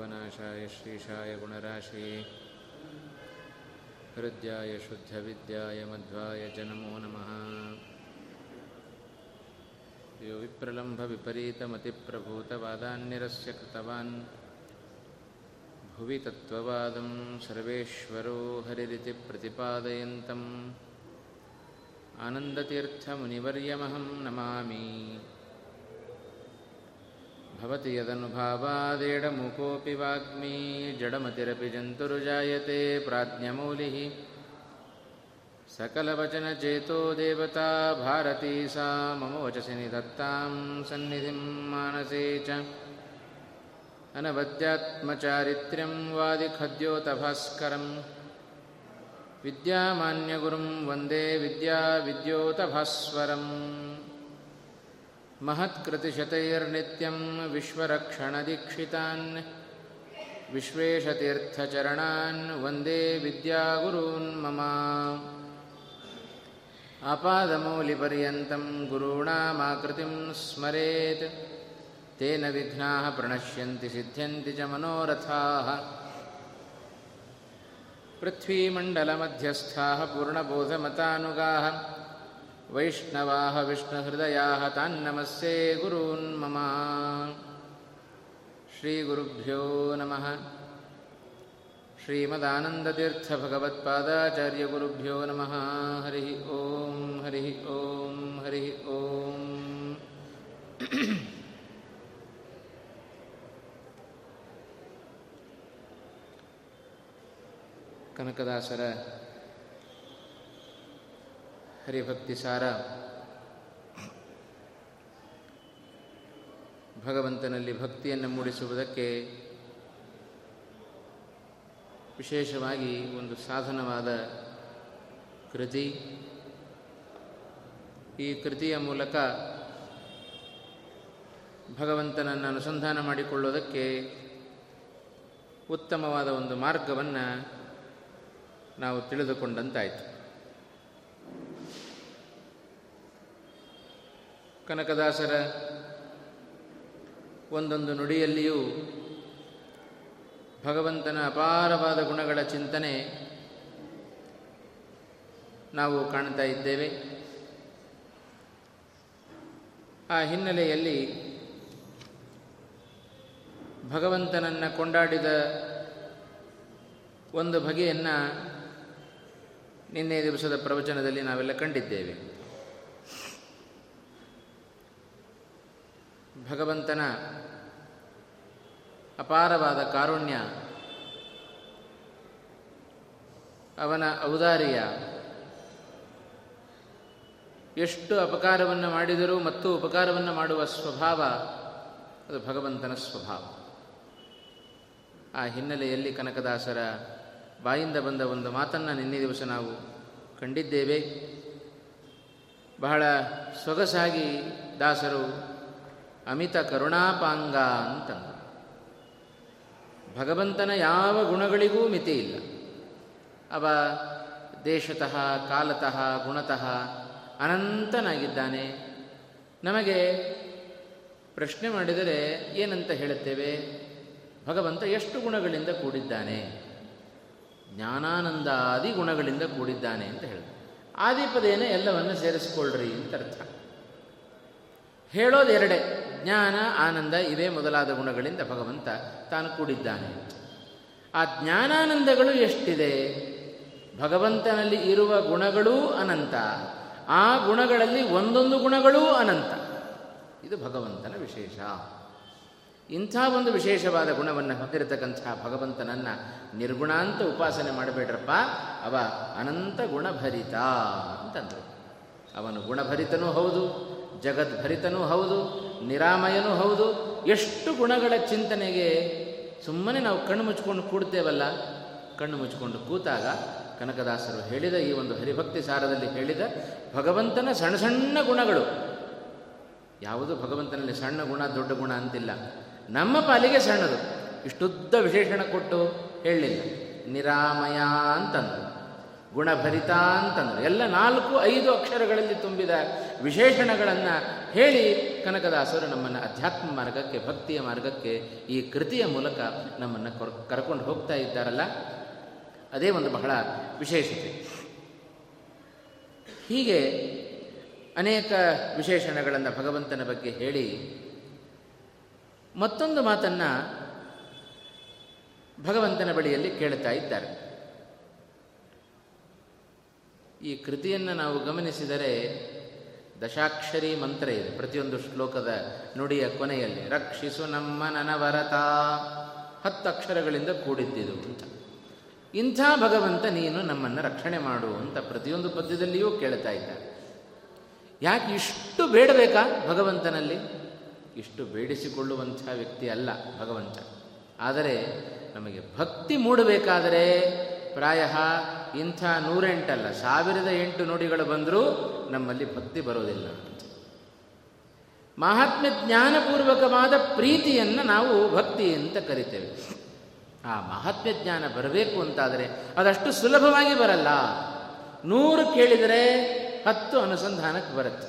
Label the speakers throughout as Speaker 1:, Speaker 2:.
Speaker 1: वनाशाय श्रीशाय गुणराशये हृद्याय शुद्धविद्याय मध्वाय च नमो नमः। यो विप्रलम्भविपरीतमतिप्रभूतवादान्यरस्य कृतवान्। भुवि तत्त्ववादं सर्वेश्वरो हरिरिति प्रतिपादयन्तम्। आनन्दतीर्थमुनिवर्यमहं नमामि भवति यदनुभावादेडमुकोऽपि वाग्मी जडमतिरपि जन्तुर्जायते प्राज्ञमौलिः। सकलवचनचेतो देवता भारती सा मम वचसि निधत्तां सन्निधिं मानसे च। अनवद्यात्मचारित्र्यं वादिखद्योतभास्करं विद्यामान्यगुरुं वन्दे विद्याविद्योतभास्वरम् महत्कृतिशतैर्नित्यं विश्वरक्षणदीक्षितान् विश्वेशतीर्थचरणान् वन्दे विद्यागुरून् मम। आपादमौलिपर्यन्तं गुरूणामाकृतिं स्मरेत् तेन विघ्नाः प्रणश्यन्ति सिद्ध्यन्ति च मनोरथाः। पृथ्वीमण्डलमध्यस्थाः पूर्णबोधमतानुगाः वैष्णवाः विष्णुहृदयाः तान्नमस्ये गुरून् मम श्रीगुरुभ्यो नमः श्रीमदानन्दतीर्थभगवत्पादाचार्यगुरुभ्यो नमः हरिः ॐ हरिः ॐ हरिः ॐ ಕನಕದಾಸರ ಹರಿಭಕ್ತಿ ಸಾರ ಭಗವಂತನಲ್ಲಿ ಭಕ್ತಿಯನ್ನು ಮೂಡಿಸುವುದಕ್ಕೆ ವಿಶೇಷವಾಗಿ ಒಂದು ಸಾಧನವಾದ ಕೃತಿ. ಈ ಕೃತಿಯ ಮೂಲಕ ಭಗವಂತನನ್ನು ಅನುಸಂಧಾನ ಮಾಡಿಕೊಳ್ಳುವುದಕ್ಕೆ ಉತ್ತಮವಾದ ಒಂದು ಮಾರ್ಗವನ್ನು ನಾವು ತಿಳಿದುಕೊಂಡಂತಾಯಿತು. ಕನಕದಾಸರ ಒಂದೊಂದು ನುಡಿಯಲ್ಲಿಯೂ ಭಗವಂತನ ಅಪಾರವಾದ ಗುಣಗಳ ಚಿಂತನೆ ನಾವು ಕಾಣ್ತಾ ಇದ್ದೇವೆ. ಆ ಹಿನ್ನೆಲೆಯಲ್ಲಿ ಭಗವಂತನನ್ನು ಕೊಂಡಾಡಿದ ಒಂದು ಬಗೆಯನ್ನು ನಿನ್ನೆ ದಿವಸದ ಪ್ರವಚನದಲ್ಲಿ ನಾವೆಲ್ಲ ಕಂಡಿದ್ದೇವೆ. ಭಗವಂತನ ಅಪಾರವಾದ ಕಾರುಣ್ಯ, ಅವನ ಔದಾರ್ಯ, ಎಷ್ಟು ಅಪಕಾರವನ್ನು ಮಾಡಿದರೂ ಮತ್ತು ಉಪಕಾರವನ್ನು ಮಾಡುವ ಸ್ವಭಾವ ಅದು ಭಗವಂತನ ಸ್ವಭಾವ. ಆ ಹಿನ್ನೆಲೆಯಲ್ಲಿ ಕನಕದಾಸರ ಬಾಯಿಂದ ಬಂದ ಒಂದು ಮಾತನ್ನು ನಿನ್ನೆ ದಿವಸ ನಾವು ಕಂಡಿದ್ದೇವೆ. ಬಹಳ ಸೊಗಸಾಗಿ ದಾಸರು ಅಮಿತ ಕರುಣಾಪಾಂಗ ಅಂತ ಭಗವಂತನ ಯಾವ ಗುಣಗಳಿಗೂ ಮಿತಿ ಇಲ್ಲ. ಅವ ದೇಶತಃ, ಕಾಲತಃ, ಗುಣತಃ ಅನಂತನಾಗಿದ್ದಾನೆ. ನಮಗೆ ಪ್ರಶ್ನೆ ಮಾಡಿದರೆ ಏನಂತ ಹೇಳುತ್ತೇವೆ? ಭಗವಂತ ಎಷ್ಟು ಗುಣಗಳಿಂದ ಕೂಡಿದ್ದಾನೆ? ಜ್ಞಾನಾನಂದಾದಿ ಗುಣಗಳಿಂದ ಕೂಡಿದ್ದಾನೆ ಅಂತ ಹೇಳಿದೆ ಆದಿಪದೇನೆ ಎಲ್ಲವನ್ನು ಸೇರಿಸ್ಕೊಳ್ರಿ ಅಂತ ಅರ್ಥ. ಹೇಳೋದು ಎರಡೇ ಜ್ಞಾನ, ಆನಂದ ಇವೇ ಮೊದಲಾದ ಗುಣಗಳಿಂದ ಭಗವಂತ ತಾನು ಕೂಡಿದ್ದಾನೆ. ಆ ಜ್ಞಾನಾನಂದಗಳು ಎಷ್ಟಿದೆ? ಭಗವಂತನಲ್ಲಿ ಇರುವ ಗುಣಗಳೂ ಅನಂತ. ಆ ಗುಣಗಳಲ್ಲಿ ಒಂದೊಂದು ಗುಣಗಳೂ ಅನಂತ. ಇದು ಭಗವಂತನ ವಿಶೇಷ. ಇಂಥ ಒಂದು ವಿಶೇಷವಾದ ಗುಣವನ್ನು ಹೊಂದಿರತಕ್ಕಂಥ ಭಗವಂತನನ್ನು ನಿರ್ಗುಣಾಂತ ಉಪಾಸನೆ ಮಾಡಬೇಡ್ರಪ್ಪ. ಅವ ಅನಂತ ಗುಣಭರಿತ ಅಂತಂದರು. ಅವನು ಗುಣಭರಿತನೂ ಹೌದು ಜಗದ್ಭರಿತನೂ ಹೌದು, ನಿರಾಮಯನೂ ಹೌದು. ಎಷ್ಟು ಗುಣಗಳ ಚಿಂತನೆಗೆ ಸುಮ್ಮನೆ ನಾವು ಕಣ್ಣು ಮುಚ್ಕೊಂಡು ಕೂಡ್ತೇವಲ್ಲ, ಕಣ್ಣು ಮುಚ್ಕೊಂಡು ಕೂತಾಗ ಕನಕದಾಸರು ಹೇಳಿದ ಈ ಒಂದು ಹರಿಭಕ್ತಿ ಸಾರದಲ್ಲಿ ಹೇಳಿದ ಭಗವಂತನ ಸಣ್ಣ ಸಣ್ಣ ಗುಣಗಳು. ಯಾವುದು ಭಗವಂತನಲ್ಲಿ ಸಣ್ಣ ಗುಣ, ದೊಡ್ಡ ಗುಣ ಅಂತಿಲ್ಲ. ನಮ್ಮ ಪಾಲಿಗೆ ಸಣ್ಣದು. ಇಷ್ಟುದ್ದ ವಿಶೇಷಣ ಕೊಟ್ಟು ಹೇಳಲಿಲ್ಲ ನಿರಾಮಯ ಅಂತಂದರು. ಗುಣಭರಿತ ಅಂತಂದರು. ಎಲ್ಲ ನಾಲ್ಕು, ಐದು ಅಕ್ಷರಗಳಲ್ಲಿ ತುಂಬಿದ ವಿಶೇಷಣಗಳನ್ನು ಹೇಳಿ ಕನಕದಾಸರು ನಮ್ಮನ್ನು ಅಧ್ಯಾತ್ಮ ಮಾರ್ಗಕ್ಕೆ, ಭಕ್ತಿಯ ಮಾರ್ಗಕ್ಕೆ, ಈ ಕೃತಿಯ ಮೂಲಕ ನಮ್ಮನ್ನು ಕರ್ಕೊಂಡು ಹೋಗ್ತಾ ಇದ್ದಾರಲ್ಲ? ಅದೇ ಒಂದು ಬಹಳ ವಿಶೇಷತೆ. ಹೀಗೆ ಅನೇಕ ವಿಶೇಷಣಗಳನ್ನು ಭಗವಂತನ ಬಗ್ಗೆ ಹೇಳಿ ಮತ್ತೊಂದು ಮಾತನ್ನು ಭಗವಂತನ ಬಳಿಯಲ್ಲಿ ಕೇಳ್ತಾ ಇದ್ದಾರೆ. ಈ ಕೃತಿಯನ್ನು ನಾವು ಗಮನಿಸಿದರೆ ದಶಾಕ್ಷರಿ ಮಂತ್ರ ಇದೆ. ಪ್ರತಿಯೊಂದು ಶ್ಲೋಕದ ನುಡಿಯ ಕೊನೆಯಲ್ಲಿ, ರಕ್ಷಿಸು ನಮ್ಮ ನನವರತ. ಹತ್ತು ಅಕ್ಷರಗಳಿಂದ ಕೂಡಿದ್ದಿದು ಅಂತ. ಇಂಥ ಭಗವಂತ ನೀನು ನಮ್ಮನ್ನು ರಕ್ಷಣೆ ಮಾಡು ಅಂತ ಪ್ರತಿಯೊಂದು ಪದ್ಯದಲ್ಲಿಯೂ ಕೇಳ್ತಾ ಇದ್ದ ಯಾಕೆ ಇಷ್ಟು ಬೇಡಬೇಕಾ ಭಗವಂತನಲ್ಲಿ? ಇಷ್ಟು ಬೇಡಿಸಿಕೊಳ್ಳುವಂಥ ವ್ಯಕ್ತಿ ಅಲ್ಲ ಭಗವಂತ. ಆದರೆ ನಮಗೆ ಭಕ್ತಿ ಮೂಡಬೇಕಾದರೆ ಪ್ರಾಯ ಇಂಥ ನೂರೆಂಟಲ್ಲ, ಸಾವಿರದ ಎಂಟು ನುಡಿಗಳು ಬಂದರೂ ನಮ್ಮಲ್ಲಿ ಭಕ್ತಿ ಬರೋದಿಲ್ಲ. ಮಹಾತ್ಮ್ಯ ಜ್ಞಾನಪೂರ್ವಕವಾದ ಪ್ರೀತಿಯನ್ನು ನಾವು ಭಕ್ತಿ ಅಂತ ಕರಿತೇವೆ. ಆ ಮಹಾತ್ಮ್ಯ ಜ್ಞಾನ ಬರಬೇಕು ಅಂತಾದರೆ ಅದಷ್ಟು ಸುಲಭವಾಗಿ ಬರಲ್ಲ. ನೂರು ಕೇಳಿದರೆ ಹತ್ತು ಅನುಸಂಧಾನಕ್ಕೆ ಬರುತ್ತೆ.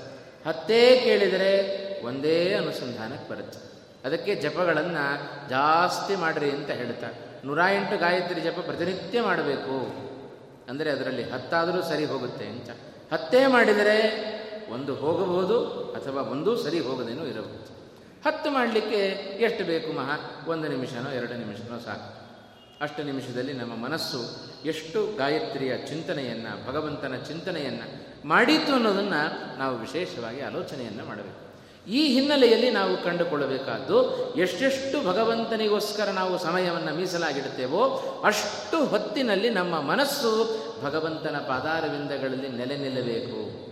Speaker 1: ಹತ್ತೇ ಕೇಳಿದರೆ ಒಂದೇ ಅನುಸಂಧಾನಕ್ಕೆ ಬರುತ್ತೆ. ಅದಕ್ಕೆ ಜಪಗಳನ್ನು ಜಾಸ್ತಿ ಮಾಡಿರಿ ಅಂತ ಹೇಳ್ತಾರೆ. ನೂರ ಎಂಟು ಗಾಯತ್ರಿ ಜಪ ಪ್ರತಿನಿತ್ಯ ಮಾಡಬೇಕು. ಅಂದರೆ ಅದರಲ್ಲಿ ಹತ್ತಾದರೂ ಸರಿ ಹೋಗುತ್ತೆ ಅಂತ ಹತ್ತೇ ಮಾಡಿದರೆ ಒಂದು ಹೋಗಬಹುದು ಅಥವಾ ಒಂದೂ ಸರಿ ಹೋಗದೇನೂ ಇರಬಹುದು. ಹತ್ತು ಮಾಡಲಿಕ್ಕೆ ಎಷ್ಟು ಬೇಕು ಮಹಾ? ಒಂದು ನಿಮಿಷನೋ, ಎರಡು ನಿಮಿಷನೋ ಸಾಕು. ಅಷ್ಟು ನಿಮಿಷದಲ್ಲಿ ನಮ್ಮ ಮನಸ್ಸು ಎಷ್ಟು ಗಾಯತ್ರಿಯ ಚಿಂತನೆಯನ್ನು, ಭಗವಂತನ ಚಿಂತನೆಯನ್ನು ಮಾಡಿತು ಅನ್ನೋದನ್ನು ನಾವು ವಿಶೇಷವಾಗಿ ಆಲೋಚನೆಯನ್ನು ಮಾಡಬೇಕು. ಈ ಹಿನ್ನೆಲೆಯಲ್ಲಿ ನಾವು ಕಂಡುಕೊಳ್ಳಬೇಕಾದ್ದು ಎಷ್ಟೆಷ್ಟು ಭಗವಂತನಿಗೋಸ್ಕರ ನಾವು ಸಮಯವನ್ನು ಮೀಸಲಾಗಿಡುತ್ತೇವೋ ಅಷ್ಟು ಹೊತ್ತಿನಲ್ಲಿ ನಮ್ಮ ಮನಸ್ಸು ಭಗವಂತನ ಪಾದಾರವಿಂದಗಳಲ್ಲಿ ನೆಲೆ ನಿಲ್ಲಬೇಕು.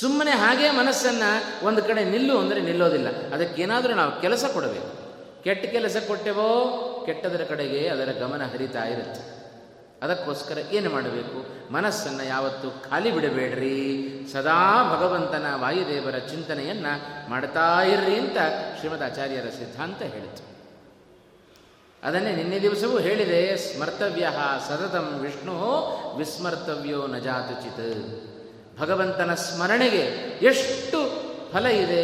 Speaker 1: ಸುಮ್ಮನೆ ಹಾಗೆ ಮನಸ್ಸನ್ನು ಒಂದು ಕಡೆ ನಿಲ್ಲು ಅಂದರೆ ನಿಲ್ಲೋದಿಲ್ಲ. ಅದಕ್ಕೇನಾದರೂ ನಾವು ಕೆಲಸ ಕೊಡಬೇಕು. ಕೆಟ್ಟ ಕೆಲಸ ಕೊಟ್ಟೆವೋ ಕೆಟ್ಟದರ ಕಡೆಗೆ ಅದರ ಗಮನ ಹರಿತಾ ಇರುತ್ತೆ. ಅದಕ್ಕೋಸ್ಕರ ಏನು ಮಾಡಬೇಕು? ಮನಸ್ಸನ್ನು ಯಾವತ್ತು ಖಾಲಿ ಬಿಡಬೇಡ್ರಿ. ಸದಾ ಭಗವಂತನ ವಾಯುದೇವರ ಚಿಂತನೆಯನ್ನು ಮಾಡ್ತಾ ಇರ್ರಿ ಅಂತ ಶ್ರೀಮದ್ ಆಚಾರ್ಯರ ಸಿದ್ಧಾಂತ ಹೇಳಿತು. ಅದನ್ನೇ ನಿನ್ನೆ ದಿವಸವೂ ಹೇಳಿದೆ, ಸ್ಮರ್ತವ್ಯ ಸತತಂ ವಿಷ್ಣು ವಿಸ್ಮರ್ತವ್ಯೋ ನಜಾತುಚಿತ್ ಭಗವಂತನ ಸ್ಮರಣೆಗೆ ಎಷ್ಟು ಫಲ ಇದೆ,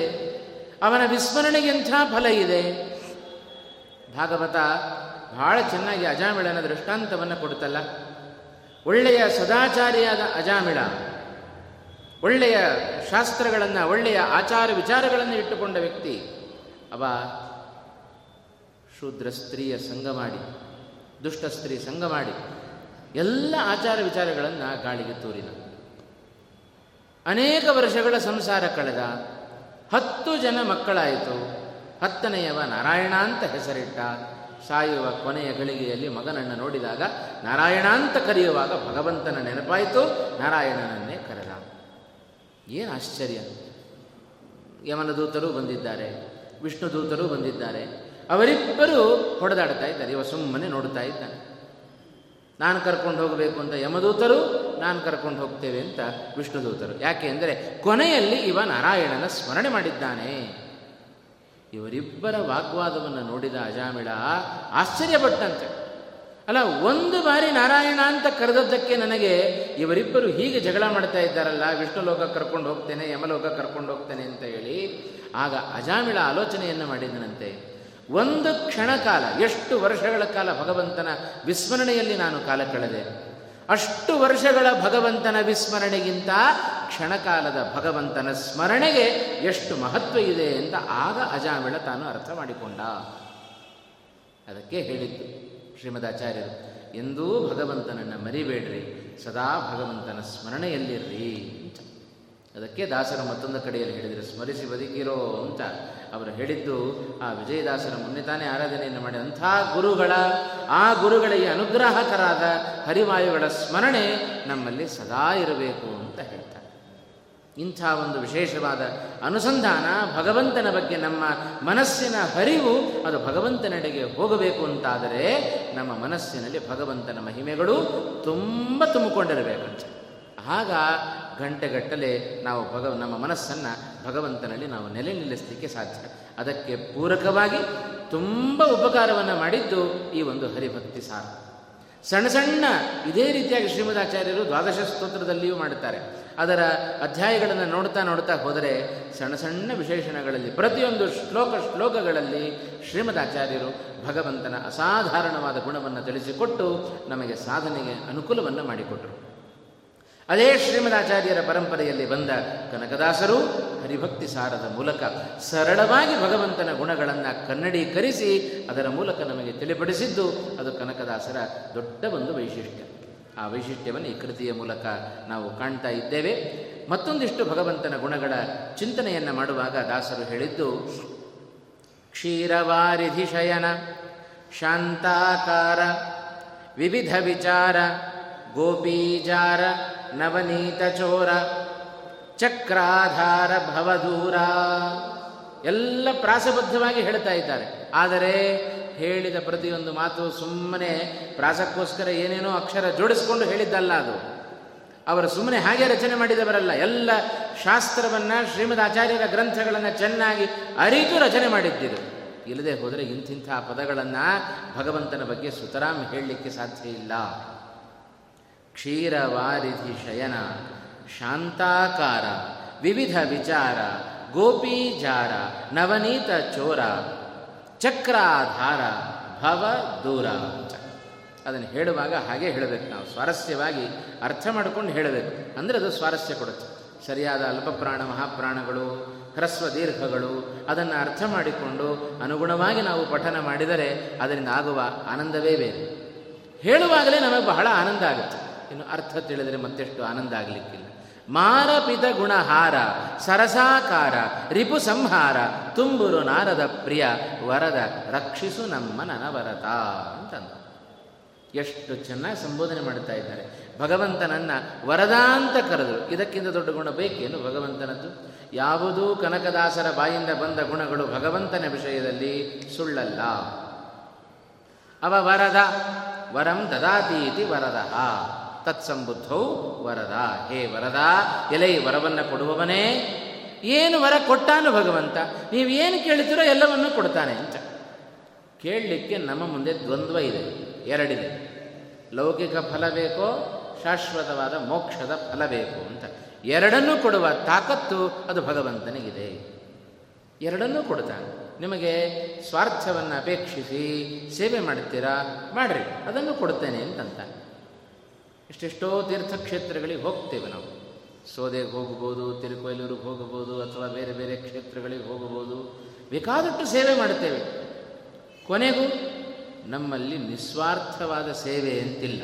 Speaker 1: ಅವನ ವಿಸ್ಮರಣೆಗೆ ಎಂಥ ಫಲ ಇದೆ. ಭಾಗವತ ಬಹಳ ಚೆನ್ನಾಗಿ ಅಜಾಮಿಳನ ದೃಷ್ಟಾಂತವನ್ನು ಕೊಡುತ್ತಲ್ಲ ಒಳ್ಳೆಯ ಸದಾಚಾರಿಯಾದ ಅಜಾಮಿಳ, ಒಳ್ಳೆಯ ಶಾಸ್ತ್ರಗಳನ್ನು, ಒಳ್ಳೆಯ ಆಚಾರ ವಿಚಾರಗಳನ್ನು ಇಟ್ಟುಕೊಂಡ ವ್ಯಕ್ತಿ, ಅವ ಶೂದ್ರ ಸ್ತ್ರೀಯ ಸಂಘ ಮಾಡಿ, ದುಷ್ಟ ಸ್ತ್ರೀ ಸಂಘ ಮಾಡಿ, ಎಲ್ಲ ಆಚಾರ ವಿಚಾರಗಳನ್ನು ಗಾಳಿಗೆ ತೂರಿದ. ಅನೇಕ ವರ್ಷಗಳ ಸಂಸಾರ ಕಳೆದ, ಹತ್ತು ಜನ ಮಕ್ಕಳಾಯಿತು. ಹತ್ತನೆಯವ ನಾರಾಯಣ ಅಂತ ಹೆಸರಿಟ್ಟ ಸಾಯುವ ಕೊನೆಯ ಗಳಿಗೆಯಲ್ಲಿ ಮಗನನ್ನು ನೋಡಿದಾಗ ನಾರಾಯಣ ಅಂತ ಕರೆಯುವಾಗ ಭಗವಂತನ ನೆನಪಾಯಿತು, ನಾರಾಯಣನನ್ನೇ ಕರೆದ. ಏನು ಆಶ್ಚರ್ಯ. ಯಮನ ದೂತರು ಬಂದಿದ್ದಾರೆ, ವಿಷ್ಣು ದೂತರು ಬಂದಿದ್ದಾರೆ. ಅವರಿಬ್ಬರು ಹೊಡೆದಾಡ್ತಾ ಇದ್ದಾರೆ, ಇವ ಸುಮ್ಮನೆ ನೋಡ್ತಾ ಇದ್ದಾನೆ. ನಾನು ಕರ್ಕೊಂಡು ಹೋಗಬೇಕು ಅಂತ ಯಮದೂತರು ನಾನು ಕರ್ಕೊಂಡು ಹೋಗ್ತೇವೆ ಅಂತ ವಿಷ್ಣುದೂತರು ಯಾಕೆ ಅಂದರೆ ಕೊನೆಯಲ್ಲಿ ಇವ ನಾರಾಯಣನ ಸ್ಮರಣೆ ಮಾಡಿದ್ದಾನೆ. ಇವರಿಬ್ಬರ ವಾಗ್ವಾದವನ್ನು ನೋಡಿದ ಅಜಾಮಿಳ ಆಶ್ಚರ್ಯಪಟ್ಟಂತೆ. ಅಲ್ಲ, ಒಂದು ಬಾರಿ ನಾರಾಯಣ ಅಂತ ಕರೆದದ್ದಕ್ಕೆ ನನಗೆ ಇವರಿಬ್ಬರು ಹೀಗೆ ಜಗಳ ಮಾಡ್ತಾ ಇದ್ದಾರಲ್ಲ ವಿಷ್ಣು ಲೋಕ ಕರ್ಕೊಂಡು ಹೋಗ್ತೇನೆ, ಯಮಲೋಕ ಕರ್ಕೊಂಡು ಹೋಗ್ತೇನೆ ಅಂತ ಹೇಳಿ, ಆಗ ಅಜಾಮಿಳ ಆಲೋಚನೆಯನ್ನು ಮಾಡಿದನಂತೆ. ಒಂದು ಕ್ಷಣ ಕಾಲ ಎಷ್ಟು ವರ್ಷಗಳ ಕಾಲ ಭಗವಂತನ ವಿಸ್ಮರಣೆಯಲ್ಲಿ ನಾನು ಕಾಲ ಕಳೆದೆ. ಅಷ್ಟು ವರ್ಷಗಳ ಭಗವಂತನ ವಿಸ್ಮರಣೆಗಿಂತ ಕ್ಷಣಕಾಲದ ಭಗವಂತನ ಸ್ಮರಣೆಗೆ ಎಷ್ಟು ಮಹತ್ವ ಇದೆ ಅಂತ ಆಗ ಅಜಾಮಿಳ ತಾನು ಅರ್ಥ ಮಾಡಿಕೊಂಡ. ಅದಕ್ಕೆ ಹೇಳಿದ್ದು ಶ್ರೀಮದಾಚಾರ್ಯರು, ಎಂದೂ ಭಗವಂತನನ್ನು ಮರಿಬೇಡ್ರಿ, ಸದಾ ಭಗವಂತನ ಸ್ಮರಣೆಯಲ್ಲಿರ್ರಿ ಅಂತ. ಅದಕ್ಕೆ ದಾಸರ ಮತ್ತೊಂದು ಕಡೆಯಲ್ಲಿ ಹೇಳಿದರೆ, ಸ್ಮರಿಸಿ ಬದುಕಿರೋ ಅಂತ. ಅವರು ಹೇಳಿದ್ದು, ಆ ವಿಜಯದಾಸರ ಮೊನ್ನೆ ತಾನೇ ಆರಾಧನೆಯನ್ನು ಮಾಡಿದಂಥ ಗುರುಗಳ, ಆ ಗುರುಗಳಿಗೆ ಅನುಗ್ರಹಕರಾದ ಹರಿವಾಯುಗಳ ಸ್ಮರಣೆ ನಮ್ಮಲ್ಲಿ ಸದಾ ಇರಬೇಕು ಅಂತ ಹೇಳ್ತಾರೆ. ಇಂಥ ಒಂದು ವಿಶೇಷವಾದ ಅನುಸಂಧಾನ ಭಗವಂತನ ಬಗ್ಗೆ ನಮ್ಮ ಮನಸ್ಸಿನ ಹರಿವು ಅದು ಭಗವಂತನೆಡೆಗೆ ಹೋಗಬೇಕು ಅಂತಾದರೆ ನಮ್ಮ ಮನಸ್ಸಿನಲ್ಲಿ ಭಗವಂತನ ಮಹಿಮೆಗಳು ತುಂಬ ತುಂಬಿಕೊಂಡಿರಬೇಕಂತ. ಆಗ ಗಂಟೆಗಟ್ಟಲೆ ನಾವು ಭಗವ ನಮ್ಮ ಮನಸ್ಸನ್ನು ಭಗವಂತನಲ್ಲಿ ನಾವು ನೆಲೆ ನಿಲ್ಲಿಸಲಿಕ್ಕೆ ಸಾಧ್ಯ. ಅದಕ್ಕೆ ಪೂರಕವಾಗಿ ತುಂಬ ಉಪಕಾರವನ್ನು ಮಾಡಿದ್ದು ಈ ಒಂದು ಹರಿಭಕ್ತಿ ಸಾರ. ಸಣ್ಣ ಸಣ್ಣ ಇದೇ ರೀತಿಯಾಗಿ ಶ್ರೀಮದಾಚಾರ್ಯರು ದ್ವಾದಶ ಸ್ತೋತ್ರದಲ್ಲಿಯೂ ಮಾಡುತ್ತಾರೆ. ಅದರ ಅಧ್ಯಾಯಗಳನ್ನು ನೋಡ್ತಾ ನೋಡ್ತಾ ಹೋದರೆ ಸಣ್ಣ ಸಣ್ಣ ವಿಶೇಷಣಗಳಲ್ಲಿ, ಪ್ರತಿಯೊಂದು ಶ್ಲೋಕ ಶ್ಲೋಕಗಳಲ್ಲಿ ಶ್ರೀಮದಾಚಾರ್ಯರು ಭಗವಂತನ ಅಸಾಧಾರಣವಾದ ಗುಣವನ್ನು ತಿಳಿಸಿಕೊಟ್ಟು ನಮಗೆ ಸಾಧನೆಗೆ ಅನುಕೂಲವನ್ನು ಮಾಡಿಕೊಟ್ಟರು ಅದೇ ಶ್ರೀಮದಾಚಾರ್ಯರ ಪರಂಪರೆಯಲ್ಲಿ ಬಂದ ಕನಕದಾಸರು ಹರಿಭಕ್ತಿ ಸಾರದ ಮೂಲಕ ಸರಳವಾಗಿ ಭಗವಂತನ ಗುಣಗಳನ್ನು ಕನ್ನಡೀಕರಿಸಿ ಅದರ ಮೂಲಕ ನಮಗೆ ತಿಳಿಪಡಿಸಿದ್ದು ಅದು ಕನಕದಾಸರ ದೊಡ್ಡ ಒಂದು ವೈಶಿಷ್ಟ್ಯ. ಆ ವೈಶಿಷ್ಟ್ಯವನ್ನು ಈ ಕೃತಿಯ ಮೂಲಕ ನಾವು ಕಾಣ್ತಾ ಇದ್ದೇವೆ. ಮತ್ತೊಂದಿಷ್ಟು ಭಗವಂತನ ಗುಣಗಳ ಚಿಂತನೆಯನ್ನು ಮಾಡುವಾಗ ದಾಸರು ಹೇಳಿದ್ದು, ಕ್ಷೀರವಾರಿಧಿ ಶಯನ, ಶಾಂತಾಕಾರ, ವಿವಿಧ ವಿಚಾರ, ಗೋಪೀಜಾರ ನವನೀತ ಚೋರ, ಚಕ್ರಾಧಾರ ಭವದೂರ ಎಲ್ಲ ಪ್ರಾಸಬದ್ಧವಾಗಿ ಹೇಳ್ತಾ ಇದ್ದಾರೆ. ಆದರೆ ಹೇಳಿದ ಪ್ರತಿಯೊಂದು ಮಾತು ಸುಮ್ಮನೆ ಪ್ರಾಸಕ್ಕೋಸ್ಕರ ಏನೇನೋ ಅಕ್ಷರ ಜೋಡಿಸ್ಕೊಂಡು ಹೇಳಿದ್ದಲ್ಲ ಅದು. ಅವರು ಸುಮ್ಮನೆ ಹಾಗೆ ರಚನೆ ಮಾಡಿದವರಲ್ಲ, ಎಲ್ಲ ಶಾಸ್ತ್ರವನ್ನು, ಶ್ರೀಮದ್ ಆಚಾರ್ಯರ ಗ್ರಂಥಗಳನ್ನು ಚೆನ್ನಾಗಿ ಅರಿತು ರಚನೆ ಮಾಡಿದ್ದಿರು ಇಲ್ಲದೆ ಹೋದರೆ ಇಂತಿಂಥ ಪದಗಳನ್ನು ಭಗವಂತನ ಬಗ್ಗೆ ಸುತರಾಮ್ ಹೇಳಲಿಕ್ಕೆ ಸಾಧ್ಯ ಇಲ್ಲ. ಕ್ಷೀರವಾರಿಧಿ ಶಯನ, ಶಾಂತಾಕಾರ, ವಿವಿಧ ವಿಚಾರ, ಗೋಪೀಜಾರ, ನವನೀತ ಚೋರ, ಚಕ್ರಾಧಾರ, ಭವ ದೂರ ಅದನ್ನು ಹೇಳುವಾಗ ಹಾಗೆ ಹೇಳಬೇಕು ನಾವು. ಸ್ವಾರಸ್ಯವಾಗಿ ಅರ್ಥ ಮಾಡಿಕೊಂಡು ಹೇಳಬೇಕು. ಅಂದರೆ ಅದು ಸ್ವಾರಸ್ಯ ಕೊಡುತ್ತೆ. ಸರಿಯಾದ ಅಲ್ಪಪ್ರಾಣ, ಮಹಾಪ್ರಾಣಗಳು, ಹ್ರಸ್ವ ದೀರ್ಘಗಳು, ಅದನ್ನು ಅರ್ಥ ಮಾಡಿಕೊಂಡು ಅನುಗುಣವಾಗಿ ನಾವು ಪಠನ ಮಾಡಿದರೆ ಅದರಿಂದ ಆಗುವ ಆನಂದವೇ ಬೇರೆ. ಹೇಳುವಾಗಲೇ ನಮಗೆ ಬಹಳ ಆನಂದ ಆಗುತ್ತೆ. ಇನ್ನು ಅರ್ಥ ತಿಳಿದರೆ ಮತ್ತೆಷ್ಟು ಆನಂದ ಆಗಲಿಕ್ಕಿಲ್ಲ. ಮಾರಪಿತ ಗುಣಹಾರ, ಸರಸಾಕಾರ, ರಿಪು ಸಂಹಾರ, ತುಂಬುರು ನಾರದ ಪ್ರಿಯ, ವರದ ರಕ್ಷಿಸು ನಮ್ಮ ನನವರತ ಅಂತಂದ ಎಷ್ಟು ಚೆನ್ನಾಗಿ ಸಂಬೋಧನೆ ಮಾಡ್ತಾ ಇದ್ದಾರೆ. ಭಗವಂತನನ್ನ ವರದಾಂತ ಕರೆದು ಇದಕ್ಕಿಂತ ದೊಡ್ಡ ಗುಣ ಬೇಕೇನು ಭಗವಂತನದ್ದು? ಯಾವುದೂ ಕನಕದಾಸರ ಬಾಯಿಂದ ಬಂದ ಗುಣಗಳು ಭಗವಂತನ ವಿಷಯದಲ್ಲಿ ಸುಳ್ಳಲ್ಲ. ಅವ ವರದ, ವರಂ ದದಾತೀತಿ ವರದ. ತತ್ಸಂಬುದ್ಧೌ ವರದ. ಹೇ ವರದ, ಎಲೆ ವರವನ್ನು ಕೊಡುವವನೇ. ಏನು ವರ ಕೊಟ್ಟಾನು ಭಗವಂತ? ನೀವು ಏನು ಕೇಳ್ತೀರೋ ಎಲ್ಲವನ್ನೂ ಕೊಡ್ತಾನೆ ಅಂತ. ಕೇಳಲಿಕ್ಕೆ ನಮ್ಮ ಮುಂದೆ ದ್ವಂದ್ವ ಇದೆ. ಎರಡಿದೆ. ಲೌಕಿಕ ಫಲ ಬೇಕೋ, ಶಾಶ್ವತವಾದ ಮೋಕ್ಷದ ಫಲ ಬೇಕು ಅಂತ. ಎರಡನ್ನೂ ಕೊಡುವ ತಾಕತ್ತು ಅದು ಭಗವಂತನಿಗಿದೆ. ಎರಡನ್ನೂ ಕೊಡ್ತಾನೆ. ನಿಮಗೆ ಸ್ವಾರ್ಥವನ್ನು ಅಪೇಕ್ಷಿಸಿ ಸೇವೆ ಮಾಡ್ತೀರಾ? ಮಾಡ್ರಿ. ಅದನ್ನು ಕೊಡ್ತೇನೆ ಅಂತಂತ. ಎಷ್ಟೆಷ್ಟೋ ತೀರ್ಥಕ್ಷೇತ್ರಗಳಿಗೆ ಹೋಗ್ತೇವೆ ನಾವು. ಸೋದೆಗೆ ಹೋಗ್ಬೋದು ತಿರುಕೊಯ್ಲೂರಿಗೆ ಹೋಗಬಹುದು, ಅಥವಾ ಬೇರೆ ಬೇರೆ ಕ್ಷೇತ್ರಗಳಿಗೆ ಹೋಗಬಹುದು. ಬೇಕಾದಷ್ಟು ಸೇವೆ ಮಾಡ್ತೇವೆ. ಕೊನೆಗೂ ನಮ್ಮಲ್ಲಿ ನಿಸ್ವಾರ್ಥವಾದ ಸೇವೆ ಅಂತಿಲ್ಲ.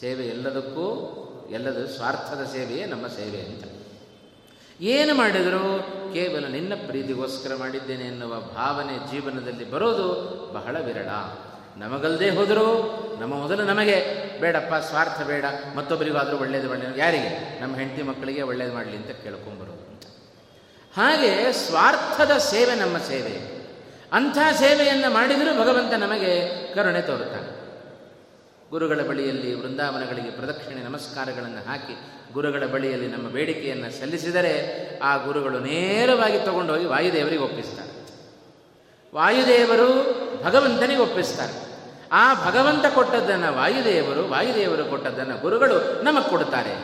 Speaker 1: ಸೇವೆ ಎಲ್ಲದಕ್ಕೂ, ಎಲ್ಲದ ಸ್ವಾರ್ಥದ ಸೇವೆಯೇ ನಮ್ಮ ಸೇವೆ ಅಂತ. ಏನು ಮಾಡಿದರೂ ಕೇವಲ ನಿನ್ನ ಪ್ರೀತಿಗೋಸ್ಕರ ಮಾಡಿದ್ದೇನೆ ಎನ್ನುವ ಭಾವನೆ ಜೀವನದಲ್ಲಿ ಬರೋದು ಬಹಳ ವಿರಳ. ನಮಗಲ್ಲದೆ ಹೋದರೂ ನಮ್ಮ ಮೊದಲು ನಮಗೆ, ಬೇಡಪ್ಪ, ಸ್ವಾರ್ಥ ಬೇಡ, ಮತ್ತೊಬ್ಬರಿಗಾದರೂ ಒಳ್ಳೇದು ಒಳ್ಳೆಯದು ಯಾರಿಗೆ? ನಮ್ಮ ಹೆಂಡತಿ ಮಕ್ಕಳಿಗೆ ಒಳ್ಳೇದು ಮಾಡಲಿ ಅಂತ ಕೇಳ್ಕೊಂಬರೋದು. ಹಾಗೆ ಸ್ವಾರ್ಥದ ಸೇವೆ ನಮ್ಮ ಸೇವೆ. ಅಂಥ ಸೇವೆಯನ್ನು ಮಾಡಿದರೂ ಭಗವಂತ ನಮಗೆ ಕರುಣೆ ತೋರುತ್ತಾನೆ. ಗುರುಗಳ ಬಳಿಯಲ್ಲಿ ವೃಂದಾವನಗಳಿಗೆ ಪ್ರದಕ್ಷಿಣೆ ನಮಸ್ಕಾರಗಳನ್ನು ಹಾಕಿ, ಗುರುಗಳ ಬಳಿಯಲ್ಲಿ ನಮ್ಮ ಬೇಡಿಕೆಯನ್ನು ಸಲ್ಲಿಸಿದರೆ ಆ ಗುರುಗಳು ನೇರವಾಗಿ ತಗೊಂಡೋಗಿ ವಾಯುದೇವರಿಗೆ ಒಪ್ಪಿಸ್ತಾರೆ. ವಾಯುದೇವರು ಭಗವಂತನಿಗೆ ಒಪ್ಪಿಸ್ತಾರೆ. ಆ ಭಗವಂತ ಕೊಟ್ಟದ್ದನ್ನು ವಾಯುದೇವರು ವಾಯುದೇವರು ಕೊಟ್ಟದ್ದನ್ನು ಗುರುಗಳು ನಮಗೆ ಕೊಡ್ತಾರೆ.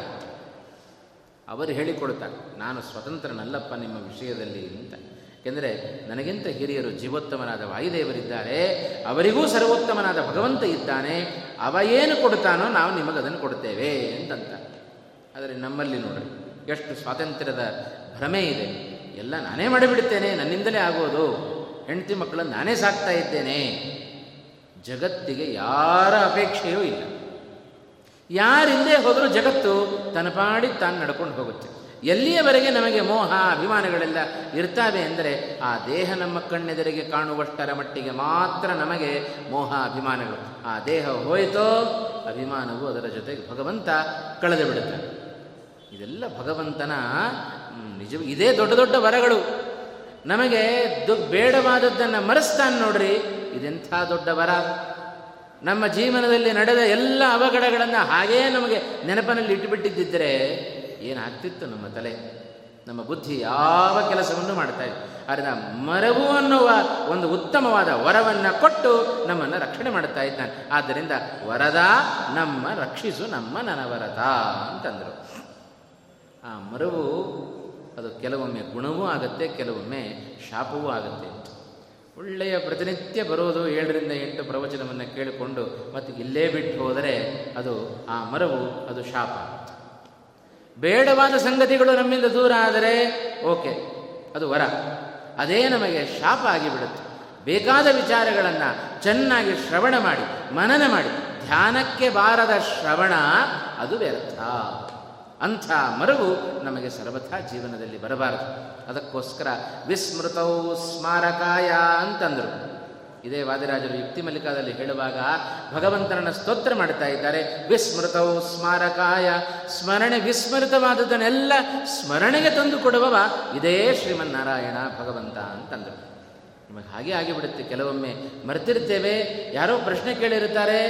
Speaker 1: ಅವರು ಹೇಳಿಕೊಡ್ತಾರೆ, ನಾನು ಸ್ವತಂತ್ರನಲ್ಲಪ್ಪ ನಿಮ್ಮ ವಿಷಯದಲ್ಲಿ ಅಂತ. ಏಕೆಂದರೆ ನನಗಿಂತ ಹಿರಿಯರು ಜೀವೋತ್ತಮನಾದ ವಾಯುದೇವರಿದ್ದಾರೆ, ಅವರಿಗೂ ಸರ್ವೋತ್ತಮನಾದ ಭಗವಂತ ಇದ್ದಾನೆ, ಅವ ಏನು ಕೊಡ್ತಾನೋ ನಾವು ನಿಮಗದನ್ನು ಕೊಡ್ತೇವೆ ಅಂತಂತ. ಆದರೆ ನಮ್ಮಲ್ಲಿ ನೋಡಿ ಎಷ್ಟು ಸ್ವಾತಂತ್ರ್ಯದ ಭ್ರಮೆ ಇದೆ. ಎಲ್ಲ ನಾನೇ ಮಾಡಿಬಿಡ್ತೇನೆ, ನನ್ನಿಂದಲೇ ಆಗೋದು. ಹೆಂಡತಿ ಮಕ್ಕಳನ್ನು ನಾನೇ ಸಾಕ್ತಾ ಇದ್ದೇನೆ. ಜಗತ್ತಿಗೆ ಯಾರ ಅಪೇಕ್ಷೆಯೂ ಇಲ್ಲ. ಯಾರಿಂದೇ ಹೋದರೂ ಜಗತ್ತು ತನ್ನ ಪಾಡಿ ತಾನು ನಡ್ಕೊಂಡು ಹೋಗುತ್ತೆ. ಎಲ್ಲಿಯವರೆಗೆ ನಮಗೆ ಮೋಹ, ಅಭಿಮಾನಗಳೆಲ್ಲ ಇರ್ತಾವೆ ಅಂದರೆ ಆ ದೇಹ ನಮ್ಮ ಕಣ್ಣೆದರಿಗೆ ಕಾಣುವಷ್ಟರ ಮಟ್ಟಿಗೆ ಮಾತ್ರ ನಮಗೆ ಮೋಹ, ಅಭಿಮಾನಗಳು. ಆ ದೇಹ ಹೋಯಿತೋ, ಅಭಿಮಾನವು ಅದರ ಜೊತೆಗೆ ಭಗವಂತ ಕಳೆದು ಬಿಡುತ್ತೆ ಇದೆಲ್ಲ ಭಗವಂತನ ನಿಜ, ಇದೇ ದೊಡ್ಡ ದೊಡ್ಡ ವರಗಳು. ನಮಗೆ ದು ಬೇಡವಾದದ್ದನ್ನು ಮರೆಸ್ತಾನೆ ನೋಡ್ರಿ, ಇದೆಂಥ ದೊಡ್ಡ ವರ. ನಮ್ಮ ಜೀವನದಲ್ಲಿ ನಡೆದ ಎಲ್ಲ ಅವಘಡಗಳನ್ನು ಹಾಗೇ ನಮಗೆ ನೆನಪಿನಲ್ಲಿ ಇಟ್ಟುಬಿಟ್ಟಿದ್ದರೆ ಏನಾಗ್ತಿತ್ತು ನಮ್ಮ ತಲೆ. ನಮ್ಮ ಬುದ್ಧಿ ಯಾವ ಕೆಲಸವನ್ನು ಮಾಡ್ತಾ ಇದೆ ಅದರಿಂದ ಮರವು ಅನ್ನುವ ಒಂದು ಉತ್ತಮವಾದ ವರವನ್ನು ಕೊಟ್ಟು ನಮ್ಮನ್ನು ರಕ್ಷಣೆ ಮಾಡ್ತಾ ಇದ್ದಾನೆ. ಆದ್ದರಿಂದ ವರದ ನಮ್ಮ ರಕ್ಷಿಸು, ನಮ್ಮ ನನವರದ ಅಂತಂದರು. ಆ ಮರವು ಅದು ಕೆಲವೊಮ್ಮೆ ಗುಣವೂ ಆಗುತ್ತೆ, ಕೆಲವೊಮ್ಮೆ ಶಾಪವೂ ಆಗುತ್ತೆ. ಒಳ್ಳೆಯ ಪ್ರತಿನಿತ್ಯ ಬರೋದು ಏಳರಿಂದ ಎಂಟು ಪ್ರವಚನವನ್ನು ಕೇಳಿಕೊಂಡು ಮತ್ತು ಇಲ್ಲೇ ಬಿಟ್ಟು ಹೋದರೆ ಅದು ಆ ಮರವು ಅದು ಶಾಪ. ಬೇಡವಾದ ಸಂಗತಿಗಳು ನಮ್ಮಿಂದ ದೂರ ಆದರೆ ಓಕೆ, ಅದು ವರ. ಅದೇ ನಮಗೆ ಶಾಪ ಆಗಿಬಿಡುತ್ತೆ. ಬೇಕಾದ ವಿಚಾರಗಳನ್ನು ಚೆನ್ನಾಗಿ ಶ್ರವಣ ಮಾಡಿ, ಮನನ ಮಾಡಿ. ಧ್ಯಾನಕ್ಕೆ ಬಾರದ ಶ್ರವಣ ಅದು ವ್ಯರ್ಥ. ಅಂಥ ಮರವು ನಮಗೆ ಸರ್ವಥಾ ಜೀವನದಲ್ಲಿ ಬರಬಾರದು. ಅದಕ್ಕೋಸ್ಕರ ವಿಸ್ಮೃತೌ ಸ್ಮಾರಕಾಯ ಅಂತಂದರು. ಇದೇ ವಾದಿರಾಜರು ಯುಕ್ತಿ ಮಲ್ಲಿಕಾದಲ್ಲಿ ಹೇಳುವಾಗ ಭಗವಂತನನ್ನು ಸ್ತೋತ್ರ ಮಾಡ್ತಾ ಇದ್ದಾರೆ. ವಿಸ್ಮೃತೌ ಸ್ಮಾರಕಾಯ, ಸ್ಮರಣೆ ವಿಸ್ಮೃತವಾದದನ್ನೆಲ್ಲ ಸ್ಮರಣೆಗೆ ತಂದು ಕೊಡುವವ ಇದೇ ಶ್ರೀಮನ್ನಾರಾಯಣ ಭಗವಂತ ಅಂತಂದರು. ನಮಗೆ ಹಾಗೆ ಆಗಿಬಿಡುತ್ತೆ. ಕೆಲವೊಮ್ಮೆ ಮರೆತಿರ್ತೇವೆ, ಯಾರೋ ಪ್ರಶ್ನೆ ಕೇಳಿರುತ್ತಾರೆ,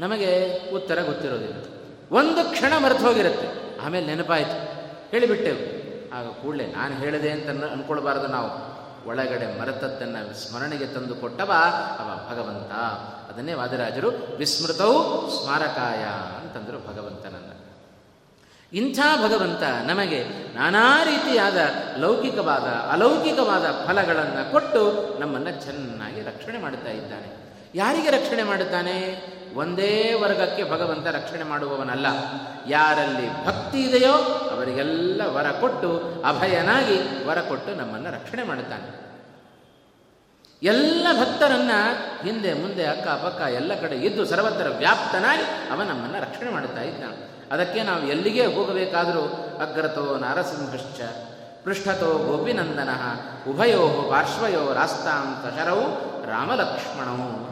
Speaker 1: ನಮಗೆ ಉತ್ತರ ಗೊತ್ತಿರೋದಿಲ್ಲ. ಒಂದು ಕ್ಷಣ ಮರೆತು ಹೋಗಿರುತ್ತೆ. ಆಮೇಲೆ ನೆನಪಾಯಿತು. ಹೇಳಿಬಿಟ್ಟೆವು ಆಗ ಕೂಡಲೇ ನಾನು ಹೇಳಿದೆ ಅಂತ ಅನ್ಕೊಳ್ಬಾರ್ದು ನಾವು. ಒಳಗಡೆ ಮರೆತದ್ದನ್ನು ಸ್ಮರಣೆಗೆ ತಂದು ಕೊಟ್ಟವ ಅವ ಭಗವಂತ. ಅದನ್ನೇ ವಾದಿರಾಜರು ವಿಸ್ಮೃತವು ಸ್ಮಾರಕಾಯ ಅಂತಂದರು ಭಗವಂತನನ್ನ. ಇಂಥ ಭಗವಂತ ನಮಗೆ ನಾನಾ ರೀತಿಯಾದ ಲೌಕಿಕವಾದ, ಅಲೌಕಿಕವಾದ ಫಲಗಳನ್ನು ಕೊಟ್ಟು ನಮ್ಮನ್ನು ಚೆನ್ನಾಗಿ ರಕ್ಷಣೆ ಮಾಡುತ್ತಾ ಇದ್ದಾನೆ. ಯಾರಿಗೆ ರಕ್ಷಣೆ ಮಾಡುತ್ತಾನೆ? ಒಂದೇ ವರ್ಗಕ್ಕೆ ಭಗವಂತ ರಕ್ಷಣೆ ಮಾಡುವವನಲ್ಲ. ಯಾರಲ್ಲಿ ಭಕ್ತಿ ಇದೆಯೋ ಅವರಿಗೆಲ್ಲ ವರ ಕೊಟ್ಟು, ಅಭಯನಾಗಿ ವರ ಕೊಟ್ಟು ನಮ್ಮನ್ನು ರಕ್ಷಣೆ ಮಾಡುತ್ತಾನೆ. ಎಲ್ಲ ಭಕ್ತರನ್ನ ಹಿಂದೆ ಮುಂದೆ ಅಕ್ಕ ಪಕ್ಕ ಎಲ್ಲ ಕಡೆ ಇದ್ದು ಸರ್ವತ್ರ ವ್ಯಾಪ್ತನಾಗಿ ಅವ ನಮ್ಮನ್ನು ರಕ್ಷಣೆ ಮಾಡುತ್ತಾ ಇದ್ದಾನೆ. ಅದಕ್ಕೆ ನಾವು ಎಲ್ಲಿಗೆ ಹೋಗಬೇಕಾದರೂ ಅಗ್ರತೋ ನಾರಸಿಂಹಶ್ಚ, ಪೃಷ್ಠತೋ ಗೋಪಿನಂದನ, ಉಭಯೋ ಪಾರ್ಶ್ವಯೋ ರಾಸ್ತಾಂ ತಶರವು ರಾಮಲಕ್ಷ್ಮಣವು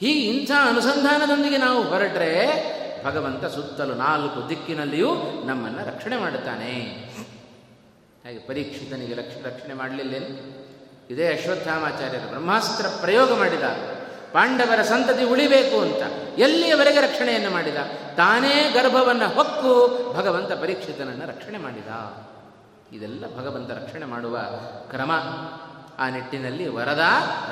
Speaker 1: ಹೀಗೆ ಇಂಥ ಅನುಸಂಧಾನದೊಂದಿಗೆ ನಾವು ಹೊರಟ್ರೆ ಭಗವಂತ ಸುತ್ತಲೂ ನಾಲ್ಕು ದಿಕ್ಕಿನಲ್ಲಿಯೂ ನಮ್ಮನ್ನು ರಕ್ಷಣೆ ಮಾಡುತ್ತಾನೆ. ಹಾಗೆ ಪರೀಕ್ಷಿತನಿಗೆ ರಕ್ಷ, ರಕ್ಷಣೆ ಮಾಡಲಿಲ್ಲ ಇದೇ ಅಶ್ವತ್ಥಾಮಾಚಾರ್ಯರು ಬ್ರಹ್ಮಾಸ್ತ್ರ ಪ್ರಯೋಗ ಮಾಡಿದ. ಪಾಂಡವರ ಸಂತತಿ ಉಳಿಬೇಕು ಅಂತ ಎಲ್ಲಿಯವರೆಗೆ ರಕ್ಷಣೆಯನ್ನು ಮಾಡಿದ? ತಾನೇ ಗರ್ಭವನ್ನು ಹೊಕ್ಕು ಭಗವಂತ ಪರೀಕ್ಷಿತನನ್ನು ರಕ್ಷಣೆ ಮಾಡಿದ. ಇದೆಲ್ಲ ಭಗವಂತ ರಕ್ಷಣೆ ಮಾಡುವ ಕ್ರಮ. ಆ ನಿಟ್ಟಿನಲ್ಲಿ ವರದ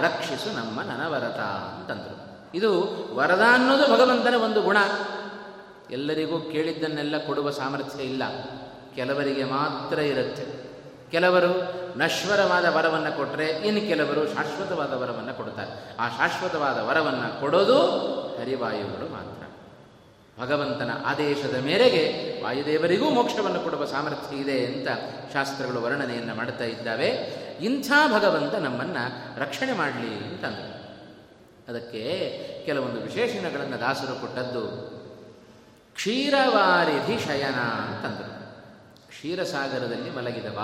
Speaker 1: ರಕ್ಷಿಸು ನಮ್ಮ ನನವರತ ಅಂತಂದರು. ಇದು ವರದ ಅನ್ನೋದು ಭಗವಂತನ ಒಂದು ಗುಣ. ಎಲ್ಲರಿಗೂ ಕೇಳಿದ್ದನ್ನೆಲ್ಲ ಕೊಡುವ ಸಾಮರ್ಥ್ಯ ಇಲ್ಲ. ಕೆಲವರಿಗೆ ಮಾತ್ರ ಇರುತ್ತೆ. ಕೆಲವರು ನಶ್ವರವಾದ ವರವನ್ನು ಕೊಟ್ಟರೆ ಇನ್ನು ಕೆಲವರು ಶಾಶ್ವತವಾದ ವರವನ್ನು ಕೊಡುತ್ತಾರೆ ಆ ಶಾಶ್ವತವಾದ ವರವನ್ನು ಕೊಡೋದು ಹರಿವಾಯುಗಳು ಮಾತ್ರ. ಭಗವಂತನ ಆದೇಶದ ಮೇರೆಗೆ ವಾಯುದೇವರಿಗೂ ಮೋಕ್ಷವನ್ನು ಕೊಡುವ ಸಾಮರ್ಥ್ಯ ಇದೆ ಅಂತ ಶಾಸ್ತ್ರಗಳು ವರ್ಣನೆಯನ್ನು ಮಾಡ್ತಾ ಇದ್ದಾವೆ. ಇಂಥ ಭಗವಂತ ನಮ್ಮನ್ನು ರಕ್ಷಣೆ ಮಾಡಲಿ ಅಂತಂದರು ಅದಕ್ಕೆ ಕೆಲವೊಂದು ವಿಶೇಷಣಗಳನ್ನು ದಾಸರು ಕೊಟ್ಟದ್ದು ಕ್ಷೀರವಾರಿಧಿ ಶಯನ ಅಂತಂದರು. ಕ್ಷೀರಸಾಗರದಲ್ಲಿ ಮಲಗಿದವ?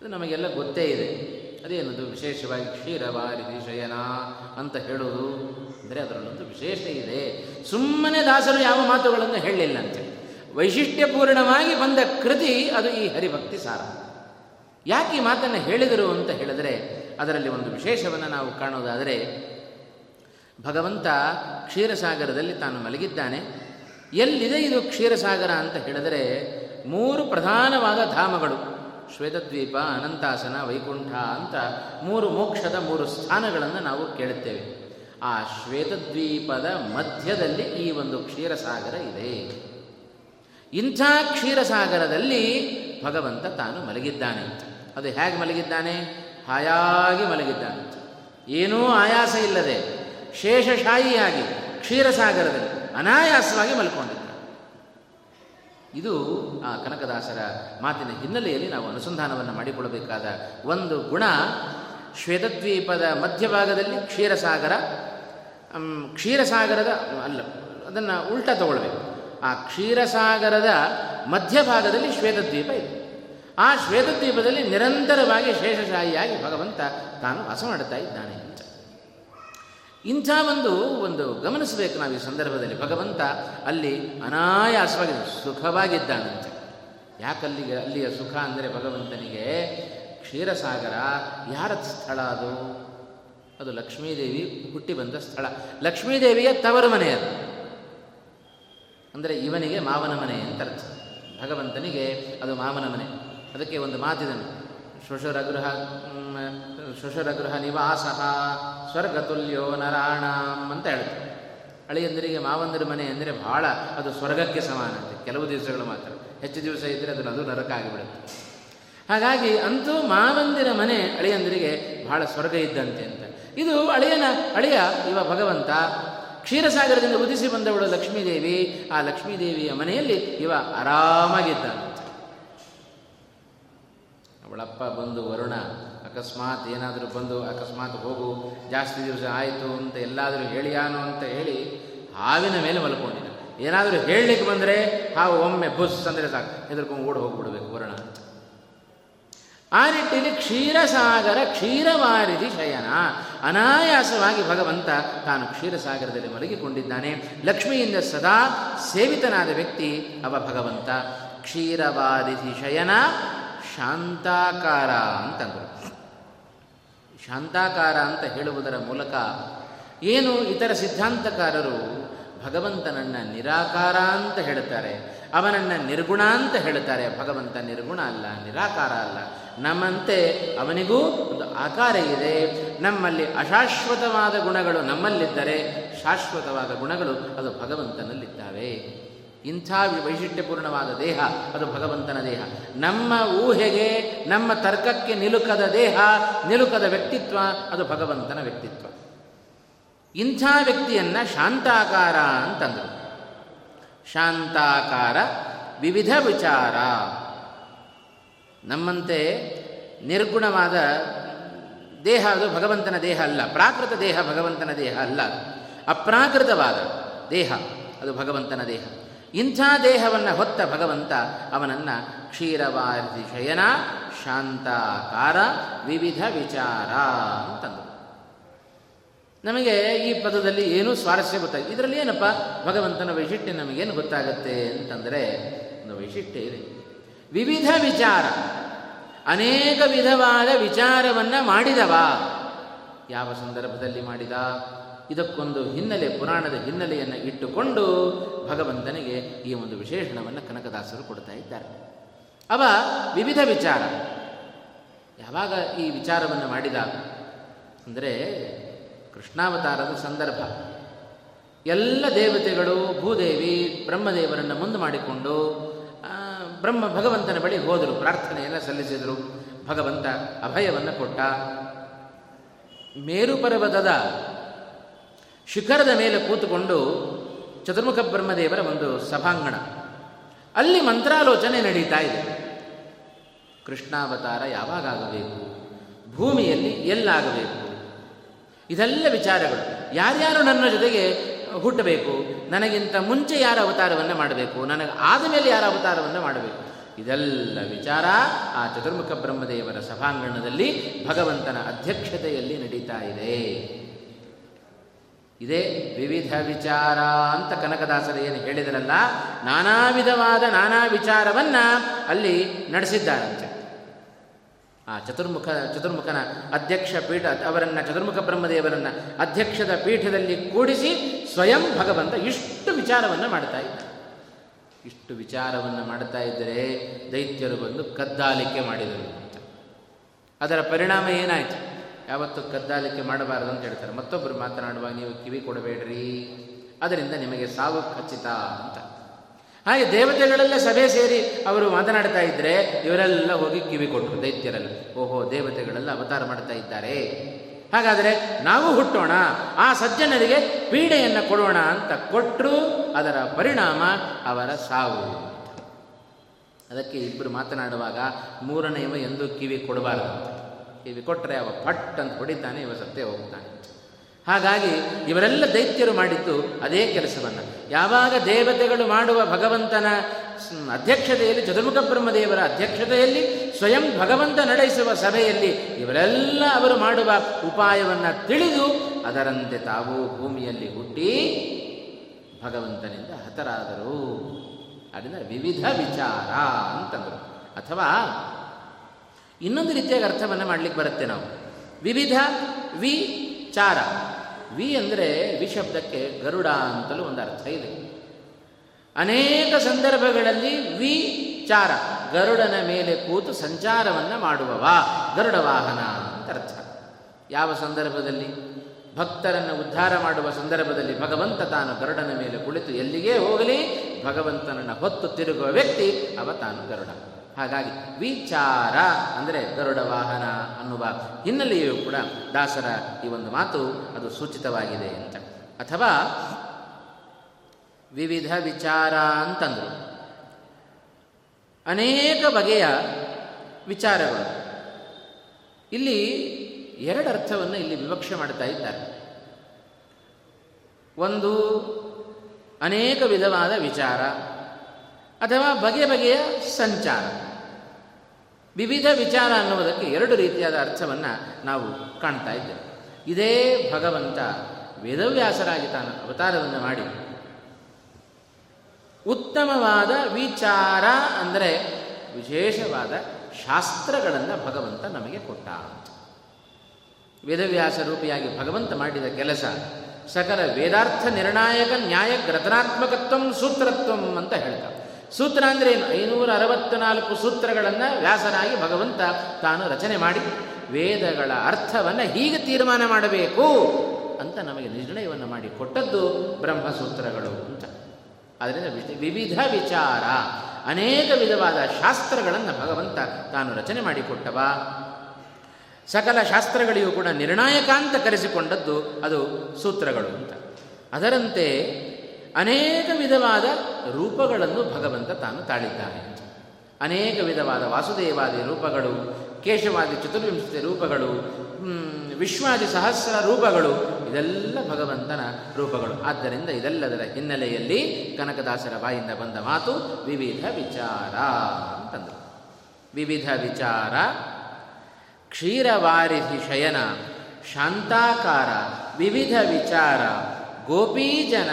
Speaker 1: ಅದು ನಮಗೆಲ್ಲ ಗೊತ್ತೇ ಇದೆ. ಅದೇನದು ವಿಶೇಷವಾಗಿ ಕ್ಷೀರವಾರಿಧಿ ಶಯನ ಅಂತ ಹೇಳೋದು ಅಂದರೆ ಅದರಲ್ಲೊಂದು ವಿಶೇಷ ಇದೆ. ಸುಮ್ಮನೆ ದಾಸರು ಯಾವ ಮಾತುಗಳನ್ನು ಹೇಳಲಿಲ್ಲ ಅಂತೇಳಿ ವೈಶಿಷ್ಟ್ಯಪೂರ್ಣವಾಗಿ ಬಂದ ಕೃತಿ ಅದು ಈ ಹರಿಭಕ್ತಿ ಸಾರ. ಯಾಕೆ ಈ ಮಾತನ್ನು ಹೇಳಿದರು ಅಂತ ಹೇಳಿದರೆ ಅದರಲ್ಲಿ ಒಂದು ವಿಶೇಷವನ್ನು ನಾವು ಕಾಣೋದಾದರೆ ಭಗವಂತ ಕ್ಷೀರಸಾಗರದಲ್ಲಿ ತಾನು ಮಲಗಿದ್ದಾನೆ. ಎಲ್ಲಿದೆ ಇದು ಕ್ಷೀರಸಾಗರ ಅಂತ ಹೇಳಿದರೆ ಮೂರು ಪ್ರಧಾನವಾದ ಧಾಮಗಳು. ಶ್ವೇತದ್ವೀಪ, ಅನಂತಾಸನ, ವೈಕುಂಠ ಅಂತ ಮೂರು ಮೋಕ್ಷದ ಮೂರು ಸ್ಥಾನಗಳನ್ನು ನಾವು ಕೇಳುತ್ತೇವೆ. ಆ ಶ್ವೇತದ್ವೀಪದ ಮಧ್ಯದಲ್ಲಿ ಈ ಒಂದು ಕ್ಷೀರಸಾಗರ ಇದೆ. ಇಂಥ ಕ್ಷೀರಸಾಗರದಲ್ಲಿ ಭಗವಂತ ತಾನು ಮಲಗಿದ್ದಾನೆ. ಅದು ಹೇಗೆ ಮಲಗಿದ್ದಾನೆ? ಹಾಯಾಗಿ ಮಲಗಿದ್ದಾನೆ. ಏನೂ ಆಯಾಸ ಇಲ್ಲದೆ. ಶೇಷಶಾಹಿಯಾಗಿ ಕ್ಷೀರಸಾಗರದಲ್ಲಿ ಅನಾಯಾಸವಾಗಿ ಮಲ್ಕೊಂಡಿದ್ದ. ಇದು ಆ ಕನಕದಾಸರ ಮಾತಿನ ಹಿನ್ನೆಲೆಯಲ್ಲಿ ನಾವು ಅನುಸಂಧಾನವನ್ನು ಮಾಡಿಕೊಳ್ಳಬೇಕಾದ ಒಂದು ಗುಣ. ಶ್ವೇತದ್ವೀಪದ ಮಧ್ಯಭಾಗದಲ್ಲಿ ಕ್ಷೀರಸಾಗರ ಕ್ಷೀರಸಾಗರದ ಅಲ್ಲ, ಅದನ್ನು ಉಲ್ಟ ತಗೊಳ್ಬೇಕು. ಆ ಕ್ಷೀರಸಾಗರದ ಮಧ್ಯಭಾಗದಲ್ಲಿ ಶ್ವೇತದ್ವೀಪ ಇದೆ. ಆ ಶ್ವೇತದ್ವೀಪದಲ್ಲಿ ನಿರಂತರವಾಗಿ ಶೇಷಶಾಹಿಯಾಗಿ ಭಗವಂತ ತಾನು ವಾಸ ಮಾಡುತ್ತಾ ಇದ್ದಾನೆ. ಇಂಥ ಒಂದು ಒಂದು ಗಮನಿಸಬೇಕು ನಾವು ಈ ಸಂದರ್ಭದಲ್ಲಿ. ಭಗವಂತ ಅಲ್ಲಿ ಅನಾಯಾಸವಾಗಿ, ಸುಖವಾಗಿದ್ದಾನಂತೆ. ಯಾಕಲ್ಲಿಗೆ, ಅಲ್ಲಿಯ ಸುಖ ಅಂದರೆ ಭಗವಂತನಿಗೆ ಕ್ಷೀರಸಾಗರ ಯಾರ ಸ್ಥಳ ಅದು? ಅದು ಲಕ್ಷ್ಮೀದೇವಿ ಹುಟ್ಟಿ ಬಂದ ಸ್ಥಳ. ಲಕ್ಷ್ಮೀದೇವಿಯ ತವರು ಮನೆ ಅದು. ಅಂದರೆ ಇವನಿಗೆ ಮಾವನ ಮನೆ ಅಂತ ಅರ್ಥ. ಭಗವಂತನಿಗೆ ಅದು ಮಾವನ ಮನೆ. ಅದಕ್ಕೆ ಒಂದು ಮಾತಿದನು ಶ್ವಶುರಗೃಹ ಶ್ವಶುರಗೃಹ ನಿವಾಸ ಸ್ವರ್ಗತುಲ್ಯೋ ನರಾಣಂ ಅಂತ ಹೇಳ್ತಾರೆ ಅಳಿಯಂದರಿಗೆ ಮಾವಂದರ ಮನೆ ಅಂದರೆ ಬಹಳ ಅದು ಸ್ವರ್ಗಕ್ಕೆ ಸಮಾನ ಅಂತೆ. ಕೆಲವು ದಿವಸಗಳು ಮಾತ್ರ. ಹೆಚ್ಚು ದಿವಸ ಇದ್ದರೆ ಅದನ್ನು ಅದು ನರಕ ಆಗಿಬಿಡುತ್ತೆ. ಹಾಗಾಗಿ ಅಂತೂ ಮಾವಂದಿರ ಮನೆ ಅಳಿಯಂದರಿಗೆ ಬಹಳ ಸ್ವರ್ಗ ಇದ್ದಂತೆ ಅಂತ. ಇದು ಅಳಿಯನ ಅಳಿಯ ಇವ ಭಗವಂತ ಕ್ಷೀರಸಾಗರದಿಂದ ಉದಿಸಿ ಬಂದವಳು ಲಕ್ಷ್ಮೀದೇವಿ. ಆ ಲಕ್ಷ್ಮೀದೇವಿಯ ಮನೆಯಲ್ಲಿ ಇವ ಆರಾಮಾಗಿದ್ದಂತೆ ಅವಳಪ್ಪ ಬಂದು ವರುಣ ಅಕಸ್ಮಾತ್ ಏನಾದರೂ ಬಂದು, ಅಕಸ್ಮಾತ್ ಹೋಗು, ಜಾಸ್ತಿ ದಿವಸ ಆಯಿತು ಅಂತ ಎಲ್ಲಾದರೂ ಹೇಳಿಯಾನು ಅಂತ ಹೇಳಿ ಹಾವಿನ ಮೇಲೆ ಮಲ್ಕೊಂಡಿದ್ದ. ಏನಾದರೂ ಹೇಳಲಿಕ್ಕೆ ಬಂದರೆ ಹಾವು ಒಮ್ಮೆ ಬುಸ್ ಅಂದರೆ ಸಾಕು. ಹೆದರ್ಕೊಂಡು ಓಡಿ ಹೋಗ್ಬಿಡ್ಬೇಕು ವರ್ಣ. ಆ ನಿಟ್ಟಿನಲ್ಲಿ ಕ್ಷೀರಸಾಗರ ಕ್ಷೀರವಾರಿಧಿ ಶಯನ. ಅನಾಯಾಸವಾಗಿ ಭಗವಂತ ತಾನು ಕ್ಷೀರಸಾಗರದಲ್ಲಿ ಮಲಗಿಕೊಂಡಿದ್ದಾನೆ. ಲಕ್ಷ್ಮಿಯಿಂದ ಸದಾ ಸೇವಿತನಾದ ವ್ಯಕ್ತಿ ಅವ ಭಗವಂತ. ಕ್ಷೀರವಾರಿಧಿ ಶಯನ ಶಾಂತಾಕಾರ ಅಂತಂದರು ಶಾಂತಾಕಾರ ಅಂತ ಹೇಳುವುದರ ಮೂಲಕ ಏನು ಇತರ ಸಿದ್ಧಾಂತಕಾರರು ಭಗವಂತನನ್ನ ನಿರಾಕಾರ ಅಂತ ಹೇಳುತ್ತಾರೆ, ಅವನನ್ನು ನಿರ್ಗುಣ ಅಂತ ಹೇಳುತ್ತಾರೆ. ಭಗವಂತ ನಿರ್ಗುಣ ಅಲ್ಲ, ನಿರಾಕಾರ ಅಲ್ಲ. ನಮ್ಮಂತೆ ಅವನಿಗೂ ಒಂದು ಆಕಾರ ಇದೆ. ನಮ್ಮಲ್ಲಿ ಅಶಾಶ್ವತವಾದ ಗುಣಗಳು ನಮ್ಮಲ್ಲಿದ್ದರೆ ಶಾಶ್ವತವಾದ ಗುಣಗಳು ಅದು ಭಗವಂತನಲ್ಲಿದ್ದಾವೆ. ಇಂಥ ವೈಶಿಷ್ಟ್ಯಪೂರ್ಣವಾದ ದೇಹ, ಅದು ಭಗವಂತನ ದೇಹ. ನಮ್ಮ ಊಹೆಗೆ, ನಮ್ಮ ತರ್ಕಕ್ಕೆ ನಿಲುಕದ ದೇಹ, ನಿಲುಕದ ವ್ಯಕ್ತಿತ್ವ, ಅದು ಭಗವಂತನ ವ್ಯಕ್ತಿತ್ವ. ಇಂಥ ವ್ಯಕ್ತಿಯನ್ನ ಶಾಂತಾಕಾರ ಅಂತಂದರು. ಶಾಂತಾಕಾರ ವಿವಿಧ ವಿಚಾರ. ನಮ್ಮಂತೆ ನಿರ್ಗುಣವಾದ ದೇಹ, ಅದು ಭಗವಂತನ ದೇಹ ಅಲ್ಲ. ಪ್ರಾಕೃತ ದೇಹ ಭಗವಂತನ ದೇಹ ಅಲ್ಲ. ಅಪ್ರಾಕೃತವಾದ ದೇಹ, ಅದು ಭಗವಂತನ ದೇಹ. ಇಂಥ ದೇಹವನ್ನು ಹೊತ್ತ ಭಗವಂತ ಅವನನ್ನು ಕ್ಷೀರವಾರಿ ಶಯನ, ಶಾಂತಾಕಾರ, ವಿವಿಧ ವಿಚಾರ ಅಂತಂದರು. ನಮಗೆ ಈ ಪದದಲ್ಲಿ ಏನೂ ಸ್ವಾರಸ್ಯ ಗೊತ್ತಾಗ, ಇದರಲ್ಲಿ ಏನಪ್ಪ? ಭಗವಂತನ ವೈಶಿಷ್ಟ್ಯ ನಮಗೇನು ಗೊತ್ತಾಗುತ್ತೆ ಅಂತಂದರೆ, ಒಂದು ವೈಶಿಷ್ಟ್ಯ ಇದೆ. ವಿವಿಧ ವಿಚಾರ. ಅನೇಕ ವಿಧವಾದ ವಿಚಾರವನ್ನು ಮಾಡಿದವ. ಯಾವ ಸಂದರ್ಭದಲ್ಲಿ ಮಾಡಿದ? ಇದಕ್ಕೊಂದು ಹಿನ್ನೆಲೆ, ಪುರಾಣದ ಹಿನ್ನೆಲೆಯನ್ನು ಇಟ್ಟುಕೊಂಡು ಭಗವಂತನಿಗೆ ಈ ಒಂದು ವಿಶೇಷಣವನ್ನು ಕನಕದಾಸರು ಕೊಡ್ತಾ ಇದ್ದಾರೆ. ಅವ ವಿವಿಧ ವಿಚಾರ. ಯಾವಾಗ ಈ ವಿಚಾರವನ್ನು ಮಾಡಿದ? ಅಂದರೆ ಕೃಷ್ಣಾವತಾರದ ಸಂದರ್ಭ. ಎಲ್ಲ ದೇವತೆಗಳು, ಭೂದೇವಿ, ಬ್ರಹ್ಮದೇವರನ್ನು ಮುಂದೆ ಮಾಡಿಕೊಂಡು ಬ್ರಹ್ಮ ಭಗವಂತನ ಬಳಿ ಹೋದರು, ಪ್ರಾರ್ಥನೆಯನ್ನು ಸಲ್ಲಿಸಿದರು. ಭಗವಂತ ಅಭಯವನ್ನು ಕೊಟ್ಟ. ಮೇರು ಪರ್ವತದ ಶಿಖರದ ಮೇಲೆ ಕೂತುಕೊಂಡು ಚತುರ್ಮುಖ ಬ್ರಹ್ಮದೇವರ ಒಂದು ಸಭಾಂಗಣ. ಅಲ್ಲಿ ಮಂತ್ರಾಲೋಚನೆ ನಡೀತಾ ಇದೆ. ಕೃಷ್ಣಾವತಾರ ಯಾವಾಗಬೇಕು ಭೂಮಿಯಲ್ಲಿ ಎಲ್ಲಾಗಬೇಕು? ಇದೆಲ್ಲ ವಿಚಾರಗಳು. ಯಾರ್ಯಾರು ನನ್ನ ಜೊತೆಗೆ ಹುಟ್ಟಬೇಕು? ನನಗಿಂತ ಮುಂಚೆ ಯಾರ ಅವತಾರವನ್ನು ಮಾಡಬೇಕು? ನನಗೆ ಆದಮೇಲೆ ಯಾರ ಅವತಾರವನ್ನು ಮಾಡಬೇಕು? ಇದೆಲ್ಲ ವಿಚಾರ ಆ ಚತುರ್ಮುಖ ಬ್ರಹ್ಮದೇವರ ಸಭಾಂಗಣದಲ್ಲಿ ಭಗವಂತನ ಅಧ್ಯಕ್ಷತೆಯಲ್ಲಿ ನಡೀತಾ ಇದೆ. ಇದೇ ವಿವಿಧ ವಿಚಾರ ಅಂತ ಕನಕದಾಸರು ಏನು ಹೇಳಿದರಲ್ಲ ನಾನಾ ವಿಧವಾದ ನಾನಾ ವಿಚಾರವನ್ನ ಅಲ್ಲಿ ನಡೆಸಿದ್ದಾರಂತೆ. ಆ ಚತುರ್ಮುಖ, ಚತುರ್ಮುಖನ ಅಧ್ಯಕ್ಷ ಪೀಠ, ಅವರನ್ನು ಚತುರ್ಮುಖ ಬ್ರಹ್ಮದೇವರನ್ನು ಅಧ್ಯಕ್ಷದ ಪೀಠದಲ್ಲಿ ಕೂಡಿಸಿ ಸ್ವಯಂ ಭಗವಂತ ಇಷ್ಟು ವಿಚಾರವನ್ನು ಮಾಡ್ತಾ ಇದ್ದ. ಇಷ್ಟು ವಿಚಾರವನ್ನು ಮಾಡ್ತಾ ಇದ್ದರೆ ದೈತ್ಯರು ಬಂದು ಕದ್ದಾಲಿಕೆ ಮಾಡಿದರು ಅದರ ಪರಿಣಾಮ ಏನಾಯಿತು? ಯಾವತ್ತು ಕದ್ದಾಲಿಕೆ ಮಾಡಬಾರದು ಅಂತ ಹೇಳ್ತಾರೆ. ಮತ್ತೊಬ್ಬರು ಮಾತನಾಡುವಾಗ ನೀವು ಕಿವಿ ಕೊಡಬೇಡ್ರಿ. ಅದರಿಂದ ನಿಮಗೆ ಸಾವು ಖಚಿತ ಅಂತ. ಹಾಗೆ ದೇವತೆಗಳೆಲ್ಲ ಸಭೆ ಸೇರಿ ಅವರು ಮಾತನಾಡ್ತಾ ಇದ್ದರೆ ಇವರೆಲ್ಲ ಹೋಗಿ ಕಿವಿ ಕೊಟ್ಟರು ದೈತ್ಯರಲ್ಲಿ. ಓಹೋ, ದೇವತೆಗಳೆಲ್ಲ ಅವತಾರ ಮಾಡ್ತಾ ಇದ್ದಾರೆ. ಹಾಗಾದರೆ ನಾವು ಹುಟ್ಟೋಣ, ಆ ಸಜ್ಜನರಿಗೆ ಪೀಡೆಯನ್ನು ಕೊಡೋಣ ಅಂತ ಕೊಟ್ಟರು ಅದರ ಪರಿಣಾಮ ಅವರ ಸಾವು. ಅದಕ್ಕೆ ಇಬ್ಬರು ಮಾತನಾಡುವಾಗ ಮೂರನೆಯವ ಎಂದು ಕಿವಿ ಕೊಡಬಾರದು ಕಿವಿ ಕೊಟ್ಟರೆ ಅವ ಪಟ್ ಅಂತ ಹೊಡಿತಾನೆ, ಇವ ಸತ್ತೇ ಹೋಗ್ತಾನೆ. ಹಾಗಾಗಿ ಇವರೆಲ್ಲ ದೈತ್ಯರು ಮಾಡಿದ್ದು ಅದೇ ಕೆಲಸವನ್ನು. ಯಾವಾಗ ದೇವತೆಗಳು ಮಾಡುವ ಭಗವಂತನ ಅಧ್ಯಕ್ಷತೆಯಲ್ಲಿ, ಚತುರ್ಮುಖ ಬ್ರಹ್ಮದೇವರ ಅಧ್ಯಕ್ಷತೆಯಲ್ಲಿ, ಸ್ವಯಂ ಭಗವಂತ ನಡೆಸುವ ಸಭೆಯಲ್ಲಿ ಇವರೆಲ್ಲ ಅವರು ಮಾಡುವ ಉಪಾಯವನ್ನು ತಿಳಿದು ಅದರಂತೆ ತಾವು ಭೂಮಿಯಲ್ಲಿ ಹುಟ್ಟಿ ಭಗವಂತನಿಂದ ಹತರಾದರು. ಅದರಿಂದ ವಿವಿಧ ವಿಚಾರ ಅಂತಂದರು. ಅಥವಾ ಇನ್ನೊಂದು ರೀತಿಯಾಗಿ ಅರ್ಥವನ್ನು ಮಾಡಲಿಕ್ಕೆ ಬರುತ್ತೆ ನಾವು. ವಿವಿಧ ವಿ ಚಾರ. ವಿ ಅಂದರೆ ವಿ ಶಬ್ದಕ್ಕೆ ಗರುಡ ಅಂತಲೂ ಒಂದು ಅರ್ಥ ಇದೆ. ಅನೇಕ ಸಂದರ್ಭಗಳಲ್ಲಿ ವಿ ಚಾರ. ಗರುಡನ ಮೇಲೆ ಕೂತು ಸಂಚಾರವನ್ನು ಮಾಡುವವ. ಗರುಡ ವಾಹನ ಅಂತ ಅರ್ಥ. ಯಾವ ಸಂದರ್ಭದಲ್ಲಿ? ಭಕ್ತರನ್ನು ಉದ್ಧಾರ ಮಾಡುವ ಸಂದರ್ಭದಲ್ಲಿ ಭಗವಂತ ತಾನು ಗರುಡನ ಮೇಲೆ ಕುಳಿತು ಎಲ್ಲಿಗೇ ಹೋಗಲಿ, ಭಗವಂತನನ್ನು ಹೊತ್ತು ತಿರುಗುವ ವ್ಯಕ್ತಿ ಅವ ತಾನು ಗರುಡ. ಹಾಗಾಗಿ ವಿಚಾರ ಅಂದರೆ ಗರುಡ ವಾಹನ ಅನ್ನುವ ಹಿನ್ನೆಲೆಯೂ ಕೂಡ ದಾಸರ ಈ ಒಂದು ಮಾತು ಅದು ಸೂಚಿತವಾಗಿದೆ ಅಂತ. ಅಥವಾ ವಿವಿಧ ವಿಚಾರ ಅಂತಂದರು. ಅನೇಕ ಬಗೆಯ ವಿಚಾರಗಳು. ಇಲ್ಲಿ ಎರಡು ಅರ್ಥವನ್ನು ಇಲ್ಲಿ ವಿವಕ್ಷೆ ಮಾಡ್ತಾ ಇದ್ದಾರೆ. ಒಂದು ಅನೇಕ ವಿಧವಾದ ವಿಚಾರ. ಅಥವಾ ಬಗೆ ಬಗೆಯ ಸಂಚಾರ. ವಿವಿಧ ವಿಚಾರ ಅನ್ನುವುದಕ್ಕೆ ಎರಡು ರೀತಿಯಾದ ಅರ್ಥವನ್ನು ನಾವು ಕಾಣ್ತಾ ಇದ್ದೇವೆ. ಇದೇ ಭಗವಂತ ವೇದವ್ಯಾಸರಾಗಿ ತಾನು ಅವತಾರವನ್ನು ಮಾಡಿ, ಉತ್ತಮವಾದ ವಿಚಾರ ಅಂದರೆ ವಿಶೇಷವಾದ ಶಾಸ್ತ್ರಗಳನ್ನು ಭಗವಂತ ನಮಗೆ ಕೊಟ್ಟ. ವೇದವ್ಯಾಸ ರೂಪಿಯಾಗಿ ಭಗವಂತ ಮಾಡಿದ ಕೆಲಸ ಸಕಲ ವೇದಾರ್ಥ ನಿರ್ಣಾಯಕ ನ್ಯಾಯ ಗ್ರತನಾತ್ಮಕತ್ವಂ ಸೂತ್ರತ್ವಂ ಅಂತ ಹೇಳ್ತಾರೆ. ಸೂತ್ರ ಅಂದರೆ ಏನು? ಐನೂರ ಅರವತ್ತ ನಾಲ್ಕು ಸೂತ್ರಗಳನ್ನು ವ್ಯಾಸನಾಗಿ ಭಗವಂತ ತಾನು ರಚನೆ ಮಾಡಿ ವೇದಗಳ ಅರ್ಥವನ್ನು ಹೀಗೆ ತೀರ್ಮಾನ ಮಾಡಬೇಕು ಅಂತ ನಮಗೆ ನಿರ್ಣಯವನ್ನು ಮಾಡಿ ಕೊಟ್ಟದ್ದು ಬ್ರಹ್ಮಸೂತ್ರಗಳು ಅಂತ. ಅದರಿಂದ ವಿವಿಧ ವಿಚಾರ, ಅನೇಕ ವಿಧವಾದ ಶಾಸ್ತ್ರಗಳನ್ನು ಭಗವಂತ ತಾನು ರಚನೆ ಮಾಡಿಕೊಟ್ಟವ ಸಕಲ ಶಾಸ್ತ್ರಗಳಿಗೂ ಕೂಡ ನಿರ್ಣಾಯಕ ಅಂತ ಕರೆಸಿಕೊಂಡದ್ದು ಅದು ಸೂತ್ರಗಳು ಅಂತ. ಅದರಂತೆ ಅನೇಕ ವಿಧವಾದ ರೂಪಗಳನ್ನು ಭಗವಂತ ತಾನು ತಾಳಿದ್ದಾನೆ. ಅನೇಕ ವಿಧವಾದ ವಾಸುದೇವಾದಿ ರೂಪಗಳು, ಕೇಶವಾದಿ ಚತುರ್ವಿಂಶತಿ ರೂಪಗಳು ವಿಶ್ವಾದಿ ಸಹಸ್ರ ರೂಪಗಳು, ಇದೆಲ್ಲ ಭಗವಂತನ ರೂಪಗಳು. ಆದ್ದರಿಂದ ಇದೆಲ್ಲದರ ಹಿನ್ನೆಲೆಯಲ್ಲಿ ಕನಕದಾಸರ ಬಾಯಿಂದ ಬಂದ ಮಾತು ವಿವಿಧ ವಿಚಾರ ಅಂತಂದರು. ವಿವಿಧ ವಿಚಾರ, ಕ್ಷೀರವಾರಿಧಿ ಶಯನ, ಶಾಂತಾಕಾರ, ವಿವಿಧ ವಿಚಾರ ಗೋಪೀಜನ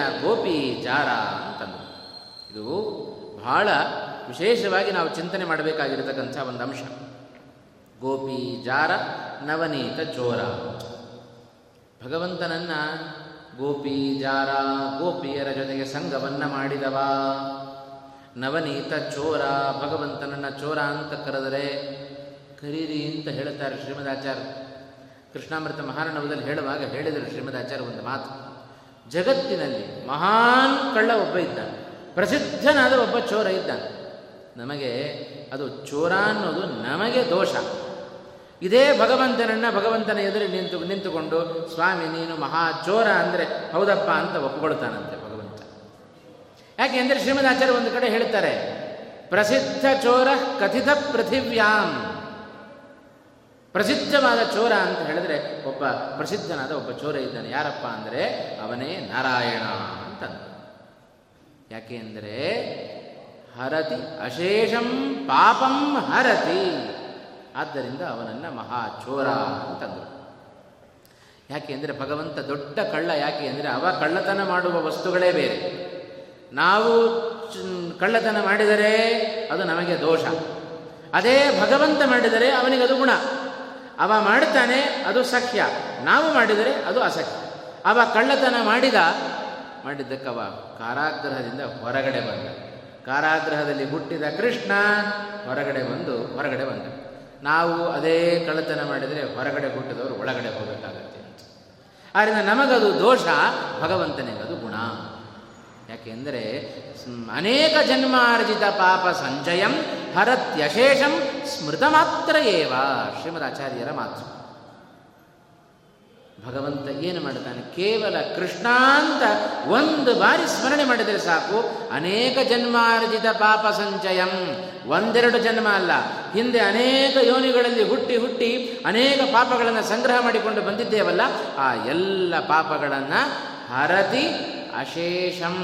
Speaker 1: ಜಾರ ಅಂತಂದು ಇದು ಬಹಳ ವಿಶೇಷವಾಗಿ ನಾವು ಚಿಂತನೆ ಮಾಡಬೇಕಾಗಿರತಕ್ಕಂಥ ಒಂದು ಅಂಶ. ಗೋಪೀಜಾರ ನವನೀತ ಚೋರ. ಭಗವಂತನನ್ನ ಗೋಪೀಜಾರ ಗೋಪಿಯರ ಜೊತೆಗೆ ಸಂಘವನ್ನ ಮಾಡಿದವ. ನವನೀತ ಚೋರ, ಭಗವಂತನನ್ನ ಚೋರ ಅಂತ ಕರೆದರೆ ಕರೀರಿ ಅಂತ ಹೇಳುತ್ತಾರೆ ಶ್ರೀಮದಾಚಾರ್ಯ ಕೃಷ್ಣಾಮೃತ ಮಹಾರಣವದಲ್ಲಿ ಹೇಳುವಾಗ ಹೇಳಿದರು ಶ್ರೀಮದಾಚಾರ್ಯ ಒಂದು ಮಾತು. ಜಗತ್ತಿನಲ್ಲಿ ಮಹಾನ್ ಕಳ್ಳ ಒಬ್ಬ ಇದ್ದಾನೆ. ಪ್ರಸಿದ್ಧನಾದ ಒಬ್ಬ ಚೋರ ಇದ್ದಾನೆ. ನಮಗೆ ಅದು ಚೋರ ಅನ್ನೋದು ನಮಗೆ ದೋಷ. ಇದೇ ಭಗವಂತನನ್ನ ಭಗವಂತನ ಎದುರು ನಿಂತು, ನಿಂತುಕೊಂಡು ಸ್ವಾಮಿ ನೀನು ಮಹಾ ಚೋರ ಅಂದರೆ ಹೌದಪ್ಪ ಅಂತ ಒಪ್ಪಿಕೊಳ್ತಾನಂತೆ ಭಗವಂತ. ಯಾಕೆ ಅಂದರೆ ಶ್ರೀಮದಾಚಾರ್ಯ ಒಂದು ಕಡೆ ಹೇಳ್ತಾರೆ, ಪ್ರಸಿದ್ಧ ಚೋರ ಕಥಿತ ಪೃಥಿವ್ಯಾಂ. ಪ್ರಸಿದ್ಧವಾದ ಚೋರ ಅಂತ ಹೇಳಿದ್ರೆ ಒಬ್ಬ ಪ್ರಸಿದ್ಧನಾದ ಒಬ್ಬ ಚೋರ ಇದ್ದಾನೆ. ಯಾರಪ್ಪ ಅಂದರೆ ಅವನೇ ನಾರಾಯಣ ಅಂತ ಯಾಕೆ ಅಂದರೆ ಹರತಿ ಅಶೇಷಂ ಪಾಪಂ ಹರತಿ. ಆದ್ದರಿಂದ ಅವನನ್ನು ಮಹಾಚೋರ ಅಂತಂದರು. ಯಾಕೆ ಅಂದರೆ ಭಗವಂತ ದೊಡ್ಡ ಕಳ್ಳ ಯಾಕೆ ಅಂದರೆ ಅವ ಕಳ್ಳತನ ಮಾಡುವ ವಸ್ತುಗಳೇ ಬೇರೆ. ನಾವು ಕಳ್ಳತನ ಮಾಡಿದರೆ ಅದು ನಮಗೆ ದೋಷ. ಅದೇ ಭಗವಂತ ಮಾಡಿದರೆ ಅವನಿಗೆ ಅದು ಗುಣ. ಅವ ಮಾಡುತ್ತಾನೆ ಅದು ಸಖ್ಯ. ನಾವು ಮಾಡಿದರೆ ಅದು ಅಸಖ್ಯ. ಅವ ಕಳ್ಳತನ ಮಾಡಿದ, ಮಾಡಿದ್ದಕ್ಕವ ಕಾರಾಗ್ರಹದಿಂದ ಹೊರಗಡೆ ಬಂದ. ಕಾರಾಗ್ರಹದಲ್ಲಿ ಹುಟ್ಟಿದ ಕೃಷ್ಣ ಹೊರಗಡೆ ಬಂದು ಹೊರಗಡೆ ಬಂದ. ನಾವು ಅದೇ ಕಳ್ಳತನ ಮಾಡಿದರೆ ಹೊರಗಡೆ ಹುಟ್ಟಿದವರು ಒಳಗಡೆ ಹೋಗಬೇಕಾಗುತ್ತೆ ಆದ್ದರಿಂದ ನಮಗದು ದೋಷ ಭಗವಂತನಿಗದು ಗುಣ. ಯಾಕೆಂದರೆ ಅನೇಕ ಜನ್ಮಾರ್ಜಿತ ಪಾಪ ಸಂಚಯಂ ಹರತ್ಯಶೇಷಂ ಸ್ಮೃತ ಮಾತ್ರ ಏವ ಶ್ರೀಮದಾಚಾರ್ಯರ ಮಾತು. ಭಗವಂತ ಏನು ಮಾಡುತ್ತಾನೆ? ಕೇವಲ ಕೃಷ್ಣ ಅಂತ ಒಂದು ಬಾರಿ ಸ್ಮರಣೆ ಮಾಡಿದರೆ ಸಾಕು. ಅನೇಕ ಜನ್ಮಾರ್ಜಿತ ಪಾಪ ಸಂಚಯಂ ಒಂದೆರಡು ಜನ್ಮ ಅಲ್ಲ. ಹಿಂದೆ ಅನೇಕ ಯೋನಿಗಳಲ್ಲಿ ಹುಟ್ಟಿ ಹುಟ್ಟಿ ಅನೇಕ ಪಾಪಗಳನ್ನು ಸಂಗ್ರಹ ಮಾಡಿಕೊಂಡು ಬಂದಿದ್ದೇವಲ್ಲ, ಆ ಎಲ್ಲ ಪಾಪಗಳನ್ನು ಹರತಿ ಅಶೇಷಂ.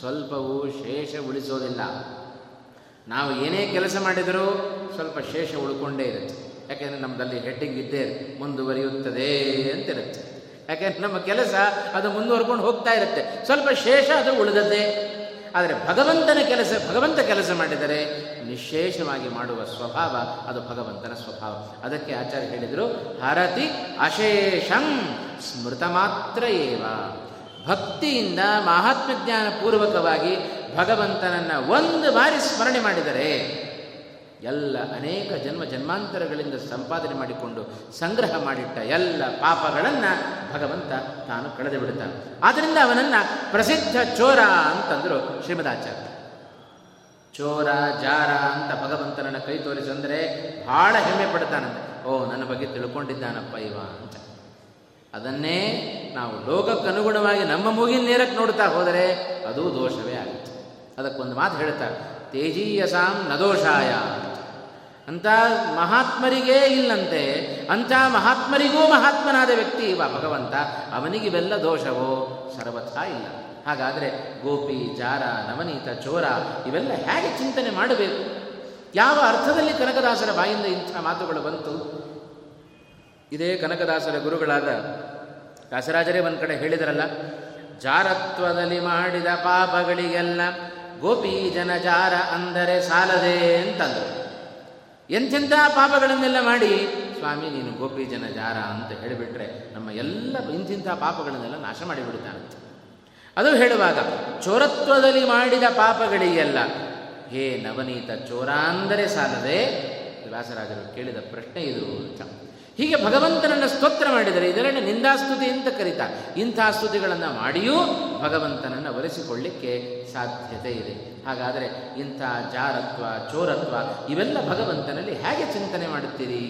Speaker 1: ಸ್ವಲ್ಪವೂ ಶೇಷ ಉಳಿಸೋದಿಲ್ಲ. ನಾವು ಏನೇ ಕೆಲಸ ಮಾಡಿದರೂ ಸ್ವಲ್ಪ ಶೇಷ ಉಳ್ಕೊಂಡೇ ಇರುತ್ತೆ. ಯಾಕೆಂದರೆ ನಮ್ಮದಲ್ಲಿ ಹೆಡ್ಡಿಂಗ್ ಇದ್ದೇ ಮುಂದುವರಿಯುತ್ತದೆ ಅಂತಿರುತ್ತೆ. ಯಾಕೆಂದರೆ ನಮ್ಮ ಕೆಲಸ ಅದು ಮುಂದುವರ್ಕೊಂಡು ಹೋಗ್ತಾ ಇರುತ್ತೆ. ಸ್ವಲ್ಪ ಶೇಷ ಅದು ಉಳಿದದ್ದೇ. ಆದರೆ ಭಗವಂತನ ಕೆಲಸ, ಭಗವಂತ ಕೆಲಸ ಮಾಡಿದರೆ ನಿಶೇಷವಾಗಿ ಮಾಡುವ ಸ್ವಭಾವ ಅದು ಭಗವಂತನ ಸ್ವಭಾವ. ಅದಕ್ಕೆ ಆಚಾರ್ಯ ಹೇಳಿದರು, ಹರತಿ ಅಶೇಷಂ ಸ್ಮೃತ ಮಾತ್ರ ಏವ. ಭಕ್ತಿಯಿಂದ ಮಹಾತ್ಮ ಜ್ಞಾನ ಪೂರ್ವಕವಾಗಿ ಭಗವಂತನನ್ನು ಒಂದು ಬಾರಿ ಸ್ಮರಣೆ ಮಾಡಿದರೆ ಎಲ್ಲ ಅನೇಕ ಜನ್ಮ ಜನ್ಮಾಂತರಗಳಿಂದ ಸಂಪಾದನೆ ಮಾಡಿಕೊಂಡು ಸಂಗ್ರಹ ಮಾಡಿಟ್ಟ ಎಲ್ಲ ಪಾಪಗಳನ್ನು ಭಗವಂತ ತಾನು ಕಳೆದು ಬಿಡುತ್ತಾನೆ. ಆದ್ದರಿಂದ ಅವನನ್ನು ಪ್ರಸಿದ್ಧ ಚೋರ ಅಂತಂದರು ಶ್ರೀಮದಾಚಾರ್ಯ. ಚೋರ, ಜಾರ ಅಂತ ಭಗವಂತನನ್ನು ಕೈ ತೋರಿಸಂದರೆ ಬಹಳ ಹೆಮ್ಮೆ ಪಡ್ತಾನಂತೆ. ಓ, ನನ್ನ ಬಗ್ಗೆ ತಿಳ್ಕೊಂಡಿದ್ದಾನಪ್ಪ ಇವ ಅಂತ. ಅದನ್ನೇ ನಾವು ಲೋಕಕ್ಕನುಗುಣವಾಗಿ ನಮ್ಮ ಮೂಗಿನ ನೇರಕ್ಕೆ ನೋಡ್ತಾ ಹೋದರೆ ಅದು ದೋಷವೇ ಆಗುತ್ತೆ. ಅದಕ್ಕೊಂದು ಮಾತು ಹೇಳ್ತಾರೆ, ತೇಜೀಯಸಾಂ ನದೋಷಾಯ ಅಂತ ಮಹಾತ್ಮರಿಗೇ ಇಲ್ಲಂತೆ, ಅಂಥ ಮಹಾತ್ಮರಿಗೂ ಮಹಾತ್ಮನಾದ ವ್ಯಕ್ತಿ ಇವ ಭಗವಂತ ಅವನಿಗಿವೆಲ್ಲ ದೋಷವೋ? ಸರ್ವಥಾ ಇಲ್ಲ. ಹಾಗಾದರೆ ಗೋಪಿ, ಜಾರ, ನವನೀತ, ಚೋರ ಇವೆಲ್ಲ ಹೇಗೆ ಚಿಂತನೆ ಮಾಡಬೇಕು? ಯಾವ ಅರ್ಥದಲ್ಲಿ ಕನಕದಾಸರ ಬಾಯಿಂದ ಇಂಥ ಮಾತುಗಳು ಬಂತು? ಇದೇ ಕನಕದಾಸರ ಗುರುಗಳಾದ ದಾಸರಾಜರೇ ಒಂದು ಕಡೆ ಹೇಳಿದರಲ್ಲ, ಜಾರತ್ವದಲ್ಲಿ ಮಾಡಿದ ಪಾಪಗಳಿಗೆಲ್ಲ ಗೋಪಿ ಜನ ಜಾರ ಅಂದರೆ ಸಾಲದೆ ಅಂತಂದರು. ಎಂಥೆಂಥ ಪಾಪಗಳನ್ನೆಲ್ಲ ಮಾಡಿ, ಸ್ವಾಮಿ ನೀನು ಗೋಪಿ ಜನ ಜಾರ ಅಂತ ಹೇಳಿಬಿಟ್ರೆ ನಮ್ಮ ಎಲ್ಲ ಇಂತಿಂಥ ಪಾಪಗಳನ್ನೆಲ್ಲ ನಾಶ ಮಾಡಿಬಿಡ್ತಾನಂತೆ ಅದು ಹೇಳುವಾಗ, ಚೋರತ್ವದಲ್ಲಿ ಮಾಡಿದ ಪಾಪಗಳಿಗೆಲ್ಲ, ಹೇ ನವನೀತ ಚೋರ ಅಂದರೆ ಸಾಲದೆ? ವ್ಯಾಸರಾಜರು ಕೇಳಿದ ಪ್ರಶ್ನೆ ಇದು. ಹೀಗೆ ಭಗವಂತನನ್ನು ಸ್ತೋತ್ರ ಮಾಡಿದರೆ ಇದರಲ್ಲಿ ನಿಂದಾಸ್ತುತಿ ಅಂತ ಕರೀತಾರೆ. ಇಂಥ ಸ್ತುತಿಗಳನ್ನು ಮಾಡಿಯೂ ಭಗವಂತನನ್ನು ಒಲಿಸಿಕೊಳ್ಳಿಕ್ಕೆ ಸಾಧ್ಯತೆ ಇದೆ. ಹಾಗಾದರೆ ಇಂಥ ಜಾರತ್ವ, ಚೋರತ್ವ ಇವೆಲ್ಲ ಭಗವಂತನಲ್ಲಿ ಹೇಗೆ ಚಿಂತನೆ ಮಾಡುತ್ತೀರಿ?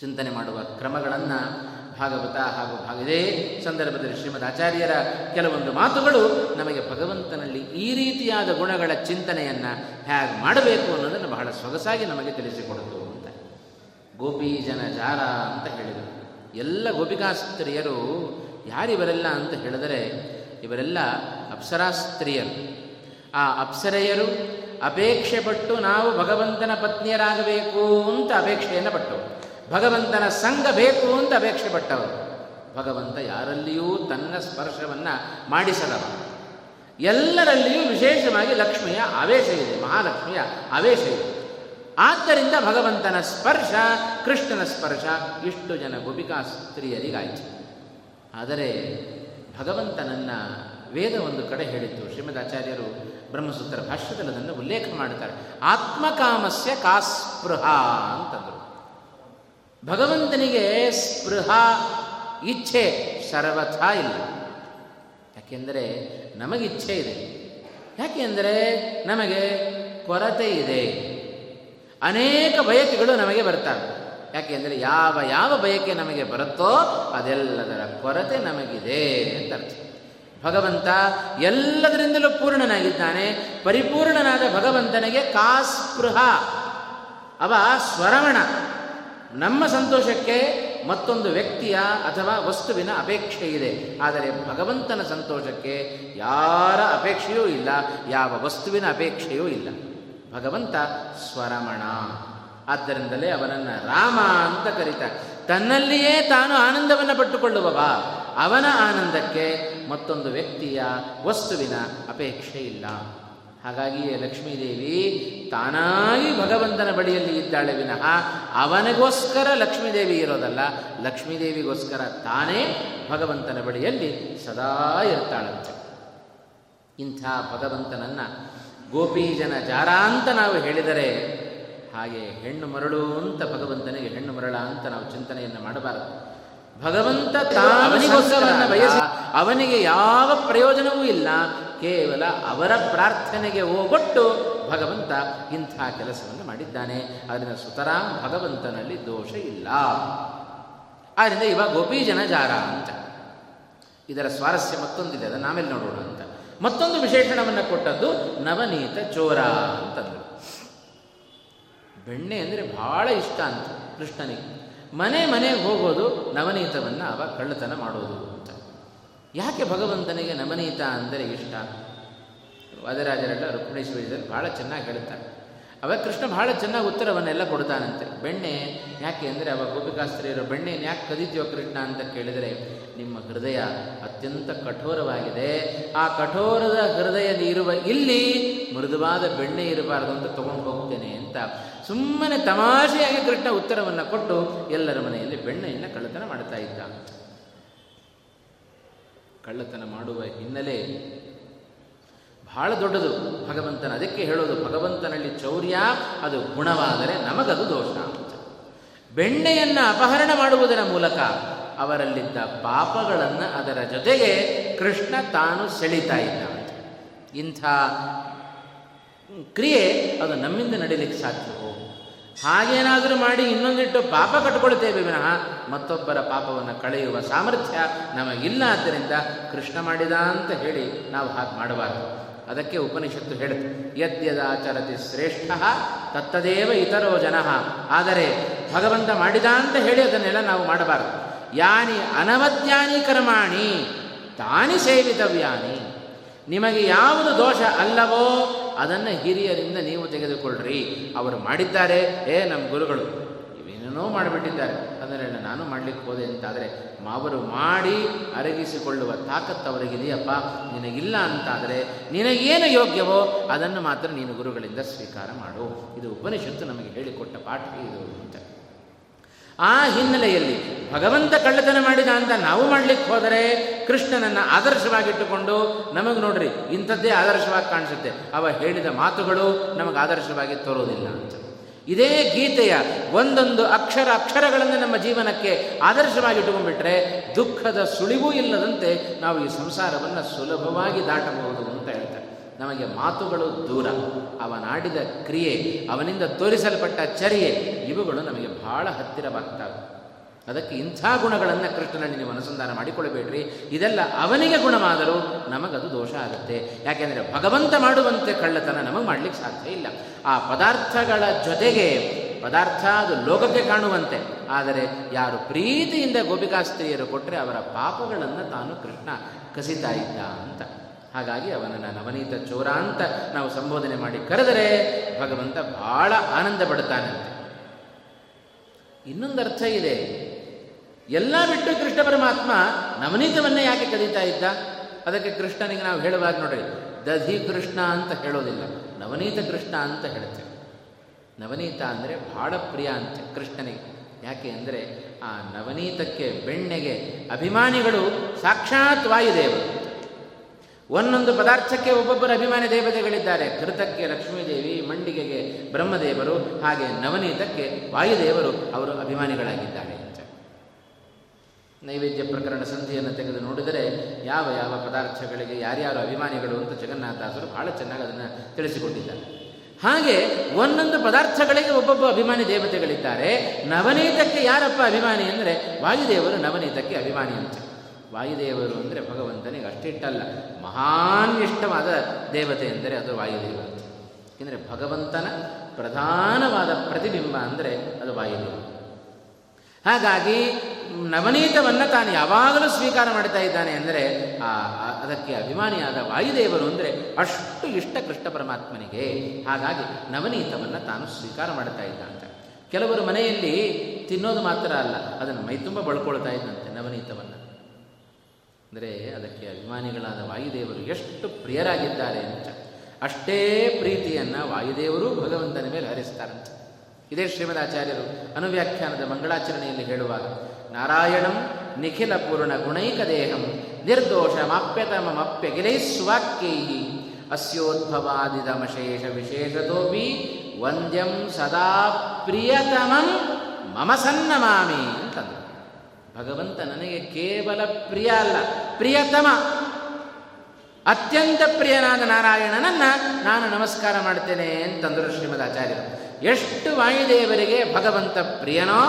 Speaker 1: ಚಿಂತನೆ ಮಾಡುವ ಕ್ರಮಗಳನ್ನು ಭಾಗವತ ಹಾಗೂ ಭಾಗ ಇದೇ ಸಂದರ್ಭದಲ್ಲಿ ಶ್ರೀಮದ್ ಆಚಾರ್ಯರ ಕೆಲವೊಂದು ಮಾತುಗಳು ನಮಗೆ ಭಗವಂತನಲ್ಲಿ ಈ ರೀತಿಯಾದ ಗುಣಗಳ ಚಿಂತನೆಯನ್ನು ಹೇಗೆ ಮಾಡಬೇಕು ಅನ್ನೋದನ್ನು ಬಹಳ ಸೊಗಸಾಗಿ ನಮಗೆ ತಿಳಿಸಿಕೊಡುತ್ತು ಅಂತ ಗೋಪಿ ಜನ ಜಾರ ಅಂತ ಹೇಳಿದರು. ಎಲ್ಲ ಗೋಪಿಕಾಸ್ತ್ರೀಯರು ಯಾರಿವರೆಲ್ಲ ಅಂತ ಹೇಳಿದರೆ ಇವರೆಲ್ಲ ಅಪ್ಸರಾಸ್ತ್ರೀಯರು. ಆ ಅಪ್ಸರೆಯರು ಅಪೇಕ್ಷೆ ಪಟ್ಟು ನಾವು ಭಗವಂತನ ಪತ್ನಿಯರಾಗಬೇಕು ಅಂತ ಅಪೇಕ್ಷೆಯನ್ನು ಪಟ್ಟವು ಭಗವಂತನ ಸಂಘ ಬೇಕು ಅಂತ ಅಪೇಕ್ಷೆ ಪಟ್ಟವರು. ಭಗವಂತ ಯಾರಲ್ಲಿಯೂ ತನ್ನ ಸ್ಪರ್ಶವನ್ನು ಮಾಡಿಸದವ ಎಲ್ಲರಲ್ಲಿಯೂ ವಿಶೇಷವಾಗಿ ಲಕ್ಷ್ಮಿಯ ಆವೇಶ ಇದೆ, ಮಹಾಲಕ್ಷ್ಮಿಯ ಆವೇಶ ಇದೆ. ಆದ್ದರಿಂದ ಭಗವಂತನ ಸ್ಪರ್ಶ, ಕೃಷ್ಣನ ಸ್ಪರ್ಶ, ಇಷ್ಟು ಜನ ಗೋಪಿಕಾ ಸ್ತ್ರೀಯರಿಗಾಯಿತು. ಆದರೆ ಭಗವಂತನನ್ನು ವೇದ ಒಂದು ಕಡೆ ಹೇಳಿತ್ತು ಶ್ರೀಮದ್ ಆಚಾರ್ಯರು ಬ್ರಹ್ಮಸೂತ್ರ ಭಾಷ್ಯದಲ್ಲಿ ಅದನ್ನು ಉಲ್ಲೇಖ ಮಾಡುತ್ತಾರೆ. ಆತ್ಮಕಾಮಸ್ಯ ಕಾಸ್ಪೃಹ ಅಂತಂದರು. ಭಗವಂತನಿಗೆ ಸ್ಪೃಹ, ಇಚ್ಛೆ ಸರ್ವಥಾ ಇಲ್ಲ. ಯಾಕೆಂದರೆ ನಮಗಿಚ್ಛೆ ಇದೆ. ಯಾಕೆಂದರೆ ನಮಗೆ ಕೊರತೆ ಇದೆ. ಅನೇಕ ಬಯಕೆಗಳು ನಮಗೆ ಬರ್ತವೆ. ಯಾಕೆಂದರೆ ಯಾವ ಯಾವ ಬಯಕೆ ನಮಗೆ ಬರುತ್ತೋ ಅದೆಲ್ಲದರ ಕೊರತೆ ನಮಗಿದೆ ಅಂತ ಅರ್ಥ. ಭಗವಂತ ಎಲ್ಲದರಿಂದಲೂ ಪೂರ್ಣನಾಗಿದ್ದಾನೆ. ಪರಿಪೂರ್ಣನಾದ ಭಗವಂತನಿಗೆ ಕಾಸ್ಪೃಹ, ಅವ ಸ್ವರವಣ ನಮ್ಮ ಸಂತೋಷಕ್ಕೆ ಮತ್ತೊಂದು ವ್ಯಕ್ತಿಯ ಅಥವಾ ವಸ್ತುವಿನ ಅಪೇಕ್ಷೆ ಇದೆ. ಆದರೆ ಭಗವಂತನ ಸಂತೋಷಕ್ಕೆ ಯಾರ ಅಪೇಕ್ಷೆಯೂ ಇಲ್ಲ, ಯಾವ ವಸ್ತುವಿನ ಅಪೇಕ್ಷೆಯೂ ಇಲ್ಲ. ಭಗವಂತ ಸ್ವರಮಣ. ಆದ್ದರಿಂದಲೇ ಅವನನ್ನು ರಾಮ ಅಂತ ಕರೀತಾರೆ. ತನ್ನಲ್ಲಿಯೇ ತಾನು ಆನಂದವನ್ನು ಪಟ್ಟುಕೊಳ್ಳುವವ. ಅವನ ಆನಂದಕ್ಕೆ ಮತ್ತೊಂದು ವ್ಯಕ್ತಿಯ ವಸ್ತುವಿನ ಅಪೇಕ್ಷೆ ಇಲ್ಲ. ಹಾಗಾಗಿಯೇ ಲಕ್ಷ್ಮೀದೇವಿ ತಾನಾಗಿ ಭಗವಂತನ ಬಳಿಯಲ್ಲಿ ಇದ್ದಾಳೆ ವಿನಃ ಅವನಿಗೋಸ್ಕರ ಲಕ್ಷ್ಮೀದೇವಿ ಇರೋದಲ್ಲ. ಲಕ್ಷ್ಮೀದೇವಿಗೋಸ್ಕರ ತಾನೇ ಭಗವಂತನ ಬಳಿಯಲ್ಲಿ ಸದಾ ಇರ್ತಾಳಂತೆ. ಇಂಥ ಭಗವಂತನನ್ನು ಗೋಪಿ ಜನ ಜಾರ ಅಂತ ನಾವು ಹೇಳಿದರೆ ಹಾಗೆ ಹೆಣ್ಣು ಮರಳು ಅಂತ ಭಗವಂತನಿಗೆ ಹೆಣ್ಣು ಮರಳ ಅಂತ ನಾವು ಚಿಂತನೆಯನ್ನು ಮಾಡಬಾರದು. ಭಗವಂತ ತಾನಿಗೋಸ್ಕರವನ್ನು ಬಯಸಿ ಅವನಿಗೆ ಯಾವ ಪ್ರಯೋಜನವೂ ಇಲ್ಲ. ಕೇವಲ ಅವರ ಪ್ರಾರ್ಥನೆಗೆ ಹೋಗೊಟ್ಟು ಭಗವಂತ ಇಂಥ ಕೆಲಸವನ್ನು ಮಾಡಿದ್ದಾನೆ. ಅದರಿಂದ ಸುತರಾಮ್ ಭಗವಂತನಲ್ಲಿ ದೋಷ ಇಲ್ಲ. ಆದ್ದರಿಂದ ಇವ ಗೋಪೀಜನ ಜಾರ ಅಂತ. ಇದರ ಸ್ವಾರಸ್ಯ ಮತ್ತೊಂದಿದೆ. ಅದನ್ನು ಆಮೇಲೆ ನೋಡೋಣ ಮತ್ತೊಂದು ವಿಶೇಷಣವನ್ನು ಕೊಟ್ಟದ್ದು ನವನೀತ ಚೋರ ಅಂತಂದರು. ಬೆಣ್ಣೆ ಅಂದರೆ ಬಹಳ ಇಷ್ಟ ಅಂತ ಕೃಷ್ಣನಿಗೆ. ಮನೆ ಮನೆಗೆ ಹೋಗೋದು ನವನೀತವನ್ನು ಅವ ಕಳ್ಳತನ ಮಾಡೋದು ಅಂತ. ಯಾಕೆ ಭಗವಂತನಿಗೆ ನವನೀತ ಅಂದರೆ ಇಷ್ಟ? ವಾದರಾಜರೆಲ್ಲ ರುಕ್ಮಿಣೇಶ್ವರಿದಲ್ಲಿ ಭಾಳ ಚೆನ್ನಾಗಿ ಹೇಳ್ತಾರೆ. ಅವಾಗ ಕೃಷ್ಣ ಬಹಳ ಚೆನ್ನಾಗಿ ಉತ್ತರವನ್ನೆಲ್ಲ ಕೊಡ್ತಾನಂತೆ. ಬೆಣ್ಣೆ ಯಾಕೆ ಅಂದರೆ ಅವ ಗೋಪಿಕಾಸ್ತ್ರೀಯರು ಬೆಣ್ಣೆಯನ್ನು ಯಾಕೆ ಕದಿದ್ಯೋ ಕೃಷ್ಣ? ಅಂತ ಕೇಳಿದರೆ, ನಿಮ್ಮ ಹೃದಯ ಅತ್ಯಂತ ಕಠೋರವಾಗಿದೆ. ಆ ಕಠೋರದ ಹೃದಯ ಇರುವ ಇಲ್ಲಿ ಮೃದುವಾದ ಬೆಣ್ಣೆ ಇರಬಾರ್ದು ಅಂತ ತಗೊಂಡು ಹೋಗ್ತೇನೆ ಅಂತ. ಸುಮ್ಮನೆ ತಮಾಷೆಯಾಗಿ ಕೃಷ್ಣ ಉತ್ತರವನ್ನು ಕೊಟ್ಟು ಎಲ್ಲರ ಮನೆಯಲ್ಲಿ ಬೆಣ್ಣೆಯನ್ನು ಕಳ್ಳತನ ಮಾಡ್ತಾ ಇದ್ದ. ಕಳ್ಳತನ ಮಾಡುವ ಹಿನ್ನೆಲೆ ಬಹಳ ದೊಡ್ಡದು ಭಗವಂತನ. ಅದಕ್ಕೆ ಹೇಳೋದು ಭಗವಂತನಲ್ಲಿ ಚೌರ್ಯ, ಅದು ಗುಣವಾದರೆ ನಮಗದು ದೋಷ. ಅಂತ ಬೆಣ್ಣೆಯನ್ನು ಅಪಹರಣ ಮಾಡುವುದರ ಮೂಲಕ ಅವರಲ್ಲಿದ್ದ ಪಾಪಗಳನ್ನು ಅದರ ಜೊತೆಗೆ ಕೃಷ್ಣ ತಾನು ಸೆಳೀತಾ ಇದ್ದ ಇಂಥ ಕ್ರಿಯೆ ಅದು ನಮ್ಮಿಂದ ನಡೀಲಿಕ್ಕೆ ಸಾಧ್ಯವೋ? ಹಾಗೇನಾದರೂ ಮಾಡಿ ಇನ್ನೊಂದಿಟ್ಟು ಪಾಪ ಕಟ್ಕೊಳ್ತೇವೆ ವಿನಃ ಮತ್ತೊಬ್ಬರ ಪಾಪವನ್ನು ಕಳೆಯುವ ಸಾಮರ್ಥ್ಯ ನಮಗಿಲ್ಲ. ಆದ್ದರಿಂದ ಕೃಷ್ಣ ಮಾಡಿದ ಅಂತ ಹೇಳಿ ನಾವು ಹಾಗೆ ಮಾಡಬಾರದು. ಅದಕ್ಕೆ ಉಪನಿಷತ್ತು ಹೇಳುತ್ತೆ. ಯದ್ಯದಾಚರತಿ ಶ್ರೇಷ್ಠ, ತತ್ತದೇವ ಇತರೋ ಜನ. ಆದರೆ ಭಗವಂತ ಮಾಡಿದ ಅಂತ ಹೇಳಿ ಅದನ್ನೆಲ್ಲ ನಾವು ಮಾಡಬಾರದು. ಯಾನಿ ಅನವಜ್ಞಾನಿ ಕರ್ಮಾಣಿ, ತಾನಿ ಸೇವಿತವ್ಯಾನಿ. ನಿಮಗೆ ಯಾವುದು ದೋಷ ಅಲ್ಲವೋ ಅದನ್ನು ಹಿರಿಯರಿಂದ ನೀವು ತೆಗೆದುಕೊಳ್ಳ್ರಿ. ಅವರು ಮಾಡಿದ್ದಾರೆ, ಏ ನಮ್ಮ ಗುರುಗಳು ಇವೇನೇನೋ ಮಾಡಿಬಿಟ್ಟಿದ್ದಾರೆ. ಅದನ್ನೆಲ್ಲ ನಾನು ಮಾಡಲಿಕ್ಕೆ ಹೋದೆ ಅಂತಾದರೆ ಅವರು ಮಾಡಿ ಅರಗಿಸಿಕೊಳ್ಳುವ ತಾಕತ್ತು ಅವರಿಗಿದೆಯಪ್ಪ? ನಿನಗಿಲ್ಲ ಅಂತಾದರೆ ನಿನಗೇನು ಯೋಗ್ಯವೋ ಅದನ್ನು ಮಾತ್ರ ನೀನು ಗುರುಗಳಿಂದ ಸ್ವೀಕಾರ ಮಾಡು. ಇದು ಉಪನಿಷತ್ತು ನಮಗೆ ಹೇಳಿಕೊಟ್ಟ ಪಾಠ ಇದು ಅಂತ. ಆ ಹಿನ್ನೆಲೆಯಲ್ಲಿ ಭಗವಂತ ಕಳ್ಳತನ ಮಾಡಿದ ಅಂತ ನಾವು ಮಾಡಲಿಕ್ಕೆ ಹೋದರೆ ಕೃಷ್ಣನನ್ನು ಆದರ್ಶವಾಗಿಟ್ಟುಕೊಂಡು ನಮಗೆ ನೋಡ್ರಿ ಇಂಥದ್ದೇ ಆದರ್ಶವಾಗಿ ಕಾಣಿಸುತ್ತೆ. ಅವ ಹೇಳಿದ ಮಾತುಗಳು ನಮಗೆ ಆದರ್ಶವಾಗಿ ತೋರೋದಿಲ್ಲ ಅಂತ. ಇದೇ ಗೀತೆಯ ಒಂದೊಂದು ಅಕ್ಷರ ಅಕ್ಷರಗಳನ್ನು ನಮ್ಮ ಜೀವನಕ್ಕೆ ಆದರ್ಶವಾಗಿ ಇಟ್ಟುಕೊಂಡ್ಬಿಟ್ರೆ ದುಃಖದ ಸುಳಿವೂ ಇಲ್ಲದಂತೆ ನಾವು ಈ ಸಂಸಾರವನ್ನು ಸುಲಭವಾಗಿ ದಾಟಬಹುದು ಅಂತ ಹೇಳ್ತಾರೆ. ನಮಗೆ ಮಾತುಗಳು ದೂರ. ಅವನಾಡಿದ ಕ್ರಿಯೆ, ಅವನಿಂದ ತೋರಿಸಲ್ಪಟ್ಟ ಚರ್ಯೆ, ಇವುಗಳು ನಮಗೆ ಬಹಳ ಹತ್ತಿರವಾಗ್ತವೆ. ಅದಕ್ಕೆ ಇಂಥ ಗುಣಗಳನ್ನು ಕೃಷ್ಣನಲ್ಲಿ ನೀವು ಅನುಸಂಧಾನ ಮಾಡಿಕೊಳ್ಳಬೇಡ್ರಿ. ಇದೆಲ್ಲ ಅವನಿಗೆ ಗುಣವಾದರೂ ನಮಗದು ದೋಷ ಆಗುತ್ತೆ. ಯಾಕೆಂದರೆ ಭಗವಂತ ಮಾಡುವಂತೆ ಕಳ್ಳತನ ನಮಗೆ ಮಾಡಲಿಕ್ಕೆ ಸಾಧ್ಯ ಇಲ್ಲ. ಆ ಪದಾರ್ಥಗಳ ಜೊತೆಗೆ, ಪದಾರ್ಥ ಅದು ಲೋಕಕ್ಕೆ ಕಾಣುವಂತೆ. ಆದರೆ ಯಾರು ಪ್ರೀತಿಯಿಂದ ಗೋಪಿಕಾಸ್ತ್ರೀಯರು ಕೊಟ್ಟರೆ ಅವರ ಪಾಪಗಳನ್ನು ತಾನು ಕೃಷ್ಣ ಕಸಿತಾ ಇದ್ದ ಅಂತ. ಹಾಗಾಗಿ ಅವನನ್ನು ನವನೀತ ಚೋರ ಅಂತ ನಾವು ಸಂಬೋಧನೆ ಮಾಡಿ ಕರೆದರೆ ಭಗವಂತ ಬಹಳ ಆನಂದ ಪಡ್ತಾನಂತೆ ಇನ್ನೊಂದು ಅರ್ಥ ಇದೆ. ಎಲ್ಲ ಬಿಟ್ಟು ಕೃಷ್ಣ ಪರಮಾತ್ಮ ನವನೀತವನ್ನೇ ಯಾಕೆ ಕದೀತಾ ಇದ್ದ? ಅದಕ್ಕೆ ಕೃಷ್ಣನಿಗೆ ನಾವು ಹೇಳುವಾಗ ನೋಡ್ರಿ ದಧಿ ಕೃಷ್ಣ ಅಂತ ಹೇಳೋದಿಲ್ಲ, ನವನೀತ ಕೃಷ್ಣ ಅಂತ ಹೇಳ್ತೇವೆ. ನವನೀತ ಅಂದರೆ ಬಹಳ ಪ್ರಿಯ ಅಂತೆ ಕೃಷ್ಣನಿಗೆ. ಯಾಕೆ ಅಂದರೆ ಆ ನವನೀತಕ್ಕೆ, ಬೆಣ್ಣೆಗೆ ಅಭಿಮಾನಿಗಳು ಸಾಕ್ಷಾತ್ ವಾಯುದೇವರು. ಒಂದೊಂದು ಪದಾರ್ಥಕ್ಕೆ ಒಬ್ಬೊಬ್ಬರ ಅಭಿಮಾನಿ ದೇವತೆಗಳಿದ್ದಾರೆ. ಕೃತಕ್ಕೆ ಲಕ್ಷ್ಮೀದೇವಿ, ಮಂಡಿಗೆಗೆ ಬ್ರಹ್ಮದೇವರು, ಹಾಗೆ ನವನೀತಕ್ಕೆ ವಾಯುದೇವರು ಅವರು ಅಭಿಮಾನಿಗಳಾಗಿದ್ದಾರೆ. ನೈವೇದ್ಯ ಪ್ರಕರಣ ಸಂಧಿಯನ್ನು ತೆಗೆದು ನೋಡಿದರೆ ಯಾವ ಯಾವ ಪದಾರ್ಥಗಳಿಗೆ ಯಾರ್ಯಾರು ಅಭಿಮಾನಿಗಳು ಅಂತ ಜಗನ್ನಾಥಾಸರು ಬಹಳ ಚೆನ್ನಾಗಿ ಅದನ್ನು ತಿಳಿಸಿಕೊಟ್ಟಿದ್ದಾರೆ. ಹಾಗೆ ಒಂದೊಂದು ಪದಾರ್ಥಗಳಿಗೆ ಒಬ್ಬೊಬ್ಬ ಅಭಿಮಾನಿ ದೇವತೆಗಳಿದ್ದಾರೆ. ನವನೀತಕ್ಕೆ ಯಾರಪ್ಪ ಅಭಿಮಾನಿ ಅಂದರೆ ವಾಯುದೇವರು ನವನೀತಕ್ಕೆ ಅಭಿಮಾನಿ ಅಂತ. ವಾಯುದೇವರು ಅಂದರೆ ಭಗವಂತನಿಗೆ ಅಷ್ಟಿಟ್ಟಲ್ಲ ಮಹಾನ್ ಇಷ್ಟವಾದ ದೇವತೆ ಎಂದರೆ ಅದು ವಾಯುದೇವರು ಏಕೆಂದರೆ ಭಗವಂತನ ಪ್ರಧಾನವಾದ ಪ್ರತಿಬಿಂಬ ಅಂದರೆ ಅದು ವಾಯುದೇವ. ಹಾಗಾಗಿ ನವನೀತವನ್ನು ತಾನು ಯಾವಾಗಲೂ ಸ್ವೀಕಾರ ಮಾಡ್ತಾ ಇದ್ದಾನೆ ಅಂದರೆ ಅದಕ್ಕೆ ಅಭಿಮಾನಿಯಾದ ವಾಯುದೇವರು ಅಂದರೆ ಅಷ್ಟು ಇಷ್ಟ ಕೃಷ್ಣ ಪರಮಾತ್ಮನಿಗೆ. ಹಾಗಾಗಿ ನವನೀತವನ್ನು ತಾನು ಸ್ವೀಕಾರ ಮಾಡ್ತಾ ಇದ್ದಂತೆ ಕೆಲವರು ಮನೆಯಲ್ಲಿ ತಿನ್ನೋದು ಮಾತ್ರ ಅಲ್ಲ, ಅದನ್ನು ಮೈ ತುಂಬ ಬಳ್ಕೊಳ್ತಾ ಇದ್ದಂತೆ ನವನೀತವನ್ನು. ಅಂದರೆ ಅದಕ್ಕೆ ಅಭಿಮಾನಿಗಳಾದ ವಾಯುದೇವರು ಎಷ್ಟು ಪ್ರಿಯರಾಗಿದ್ದಾರೆ ಅಂತ. ಅಷ್ಟೇ ಪ್ರೀತಿಯನ್ನು ವಾಯುದೇವರು ಭಗವಂತನ ಮೇಲೆ ಹರಿಸ್ತಾರಂತೆ. ಇದೇ ಶ್ರೀಮದಾಚಾರ್ಯರು ಅನುವ್ಯಾಖ್ಯಾನದ ಮಂಗಳಾಚರಣೆಯಲ್ಲಿ ಹೇಳುವಾಗ, ನಾರಾಯಣಂ ನಿಖಿಲ ಪೂರ್ಣ ಗುಣೈಕ ದೇಹಂ ನಿರ್ದೋಷಮಾಪ್ಯತಮಪ್ಯಗಿಲೈ ಸ್ವಾಕ್ಯೈ ಅಸ್ಯೋದ್ಭವಾದಿದಮಶೇಷ ವಿಶೇಷತೋಪಿ ವಂದ್ಯಂ ಸದಾ ಪ್ರಿಯತಮಂ ಮಮ ಸನ್ನಮಾಮಿ ಅಂತಂದು ಭಗವಂತ ನನಗೆ ಕೇವಲ ಪ್ರಿಯ ಅಲ್ಲ, ಪ್ರಿಯತಮ. ಅತ್ಯಂತ ಪ್ರಿಯನಾದ ನಾರಾಯಣನನ್ನು ನಾನು ನಮಸ್ಕಾರ ಮಾಡ್ತೇನೆ ಅಂತಂದರು ಶ್ರೀಮದ್ ಆಚಾರ್ಯರು. ಎಷ್ಟು ವಾಯುದೇವರಿಗೆ ಭಗವಂತ ಪ್ರಿಯನೋ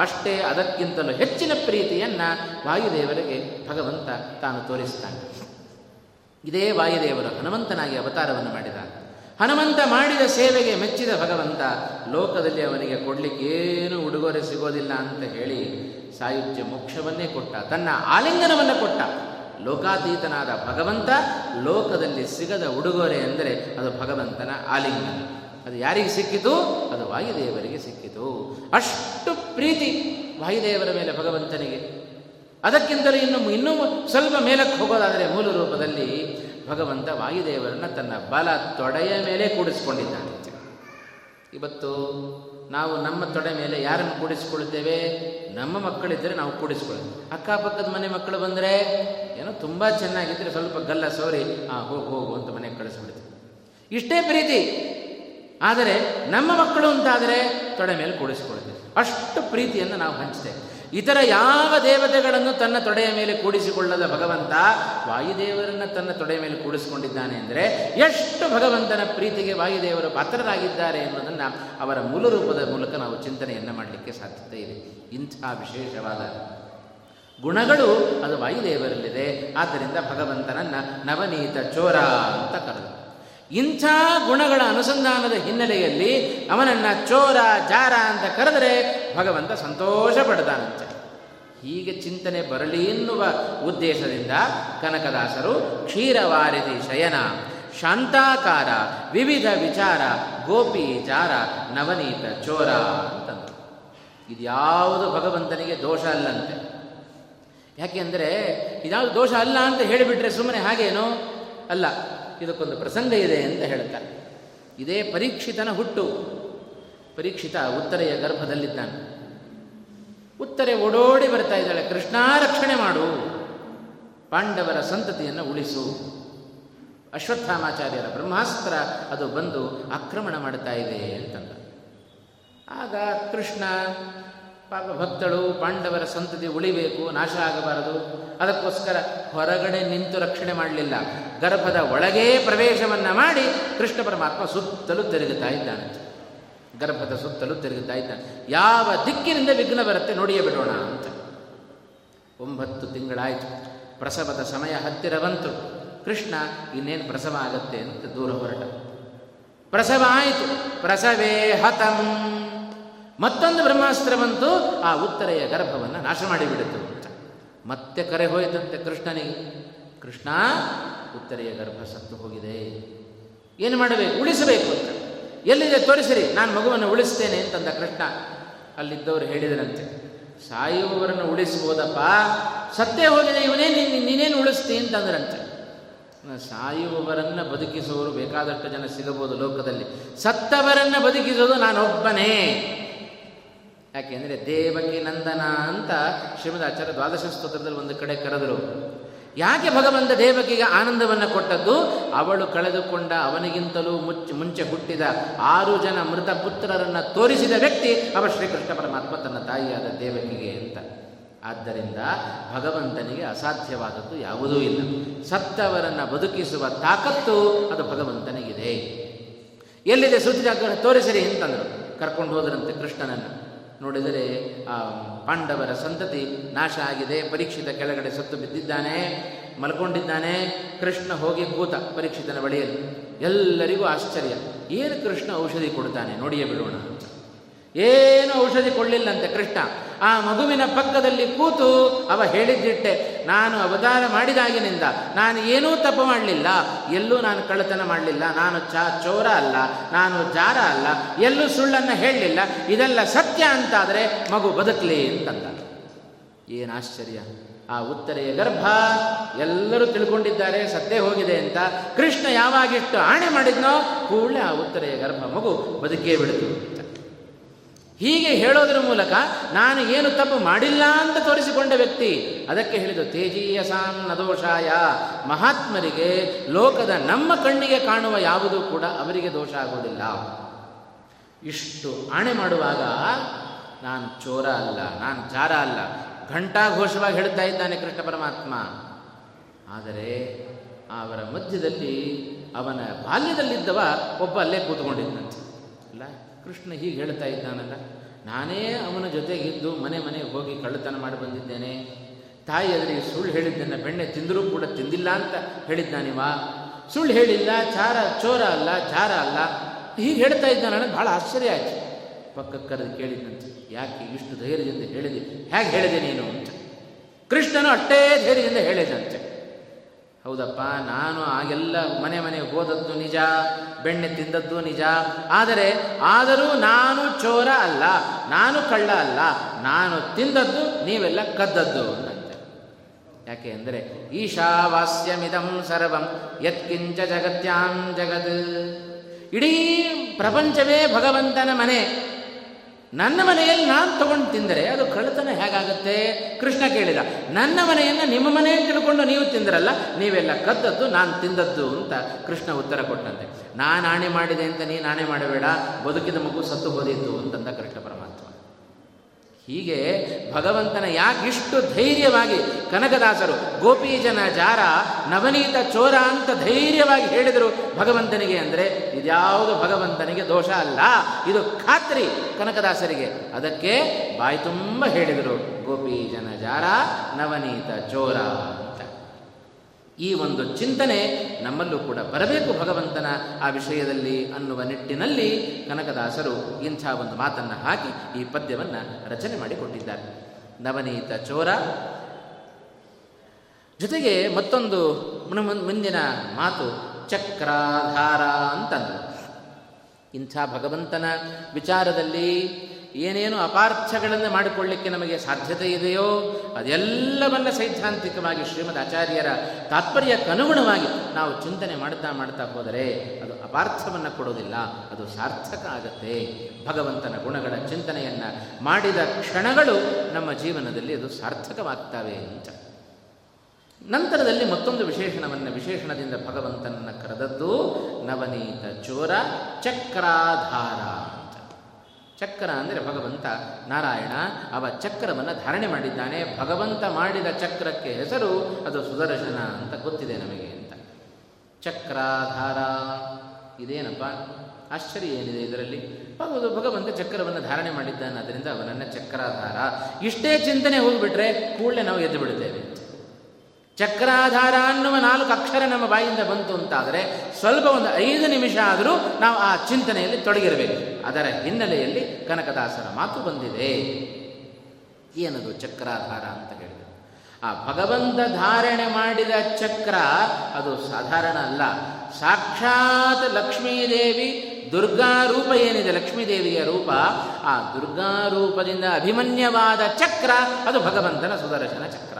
Speaker 1: ಅಷ್ಟೇ ಅದಕ್ಕಿಂತಲೂ ಹೆಚ್ಚಿನ ಪ್ರೀತಿಯನ್ನು ವಾಯುದೇವರಿಗೆ ಭಗವಂತ ತಾನು ತೋರಿಸ್ತಾನೆ. ಇದೇ ವಾಯುದೇವರು ಹನುಮಂತನಾಗಿ ಅವತಾರವನ್ನು ಮಾಡಿದ. ಹನುಮಂತ ಮಾಡಿದ ಸೇವೆಗೆ ಮೆಚ್ಚಿದ ಭಗವಂತ ಲೋಕದಲ್ಲಿ ಅವನಿಗೆ ಕೊಡಲಿಕ್ಕೆ ಉಡುಗೊರೆ ಸಿಗೋದಿಲ್ಲ ಅಂತ ಹೇಳಿ ಸಾಯುಜ್ಯ ಮೋಕ್ಷವನ್ನೇ ಕೊಟ್ಟ, ತನ್ನ ಆಲಿಂಗನವನ್ನು ಕೊಟ್ಟ. ಲೋಕಾತೀತನಾದ ಭಗವಂತ ಲೋಕದಲ್ಲಿ ಸಿಗದ ಉಡುಗೊರೆ ಅಂದರೆ ಅದು ಭಗವಂತನ ಆಲಿಂಗನ. ಅದು ಯಾರಿಗೆ ಸಿಕ್ಕಿತು? ಅದು ವಾಯುದೇವರಿಗೆ ಸಿಕ್ಕಿತು. ಅಷ್ಟು ಪ್ರೀತಿ ವಾಯುದೇವರ ಮೇಲೆ ಭಗವಂತನಿಗೆ. ಅದಕ್ಕಿಂತಲೂ ಇನ್ನು ಇನ್ನೂ ಸ್ವಲ್ಪ ಮೇಲಕ್ಕೆ ಹೋಗೋದಾದರೆ ಮೂಲ ರೂಪದಲ್ಲಿ ಭಗವಂತ ವಾಯುದೇವರನ್ನು ತನ್ನ ಬಲ ತೊಡೆಯ ಮೇಲೆ ಕೂಡಿಸ್ಕೊಂಡಿದ್ದಾನೆ. ಇವತ್ತು ನಾವು ನಮ್ಮ ತೊಡೆ ಮೇಲೆ ಯಾರನ್ನು ಕೂಡಿಸಿಕೊಳ್ಳುತ್ತೇವೆ? ನಮ್ಮ ಮಕ್ಕಳಿದ್ದರೆ ನಾವು ಕೂಡಿಸ್ಕೊಳ್ಳೋದು ಅಕ್ಕಪಕ್ಕದ ಮನೆ ಮಕ್ಕಳು ಬಂದರೆ ಏನೋ ತುಂಬ ಚೆನ್ನಾಗಿದ್ದರೆ ಸ್ವಲ್ಪ ಗಲ್ಲ ಸೋರಿ, ಆ, ಹೋಗು ಹೋಗು ಅಂತ ಮನೆಗೆ ಕಳಿಸ್ಬಿಡ್ತೀವಿ. ಇಷ್ಟೇ ಪ್ರೀತಿ. ಆದರೆ ನಮ್ಮ ಮಕ್ಕಳು ಅಂತಾದರೆ ತೊಡೆ ಮೇಲೆ ಕೂಡಿಸ್ಕೊಳ್ತೇವೆ ಅಷ್ಟು ಪ್ರೀತಿಯನ್ನು ನಾವು ಹಂಚ್ತೇವೆ. ಇತರ ಯಾವ ದೇವತೆಗಳನ್ನು ತನ್ನ ತೊಡೆಯ ಮೇಲೆ ಕೂಡಿಸಿಕೊಳ್ಳದ ಭಗವಂತ ವಾಯುದೇವರನ್ನು ತನ್ನ ತೊಡೆಯ ಮೇಲೆ ಕೂಡಿಸಿಕೊಂಡಿದ್ದಾನೆ ಅಂದರೆ ಎಷ್ಟು ಭಗವಂತನ ಪ್ರೀತಿಗೆ ವಾಯುದೇವರು ಪಾತ್ರರಾಗಿದ್ದಾರೆ ಎನ್ನುವುದನ್ನು ಅವರ ಮೂಲ ರೂಪದ ಮೂಲಕ ನಾವು ಚಿಂತನೆಯನ್ನು ಮಾಡಲಿಕ್ಕೆ ಸಾಧ್ಯತೆ ಇದೆ. ಇಂಥ ವಿಶೇಷವಾದ ಗುಣಗಳು ಅದು ವಾಯುದೇವರಲ್ಲಿದೆ. ಆದ್ದರಿಂದ ಭಗವಂತನನ್ನು ನವನೀತ ಚೋರ ಅಂತ ಕರೆದು ಇಂಥ ಗುಣಗಳ ಅನುಸಂಧಾನದ ಹಿನ್ನೆಲೆಯಲ್ಲಿ ಅವನನ್ನು ಚೋರ, ಜಾರ ಅಂತ ಕರೆದರೆ ಭಗವಂತ ಸಂತೋಷ ಪಡ್ತಾನಂತೆ ಹೀಗೆ ಚಿಂತನೆ ಬರಲಿ ಎನ್ನುವ ಉದ್ದೇಶದಿಂದ ಕನಕದಾಸರು ಕ್ಷೀರವಾರಿದಿ ಶಯನ, ಶಾಂತಾಕಾರ, ವಿವಿಧ ವಿಚಾರ ಗೋಪಿ ಜಾರ ನವನೀತ ಚೋರ ಅಂತಂದರು. ಇದ್ಯಾವುದು ಭಗವಂತನಿಗೆ ದೋಷ ಅಲ್ಲಂತೆ. ಯಾಕೆಂದರೆ ಇದ್ಯಾವುದು ದೋಷ ಅಲ್ಲ ಅಂತ ಹೇಳಿಬಿಟ್ರೆ ಸುಮ್ಮನೆ ಹಾಗೇನೋ? ಅಲ್ಲ. ಇದಕ್ಕೊಂದು ಪ್ರಸಂಗ ಇದೆ ಅಂತ ಹೇಳ್ತಾರೆ. ಇದೇ ಪರೀಕ್ಷಿತನ ಹುಟ್ಟು. ಪರೀಕ್ಷಿತ ಉತ್ತರೆಯ ಗರ್ಭದಲ್ಲಿದ್ದಾನೆ. ಉತ್ತರೆ ಓಡೋಡಿ ಬರ್ತಾ ಇದ್ದಾಳೆ. ಕೃಷ್ಣ ರಕ್ಷಣೆ ಮಾಡು. ಪಾಂಡವರ ಸಂತತಿಯನ್ನು ಉಳಿಸು. ಅಶ್ವತ್ಥಾಮಾಚಾರ್ಯರ ಬ್ರಹ್ಮಾಸ್ತ್ರ ಅದು ಬಂದು ಆಕ್ರಮಣ ಮಾಡ್ತಾ ಇದೆ ಅಂತಂದ. ಆಗ ಕೃಷ್ಣ ಪಾಪ ಭಕ್ತಳು ಪಾಂಡವರ ಸಂತತಿ ಉಳಿಬೇಕು, ನಾಶ ಆಗಬಾರದು. ಅದಕ್ಕೋಸ್ಕರ ಹೊರಗಡೆ ನಿಂತು ರಕ್ಷಣೆ ಮಾಡಲಿಲ್ಲ. ಗರ್ಭದ ಒಳಗೇ ಪ್ರವೇಶವನ್ನು ಮಾಡಿ ಕೃಷ್ಣ ಪರಮಾತ್ಮ ಸುತ್ತಲೂ ತಿರುಗುತ್ತಾ ಇದ್ದಾನೆ. ಗರ್ಭದ ಸುತ್ತಲೂ ತಿರುಗುತ್ತಾ ಇದ್ದಾನೆ. ಯಾವ ದಿಕ್ಕಿನಿಂದ ವಿಘ್ನ ಬರುತ್ತೆ ನೋಡಿಯೇ ಬಿಡೋಣ ಅಂತ. ಒಂಬತ್ತು ತಿಂಗಳಾಯಿತು. ಪ್ರಸವದ ಸಮಯ ಹತ್ತಿರ ಬಂತು. ಕೃಷ್ಣ, ಇನ್ನೇನು ಪ್ರಸವ ಆಗತ್ತೆ ಅಂತ ದೂರ ಹೊರಟ. ಪ್ರಸವ ಆಯಿತು. ಪ್ರಸವೇ ಹತಂ. ಮತ್ತೊಂದು ಬ್ರಹ್ಮಾಸ್ತ್ರ ಬಂತು, ಆ ಉತ್ತರೆಯ ಗರ್ಭವನ್ನು ನಾಶ ಮಾಡಿಬಿಡುತ್ತೆ. ಮತ್ತೆ ಕರೆ ಹೋಯಿತಂತೆ ಕೃಷ್ಣನಿಗೆ. ಕೃಷ್ಣ, ಉತ್ತರೆಯ ಗರ್ಭ ಸತ್ತು ಹೋಗಿದೆ. ಏನು ಮಾಡಬೇಕು? ಉಳಿಸಬೇಕು ಅಂತ. ಎಲ್ಲಿದೆ? ತೋರಿಸಿರಿ. ನಾನು ಮಗುವನ್ನು ಉಳಿಸ್ತೇನೆ ಅಂತಂದ ಕೃಷ್ಣ. ಅಲ್ಲಿದ್ದವರು ಹೇಳಿದರಂತೆ, ಸಾಯುವವರನ್ನು ಉಳಿಸ್ಬೋದಪ್ಪ. ಸತ್ತೇ ಹೋಗಿದೆ. ಇವನೇ ನೀನೇನು ಉಳಿಸ್ತಿ? ಅಂತಂದ್ರಂತೆ. ಸಾಯುವವರನ್ನು ಬದುಕಿಸುವವರು ಬೇಕಾದಷ್ಟು ಜನ ಸಿಗಬಹುದು ಲೋಕದಲ್ಲಿ. ಸತ್ತವರನ್ನು ಬದುಕಿಸೋದು ನಾನೊಬ್ಬನೇ. ಯಾಕೆಂದರೆ ದೇವಕಿ ನಂದನ ಅಂತ ಶ್ರೀಮದಾಚಾರ್ಯ ದ್ವಾದಶ ಸ್ತೋತ್ರದಲ್ಲಿ ಒಂದು ಕಡೆ ಕರೆದರು. ಯಾಕೆ ಭಗವಂತ ದೇವಕಿಗೆ ಆನಂದವನ್ನು ಕೊಟ್ಟದ್ದು? ಅವಳು ಕಳೆದುಕೊಂಡ ಅವನಿಗಿಂತಲೂ ಮುಚ್ಚ, ಮುಂಚೆ ಹುಟ್ಟಿದ ಆರು ಜನ ಮೃತ ಪುತ್ರರನ್ನು ತೋರಿಸಿದ ವ್ಯಕ್ತಿ ಅವ ಶ್ರೀಕೃಷ್ಣ ಪರಮಾತ್ಮ ತನ್ನ ತಾಯಿಯಾದ ದೇವಕಿಗೆ ಅಂತ. ಆದ್ದರಿಂದ ಭಗವಂತನಿಗೆ ಅಸಾಧ್ಯವಾದದ್ದು ಯಾವುದೂ ಇಲ್ಲ. ಸತ್ತವರನ್ನು ಬದುಕಿಸುವ ತಾಕತ್ತು ಅದು ಭಗವಂತನಿಗಿದೆ. ಎಲ್ಲಿದೆ ಸೂಚಿತ ತೋರಿಸಿರಿ ಅಂತಂದರು. ಕರ್ಕೊಂಡು ಹೋದರಂತೆ ಕೃಷ್ಣನನ್ನು. ನೋಡಿದರೆ, ಆ, ಪಾಂಡವರ ಸಂತತಿ ನಾಶ ಆಗಿದೆ, ಪರೀಕ್ಷಿತ ಕೆಳಗಡೆ ಸತ್ತು ಬಿದ್ದಿದ್ದಾನೆ, ಮಲ್ಕೊಂಡಿದ್ದಾನೆ, ಕೃಷ್ಣ ಹೋಗಿ ಕೂತ ಪರೀಕ್ಷಿತನ ಬಳಿಯಲ್ಲಿ. ಎಲ್ಲರಿಗೂ ಆಶ್ಚರ್ಯ, ಏನು ಕೃಷ್ಣ ಔಷಧಿ ಕೊಡ್ತಾನೆ? ನೋಡಿಯೇ ಬಿಡೋಣ ಏನು ಔಷಧಿ ಕೊಡಲಿಲ್ಲಂತೆ ಕೃಷ್ಣ? ಆ ಮಗುವಿನ ಪಕ್ಕದಲ್ಲಿ ಕೂತು ಅವ ಹೇಳಿದ್ದಿಟ್ಟೆ, ನಾನು ಅವತಾರ ಮಾಡಿದಾಗಿನಿಂದ ನಾನು ಏನೂ ತಪ್ಪು ಮಾಡಲಿಲ್ಲ. ಎಲ್ಲೂ ನಾನು ಕಳ್ಳತನ ಮಾಡಲಿಲ್ಲ. ನಾನು ಚಾ, ಚೋರ ಅಲ್ಲ. ನಾನು ಜಾರ ಅಲ್ಲ. ಎಲ್ಲೂ ಸುಳ್ಳನ್ನು ಹೇಳಲಿಲ್ಲ. ಇದೆಲ್ಲ ಸತ್ಯ ಅಂತಾದರೆ ಮಗು ಬದುಕಲಿ ಅಂತಂದ. ಏನು ಆಶ್ಚರ್ಯ. ಆ ಉತ್ತರೆಯ ಗರ್ಭ ಎಲ್ಲರೂ ತಿಳ್ಕೊಂಡಿದ್ದಾರೆ, ಸತ್ತೇ ಹೋಗಿದೆ ಅಂತ. ಕೃಷ್ಣ ಯಾವಾಗಿಟ್ಟು ಆಣೆ ಮಾಡಿದ್ನೋ ಕೂಡಲೇ ಆ ಉತ್ತರೆಯ ಗರ್ಭ ಮಗು ಬದುಕೇ ಬಿಡಿತು. ಹೀಗೆ ಹೇಳೋದ್ರ ಮೂಲಕ ನಾನು ಏನು ತಪ್ಪು ಮಾಡಿಲ್ಲ ಅಂತ ತೋರಿಸಿಕೊಂಡ ವ್ಯಕ್ತಿ, ಅದಕ್ಕೆ ಹೇಳಿದ ತೇಜೀಯ ಸಾಂ ನದೋಷಾಯ ಮಹಾತ್ಮರಿಗೆ ಲೋಕದ ನಮ್ಮ ಕಣ್ಣಿಗೆ ಕಾಣುವ ಯಾವುದೂ ಕೂಡ ಅವರಿಗೆ ದೋಷ ಆಗೋದಿಲ್ಲ ಇಷ್ಟು ಆಣೆ ಮಾಡುವಾಗ ನಾನು ಚೋರ ಅಲ್ಲ, ನಾನು ಚಾರ ಅಲ್ಲ. ಘಂಟಾಘೋಷವಾಗಿ ಹೇಳ್ತಾ ಇದ್ದಾನೆ ಕೃಷ್ಣ ಪರಮಾತ್ಮ. ಆದರೆ ಅವರ ಮಧ್ಯದಲ್ಲಿ ಅವನ ಬಾಲ್ಯದಲ್ಲಿದ್ದವ ಒಬ್ಬ ಅಲ್ಲೇ ಕೂತ್ಕೊಂಡಿದ್ದಂತೆ. ಕೃಷ್ಣ ಹೀಗೆ ಹೇಳ್ತಾ ಇದ್ದಾನಲ್ಲ, ನಾನೇ ಅವನ ಜೊತೆಗಿದ್ದು ಮನೆ ಮನೆಗೆ ಹೋಗಿ ಕಳ್ಳತನ ಮಾಡಿ ಬಂದಿದ್ದೇನೆ. ತಾಯಿ ಅದರಿಗೆ ಸುಳ್ಳು ಹೇಳಿದ್ದನ್ನು ಬೆಣ್ಣೆ ತಿಂದರೂ ಕೂಡ ತಿಂದಿಲ್ಲ ಅಂತ ಹೇಳಿದ್ದಾನಿವ. ಸುಳ್ಳು ಹೇಳಿಲ್ಲ, ಚಾರ, ಚೋರ ಅಲ್ಲ ಚಾರ ಅಲ್ಲ. ಹೀಗೆ ಹೇಳ್ತಾ ಇದ್ದಾನಲ್ಲ ಭಾಳ ಆಶ್ಚರ್ಯ ಆಯ್ತು. ಪಕ್ಕಕ್ಕೆ ಕರೆದು ಕೇಳಿದ್ದಂತೆ ಯಾಕೆ ಇಷ್ಟು ಧೈರ್ಯದಿಂದ ಹೇಳಿದೆ? ಹೇಗೆ ಹೇಳಿದೆ ನೀನು? ಅಂತ. ಕೃಷ್ಣನು ಅಷ್ಟೇ ಧೈರ್ಯದಿಂದ ಹೇಳಿದಂತೆ. ಹೌದಪ್ಪ, ನಾನು ಆಗೆಲ್ಲ ಮನೆ ಮನೆಗೆ ಹೋದದ್ದು ನಿಜ, ಬೆಣ್ಣೆ ತಿಂದದ್ದು ನಿಜ. ಆದರೆ, ಆದರೂ ನಾನು ಚೋರ ಅಲ್ಲ, ನಾನು ಕಳ್ಳ ಅಲ್ಲ, ನಾನು ತಿಂದದ್ದು ನೀವೆಲ್ಲ ಕದ್ದದ್ದು ಅಂತ. ಯಾಕೆ ಅಂದರೆ, ಈಶಾವಾಸ್ಯಮಿದಂ ಸರ್ವಂ, ಯತ್ಕಿಂಚ ಜಗತ್ಯಾಂ ಜಗದ್ ಇಡೀ ಪ್ರಪಂಚವೇ ಭಗವಂತನ ಮನೆ ನನ್ನ ಮನೆಯಲ್ಲಿ ನಾನು ತಗೊಂಡು ತಿಂದರೆ ಅದು ಕಳ್ಳತನ ಹೇಗಾಗುತ್ತೆ? ಕೃಷ್ಣ ಕೇಳಿದ, ನನ್ನ ಮನೆಯನ್ನು ನಿಮ್ಮ ಮನೆಯಲ್ಲಿ ತಿಳ್ಕೊಂಡು ನೀವು ತಿಂದ್ರಲ್ಲ, ನೀವೆಲ್ಲ ಕದ್ದದ್ದು ನಾನು ತಿಂದದ್ದು ಅಂತ ಕೃಷ್ಣ ಉತ್ತರ ಕೊಟ್ಟಂತೆ. ನಾನು ಆಣೆ ಮಾಡಿದೆ ಅಂತ ನೀನು ಆಣೆ ಮಾಡಬೇಡ, ಬದುಕಿದ ಮಗು ಸತ್ತು ಹೋದಿತ್ತು ಅಂತಂದ ಕೃಷ್ಣ ಪರಮಾತ್ಮ. ಹೀಗೆ ಭಗವಂತನ ಯಾಕಿಷ್ಟು ಧೈರ್ಯವಾಗಿ ಕನಕದಾಸರು ಗೋಪೀಜನ ಜಾರ ನವನೀತ ಚೋರ ಅಂತ ಧೈರ್ಯವಾಗಿ ಹೇಳಿದರು ಭಗವಂತನಿಗೆ ಅಂದರೆ ಇದ್ಯಾವುದು ಭಗವಂತನಿಗೆ ದೋಷ ಅಲ್ಲ, ಇದು ಖಾತ್ರಿ ಕನಕದಾಸರಿಗೆ. ಅದಕ್ಕೆ ಬಾಯಿ ತುಂಬ ಹೇಳಿದರು ಗೋಪೀಜನ ಜಾರ ನವನೀತ ಚೋರ ಈ ಒಂದು ಚಿಂತನೆ ನಮ್ಮಲ್ಲೂ ಕೂಡ ಬರಬೇಕು ಭಗವಂತನ ಆ ವಿಷಯದಲ್ಲಿ ಅನ್ನುವ ನಿಟ್ಟಿನಲ್ಲಿ ಕನಕದಾಸರು ಇಂಥ ಒಂದು ಮಾತನ್ನು ಹಾಕಿ ಈ ಪದ್ಯವನ್ನು ರಚನೆ ಮಾಡಿಕೊಟ್ಟಿದ್ದಾರೆ. ನವನೀತ ಚೋರ. ಜೊತೆಗೆ ಮತ್ತೊಂದು ಮುಂದಿನ ಮಾತು ಚಕ್ರಾಧಾರ ಅಂತಂದರು. ಇಂಥ ಭಗವಂತನ ವಿಚಾರದಲ್ಲಿ ಏನೇನು ಅಪಾರ್ಥಗಳನ್ನು ಮಾಡಿಕೊಳ್ಳಿಕ್ಕೆ ನಮಗೆ ಸಾಧ್ಯತೆ ಇದೆಯೋ, ಅದೆಲ್ಲವನ್ನ ಸೈದ್ಧಾಂತಿಕವಾಗಿ ಶ್ರೀಮದ್ ಆಚಾರ್ಯರ ತಾತ್ಪರ್ಯಕ್ಕನುಗುಣವಾಗಿ ನಾವು ಚಿಂತನೆ ಮಾಡ್ತಾ ಮಾಡ್ತಾ ಹೋದರೆ ಅದು ಅಪಾರ್ಥವನ್ನು ಕೊಡೋದಿಲ್ಲ ಅದು ಸಾರ್ಥಕ ಆಗತ್ತೆ. ಭಗವಂತನ ಗುಣಗಳ ಚಿಂತನೆಯನ್ನು ಮಾಡಿದ ಕ್ಷಣಗಳು ನಮ್ಮ ಜೀವನದಲ್ಲಿ ಅದು ಸಾರ್ಥಕವಾಗ್ತವೆ ಅಂತ. ನಂತರದಲ್ಲಿ ಮತ್ತೊಂದು ವಿಶೇಷಣವನ್ನು, ವಿಶೇಷಣದಿಂದ ಭಗವಂತನನ್ನು ಕರೆದದ್ದು ನವನೀತ ಚೋರ ಚಕ್ರಾಧಾರ. ಚಕ್ರ ಅಂದರೆ ಭಗವಂತ ನಾರಾಯಣ. ಅವ ಚಕ್ರವನ್ನು ಧಾರಣೆ ಮಾಡಿದ್ದಾನೆ. ಭಗವಂತ ಮಾಡಿದ ಚಕ್ರಕ್ಕೆ ಹೆಸರು ಅದು ಸುದರ್ಶನ ಅಂತ ಗೊತ್ತಿದೆ ನಮಗೆ ಅಂತ. ಚಕ್ರಾಧಾರ. ಇದೇನಪ್ಪ? ಆಶ್ಚರ್ಯ ಏನಿದೆ ಇದರಲ್ಲಿ? ಹೌದು, ಭಗವಂತ ಚಕ್ರವನ್ನು ಧಾರಣೆ ಮಾಡಿದ್ದಾನೆ. ಅದರಿಂದ ಅವನನ್ನು ಚಕ್ರಾಧಾರ. ಇಷ್ಟೇ ಚಿಂತನೆ ಹೋಗಿಬಿಟ್ರೆ ಕೂಡಲೇ ನಾವು ಎದ್ದು ಬಿಡುತ್ತೇವೆ. ಚಕ್ರಾಧಾರ ಅನ್ನುವ ನಾಲ್ಕು ಅಕ್ಷರ ನಮ್ಮ ಬಾಯಿಂದ ಬಂತು ಅಂತಾದರೆ ಸ್ವಲ್ಪ ಒಂದು ಐದು ನಿಮಿಷ ಆದರೂ ನಾವು ಆ ಚಿಂತನೆಯಲ್ಲಿ ತೊಡಗಿರಬೇಕು. ಅದರ ಹಿನ್ನೆಲೆಯಲ್ಲಿ ಕನಕದಾಸರ ಮಾತು ಬಂದಿದೆ. ಏನದು ಚಕ್ರಾಧಾರ ಅಂತ ಹೇಳಿದರು. ಆ ಭಗವಂತ ಧಾರಣೆ ಮಾಡಿದ ಚಕ್ರ ಅದು ಸಾಧಾರಣ ಅಲ್ಲ. ಸಾಕ್ಷಾತ್ ಲಕ್ಷ್ಮೀದೇವಿ ದುರ್ಗಾ ರೂಪ ಏನಿದೆ ಲಕ್ಷ್ಮೀದೇವಿಯ ರೂಪ, ಆ ದುರ್ಗಾ ರೂಪದಿಂದ ಅಭಿಮನ್ಯವಾದ ಚಕ್ರ ಅದು ಭಗವಂತನ ಸುದರ್ಶನ ಚಕ್ರ.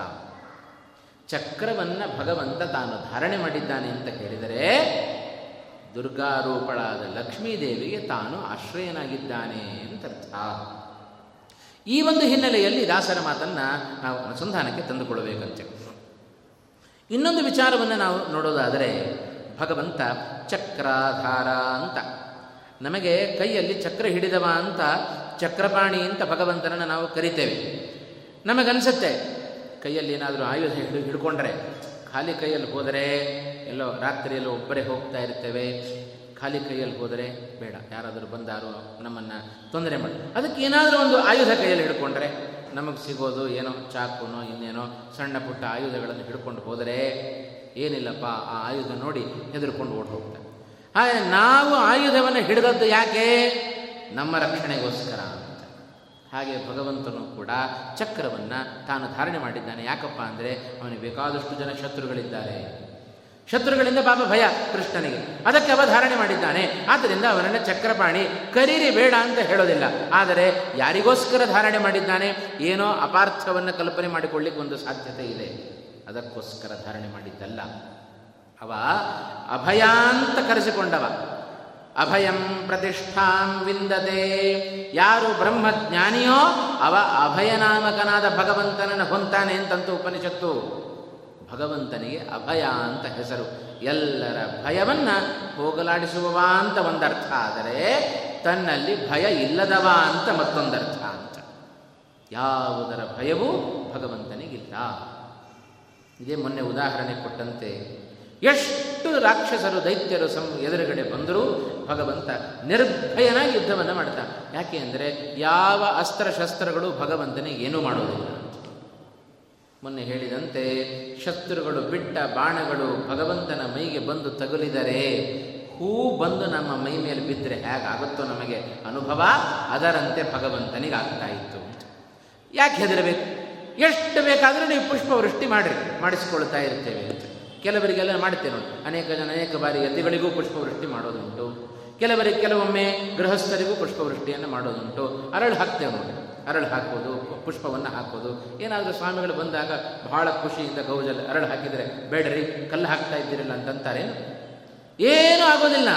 Speaker 1: ಚಕ್ರವನ್ನು ಭಗವಂತ ತಾನು ಧಾರಣೆ ಮಾಡಿದ್ದಾನೆ ಅಂತ ಹೇಳಿದರೆ ದುರ್ಗಾರೂಪಳಾದ ಲಕ್ಷ್ಮೀದೇವಿಗೆ ತಾನು ಆಶ್ರಯನಾಗಿದ್ದಾನೆ ಅಂತ ಅರ್ಥ. ಈ ಒಂದು ಹಿನ್ನೆಲೆಯಲ್ಲಿ ದಾಸರ ಮಾತನ್ನು ನಾವು ಅನುಸಂಧಾನಕ್ಕೆ ತಂದುಕೊಳ್ಳಬೇಕಂತೆ ಇನ್ನೊಂದು ವಿಚಾರವನ್ನು ನಾವು ನೋಡೋದಾದರೆ ಭಗವಂತ ಚಕ್ರಾಧಾರ ಅಂತ. ನಮಗೆ ಕೈಯಲ್ಲಿ ಚಕ್ರ ಹಿಡಿದವ ಅಂತ, ಚಕ್ರಪಾಣಿ ಅಂತ ಭಗವಂತನನ್ನು ನಾವು ಕರಿತೇವೆ. ನಮಗನ್ಸುತ್ತೆ ಕೈಯಲ್ಲಿ ಏನಾದರೂ ಆಯುಧ ಹಿಡಿದು ಹಿಡ್ಕೊಂಡ್ರೆ ಖಾಲಿ ಕೈಯಲ್ಲಿ ಹೋದರೆ ಎಲ್ಲೋ ರಾತ್ರಿಯಲ್ಲೋ ಒಬ್ಬರೇ ಹೋಗ್ತಾ ಇರ್ತೇವೆ. ಖಾಲಿ ಕೈಯಲ್ಲಿ ಹೋದರೆ ಬೇಡ, ಯಾರಾದರೂ ಬಂದಾರೋ ನಮ್ಮನ್ನು ತೊಂದರೆ ಮಾಡಿ. ಅದಕ್ಕೆ ಏನಾದರೂ ಒಂದು ಆಯುಧ ಕೈಯಲ್ಲಿ ಹಿಡ್ಕೊಂಡ್ರೆ ನಮಗೆ ಸಿಗೋದು ಏನೋ ಚಾಕುನೋ ಇನ್ನೇನೋ ಸಣ್ಣ ಪುಟ್ಟ ಆಯುಧಗಳನ್ನು ಹಿಡ್ಕೊಂಡು ಹೋದರೆ ಏನಿಲ್ಲಪ್ಪ, ಆ ಆಯುಧ ನೋಡಿ ಹೆದರ್ಕೊಂಡು ಓಡ್ ಹೋಗ್ತಾರೆ. ಹಾಗೆ ನಾವು ಆಯುಧವನ್ನು ಹಿಡಿದದ್ದು ಯಾಕೆ? ನಮ್ಮ ರಕ್ಷಣೆಗೋಸ್ಕರ. ಹಾಗೆ ಭಗವಂತನು ಕೂಡ ಚಕ್ರವನ್ನು ತಾನು ಧಾರಣೆ ಮಾಡಿದ್ದಾನೆ. ಯಾಕಪ್ಪ ಅಂದರೆ ಅವನಿಗೆ ಬೇಕಾದಷ್ಟು ಜನ ಶತ್ರುಗಳಿದ್ದಾರೆ. ಶತ್ರುಗಳಿಂದ ಪಾಪ ಭಯ ಕೃಷ್ಣನಿಗೆ. ಅದಕ್ಕೆ ಅವ ಧಾರಣೆ ಮಾಡಿದ್ದಾನೆ. ಆದ್ದರಿಂದ ಅವನನ್ನು ಚಕ್ರಪಾಣಿ ಕರೀರಿ ಬೇಡ ಅಂತ ಹೇಳೋದಿಲ್ಲ. ಆದರೆ ಯಾರಿಗೋಸ್ಕರ ಧಾರಣೆ ಮಾಡಿದ್ದಾನೆ? ಏನೋ ಅಪಾರ್ಥವನ್ನು ಕಲ್ಪನೆ ಮಾಡಿಕೊಳ್ಳಿಕ್ಕೆ ಒಂದು ಸಾಧ್ಯತೆ ಇದೆ. ಅದಕ್ಕೋಸ್ಕರ ಧಾರಣೆ ಮಾಡಿದ್ದಲ್ಲ. ಅವ ಅಭಯಾಂತ ಕರೆಸಿಕೊಂಡವ. ಅಭಯಂ ಪ್ರತಿಷ್ಠಾಂ ವಿಂದತೆ. ಯಾರು ಬ್ರಹ್ಮಜ್ಞಾನಿಯೋ ಅವ ಅಭಯನಾಮಕನಾದ ಭಗವಂತನನ್ನು ಹೊಂತಾನೆ ಅಂತಂತೂ ಉಪನಿಷತ್ತು. ಭಗವಂತನಿಗೆ ಅಭಯ ಅಂತ ಹೆಸರು. ಎಲ್ಲರ ಭಯವನ್ನ ಹೋಗಲಾಡಿಸುವವ ಅಂತ ಒಂದರ್ಥ. ಆದರೆ ತನ್ನಲ್ಲಿ ಭಯ ಇಲ್ಲದವ ಅಂತ ಮತ್ತೊಂದರ್ಥ ಅಂತ. ಯಾವುದರ ಭಯವೂ ಭಗವಂತನಿಗಿಲ್ಲ. ಇದೇ ಮೊನ್ನೆ ಉದಾಹರಣೆ ಕೊಟ್ಟಂತೆ ಎಷ್ಟು ರಾಕ್ಷಸರು ದೈತ್ಯರು ಸಂ ಎದುರುಗಡೆ ಬಂದರೂ ಭಗವಂತ ನಿರ್ಭಯನಾಗಿ ಯುದ್ಧವನ್ನು ಮಾಡ್ತಾನೆ ಯಾಕೆ ಅಂದರೆ ಯಾವ ಅಸ್ತ್ರಶಸ್ತ್ರಗಳು ಭಗವಂತನಿಗೆ ಏನೂ ಮಾಡೋದಿಲ್ಲ. ಮೊನ್ನೆ ಹೇಳಿದಂತೆ ಶತ್ರುಗಳು ಬಿಟ್ಟ ಬಾಣಗಳು ಭಗವಂತನ ಮೈಗೆ ಬಂದು ತಗುಲಿದರೆ ಹೂ ಬಂದು ನಮ್ಮ ಮೈ ಮೇಲೆ ಬಿದ್ದರೆ ಹೇಗಾಗುತ್ತೋ ನಮಗೆ ಅನುಭವ ಅದರಂತೆ ಭಗವಂತನಿಗೆ ಆಗ್ತಾ ಇತ್ತು. ಯಾಕೆ ಹೆದರಬೇಕು? ಎಷ್ಟು ಬೇಕಾದರೂ ನೀವು ಪುಷ್ಪವೃಷ್ಟಿ ಮಾಡಿರಿ, ಮಾಡಿಸ್ಕೊಳ್ತಾ ಇರ್ತೇವೆ ಅಂತ. ಕೆಲವರಿಗೆಲ್ಲ ಮಾಡ್ತೇವೆ ನೋಡಿ. ಅನೇಕ ಜನ, ಅನೇಕ ಬಾರಿ ಯತಿಗಳಿಗೂ ಪುಷ್ಪವೃಷ್ಟಿ ಮಾಡೋದುಂಟು. ಕೆಲವರಿಗೆ ಕೆಲವೊಮ್ಮೆ ಗೃಹಸ್ಥರಿಗೂ ಪುಷ್ಪವೃಷ್ಟಿಯನ್ನು ಮಾಡೋದುಂಟು. ಅರಳು ಹಾಕ್ತೇವೆ ನೋಡಿ. ಅರಳು ಹಾಕೋದು, ಪುಷ್ಪವನ್ನು ಹಾಕೋದು. ಏನಾದರೂ ಸ್ವಾಮಿಗಳು ಬಂದಾಗ ಬಹಳ ಖುಷಿಯಿಂದ ಗೌಜಲ್ಲಿ ಅರಳು ಹಾಕಿದರೆ, ಬೇಡ್ರಿ, ಕಲ್ಲು ಹಾಕ್ತಾ ಇದ್ದೀರಲ್ಲ ಅಂತಂತಾರೆ. ಏನೂ ಆಗೋದಿಲ್ಲ.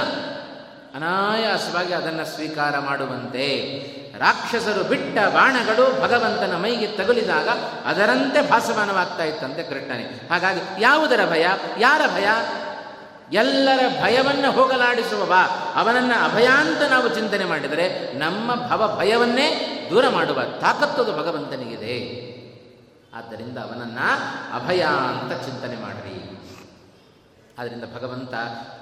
Speaker 1: ಅನಾಯಾಸವಾಗಿ ಅದನ್ನು ಸ್ವೀಕಾರ ಮಾಡುವಂತೆ. ರಾಕ್ಷಸರು ಬಿಟ್ಟ ಬಾಣಗಳು ಭಗವಂತನ ಮೈಗೆ ತಗುಲಿದಾಗ ಅದರಂತೆ ಭಾಸಮಾನವಾಗ್ತಾ ಇತ್ತಂತೆ ಕೃಷ್ಣನೇ. ಹಾಗಾಗಿ ಯಾವುದರ ಭಯ? ಯಾರ ಭಯ? ಎಲ್ಲರ ಭಯವನ್ನು ಹೋಗಲಾಡಿಸುವವ ಅವನನ್ನು ಅಭಯಾಂತ ನಾವು ಚಿಂತನೆ ಮಾಡಿದರೆ ನಮ್ಮ ಭವ ಭಯವನ್ನೇ ದೂರ ಮಾಡುವ ತಾಕತ್ತದು ಭಗವಂತನಿಗಿದೆ. ಆದ್ದರಿಂದ ಅವನನ್ನು ಅಭಯ ಅಂತ ಚಿಂತನೆ ಮಾಡಿರಿ. ಆದ್ದರಿಂದ ಭಗವಂತ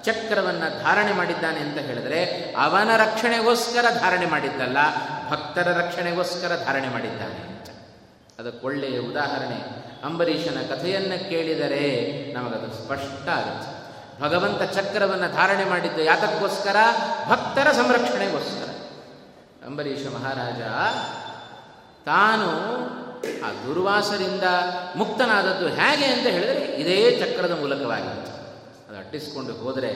Speaker 1: ಚಕ್ರವನ್ನು ಧಾರಣೆ ಮಾಡಿದ್ದಾನೆ ಅಂತ ಹೇಳಿದರೆ ಅವನ ರಕ್ಷಣೆಗೋಸ್ಕರ ಧಾರಣೆ ಮಾಡಿದ್ದಲ್ಲ, ಭಕ್ತರ ರಕ್ಷಣೆಗೋಸ್ಕರ ಧಾರಣೆ ಮಾಡಿದ್ದಾನೆ ಅಂತ. ಅದಕ್ಕೆ ಒಳ್ಳೆಯ ಉದಾಹರಣೆ, ಅಂಬರೀಷನ ಕಥೆಯನ್ನು ಕೇಳಿದರೆ ನಮಗದು ಸ್ಪಷ್ಟ ಆಗುತ್ತೆ. ಭಗವಂತ ಚಕ್ರವನ್ನು ಧಾರಣೆ ಮಾಡಿದ್ದು ಯಾತಕ್ಕೋಸ್ಕರ? ಭಕ್ತರ ಸಂರಕ್ಷಣೆಗೋಸ್ಕರ. ಅಂಬರೀಷ ಮಹಾರಾಜ, ತಾನು ಆ ದುರ್ವಾಸರಿಂದ ಮುಕ್ತನಾದದ್ದು ಹೇಗೆ ಅಂತ ಹೇಳಿದರೆ ಇದೇ ಚಕ್ರದ ಮೂಲಕವಾಗಿತ್ತು ಅದು ಅಟ್ಟಿಸ್ಕೊಂಡು ಹೋದರೆ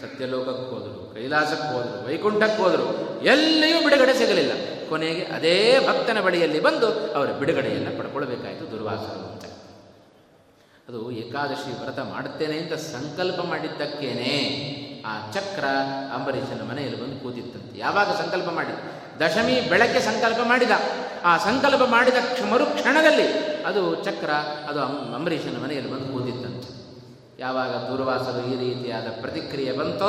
Speaker 1: ಸತ್ಯಲೋಕಕ್ಕೆ ಹೋದರು, ಕೈಲಾಸಕ್ಕೆ ಹೋದರು, ವೈಕುಂಠಕ್ಕೆ ಹೋದರು, ಎಲ್ಲಿಯೂ ಬಿಡುಗಡೆ ಸಿಗಲಿಲ್ಲ. ಕೊನೆಗೆ ಅದೇ ಭಕ್ತನ ಬಳಿಯಲ್ಲಿ ಬಂದು ಅವರ ಬಿಡುಗಡೆಯನ್ನು ಪಡ್ಕೊಳ್ಬೇಕಾಯಿತು ದುರ್ವಾಸರು ಅಂತ. ಅದು ಏಕಾದಶಿ ವ್ರತ ಮಾಡುತ್ತೇನೆ ಅಂತ ಸಂಕಲ್ಪ ಮಾಡಿದ್ದಕ್ಕೇನೆ ಆ ಚಕ್ರ ಅಂಬರೀಷನ ಮನೆಯಲ್ಲಿ ಬಂದು ಕೂತಿತ್ತಂತೆ. ಯಾವಾಗ ಸಂಕಲ್ಪ ಮಾಡಿ ದಶಮಿ ಬೆಳಗ್ಗೆ ಸಂಕಲ್ಪ ಮಾಡಿದ. ಆ ಸಂಕಲ್ಪ ಮಾಡಿದ ಮರು ಕ್ಷಣದಲ್ಲಿ ಅದು ಚಕ್ರ, ಅದು ಅಂಬರೀಷನ ಮನೆಯಲ್ಲಿ ಬಂದು ಕೂತಿತ್ತಂತೆ. ಯಾವಾಗ ದೂರ್ವಾಸರು ಈ ರೀತಿಯಾದ ಪ್ರತಿಕ್ರಿಯೆ ಬಂತೋ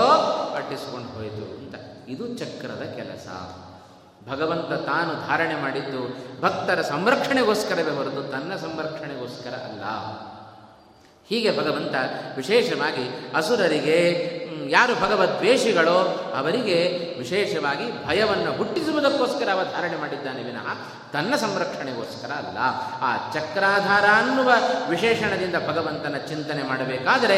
Speaker 1: ಪಟ್ಟಿಸ್ಕೊಂಡು ಹೋಯಿತು ಅಂತ. ಇದು ಚಕ್ರದ ಕೆಲಸ. ಭಗವಂತ ತಾನು ಧಾರಣೆ ಮಾಡಿದ್ದು ಭಕ್ತರ ಸಂರಕ್ಷಣೆಗೋಸ್ಕರವೇ ಹೊರತು ತನ್ನ ಸಂರಕ್ಷಣೆಗೋಸ್ಕರ ಅಲ್ಲ. ಹೀಗೆ ಭಗವಂತ ವಿಶೇಷವಾಗಿ ಅಸುರರಿಗೆ ಯಾರು ಭಗವದ್ವೇಷಿಗಳೋ ಅವರಿಗೆ ವಿಶೇಷವಾಗಿ ಭಯವನ್ನು ಹುಟ್ಟಿಸುವುದಕ್ಕೋಸ್ಕರ ಅವ ಧಾರಣೆ ಮಾಡಿದ್ದಾನೆ ವಿನಃ ತನ್ನ ಸಂರಕ್ಷಣೆಗೋಸ್ಕರ ಅಲ್ಲ. ಆ ಚಕ್ರಾಧಾರ ಅನ್ನುವ ವಿಶೇಷಣದಿಂದ ಭಗವಂತನ ಚಿಂತನೆ ಮಾಡಬೇಕಾದರೆ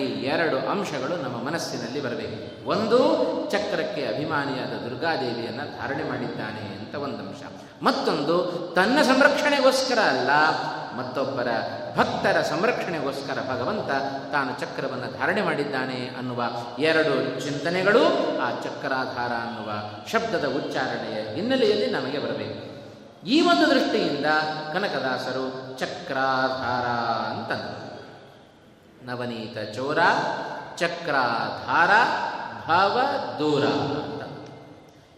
Speaker 1: ಈ ಎರಡು ಅಂಶಗಳು ನಮ್ಮ ಮನಸ್ಸಿನಲ್ಲಿ ಬರಬೇಕು. ಒಂದು, ಚಕ್ರಕ್ಕೆ ಅಭಿಮಾನಿಯಾದ ದುರ್ಗಾದೇವಿಯನ್ನು ಧಾರಣೆ ಮಾಡಿದ್ದಾನೆ ಅಂತ ಒಂದು ಅಂಶ ಮತ್ತೊಂದು, ತನ್ನ ಸಂರಕ್ಷಣೆಗೋಸ್ಕರ ಅಲ್ಲ ಮತ್ತೊಬ್ಬರ ಭಕ್ತರ ಸಂರಕ್ಷಣೆಗೋಸ್ಕರ ಭಗವಂತ ತಾನು ಚಕ್ರವನ್ನು ಧಾರಣೆ ಮಾಡಿದ್ದಾನೆ ಅನ್ನುವ ಎರಡು ಚಿಂತನೆಗಳು ಆ ಚಕ್ರಾಧಾರ ಅನ್ನುವ ಶಬ್ದದ ಉಚ್ಚಾರಣೆಯ ಹಿನ್ನೆಲೆಯಲ್ಲಿ ನಮಗೆ ಬರಬೇಕು. ಈ ಒಂದು ದೃಷ್ಟಿಯಿಂದ ಕನಕದಾಸರು ಚಕ್ರಾಧಾರ ಅಂತಂದರು. ನವನೀತ ಚೋರ, ಚಕ್ರಾಧಾರ, ಭಾವ, ದೂರ. ಅಂತ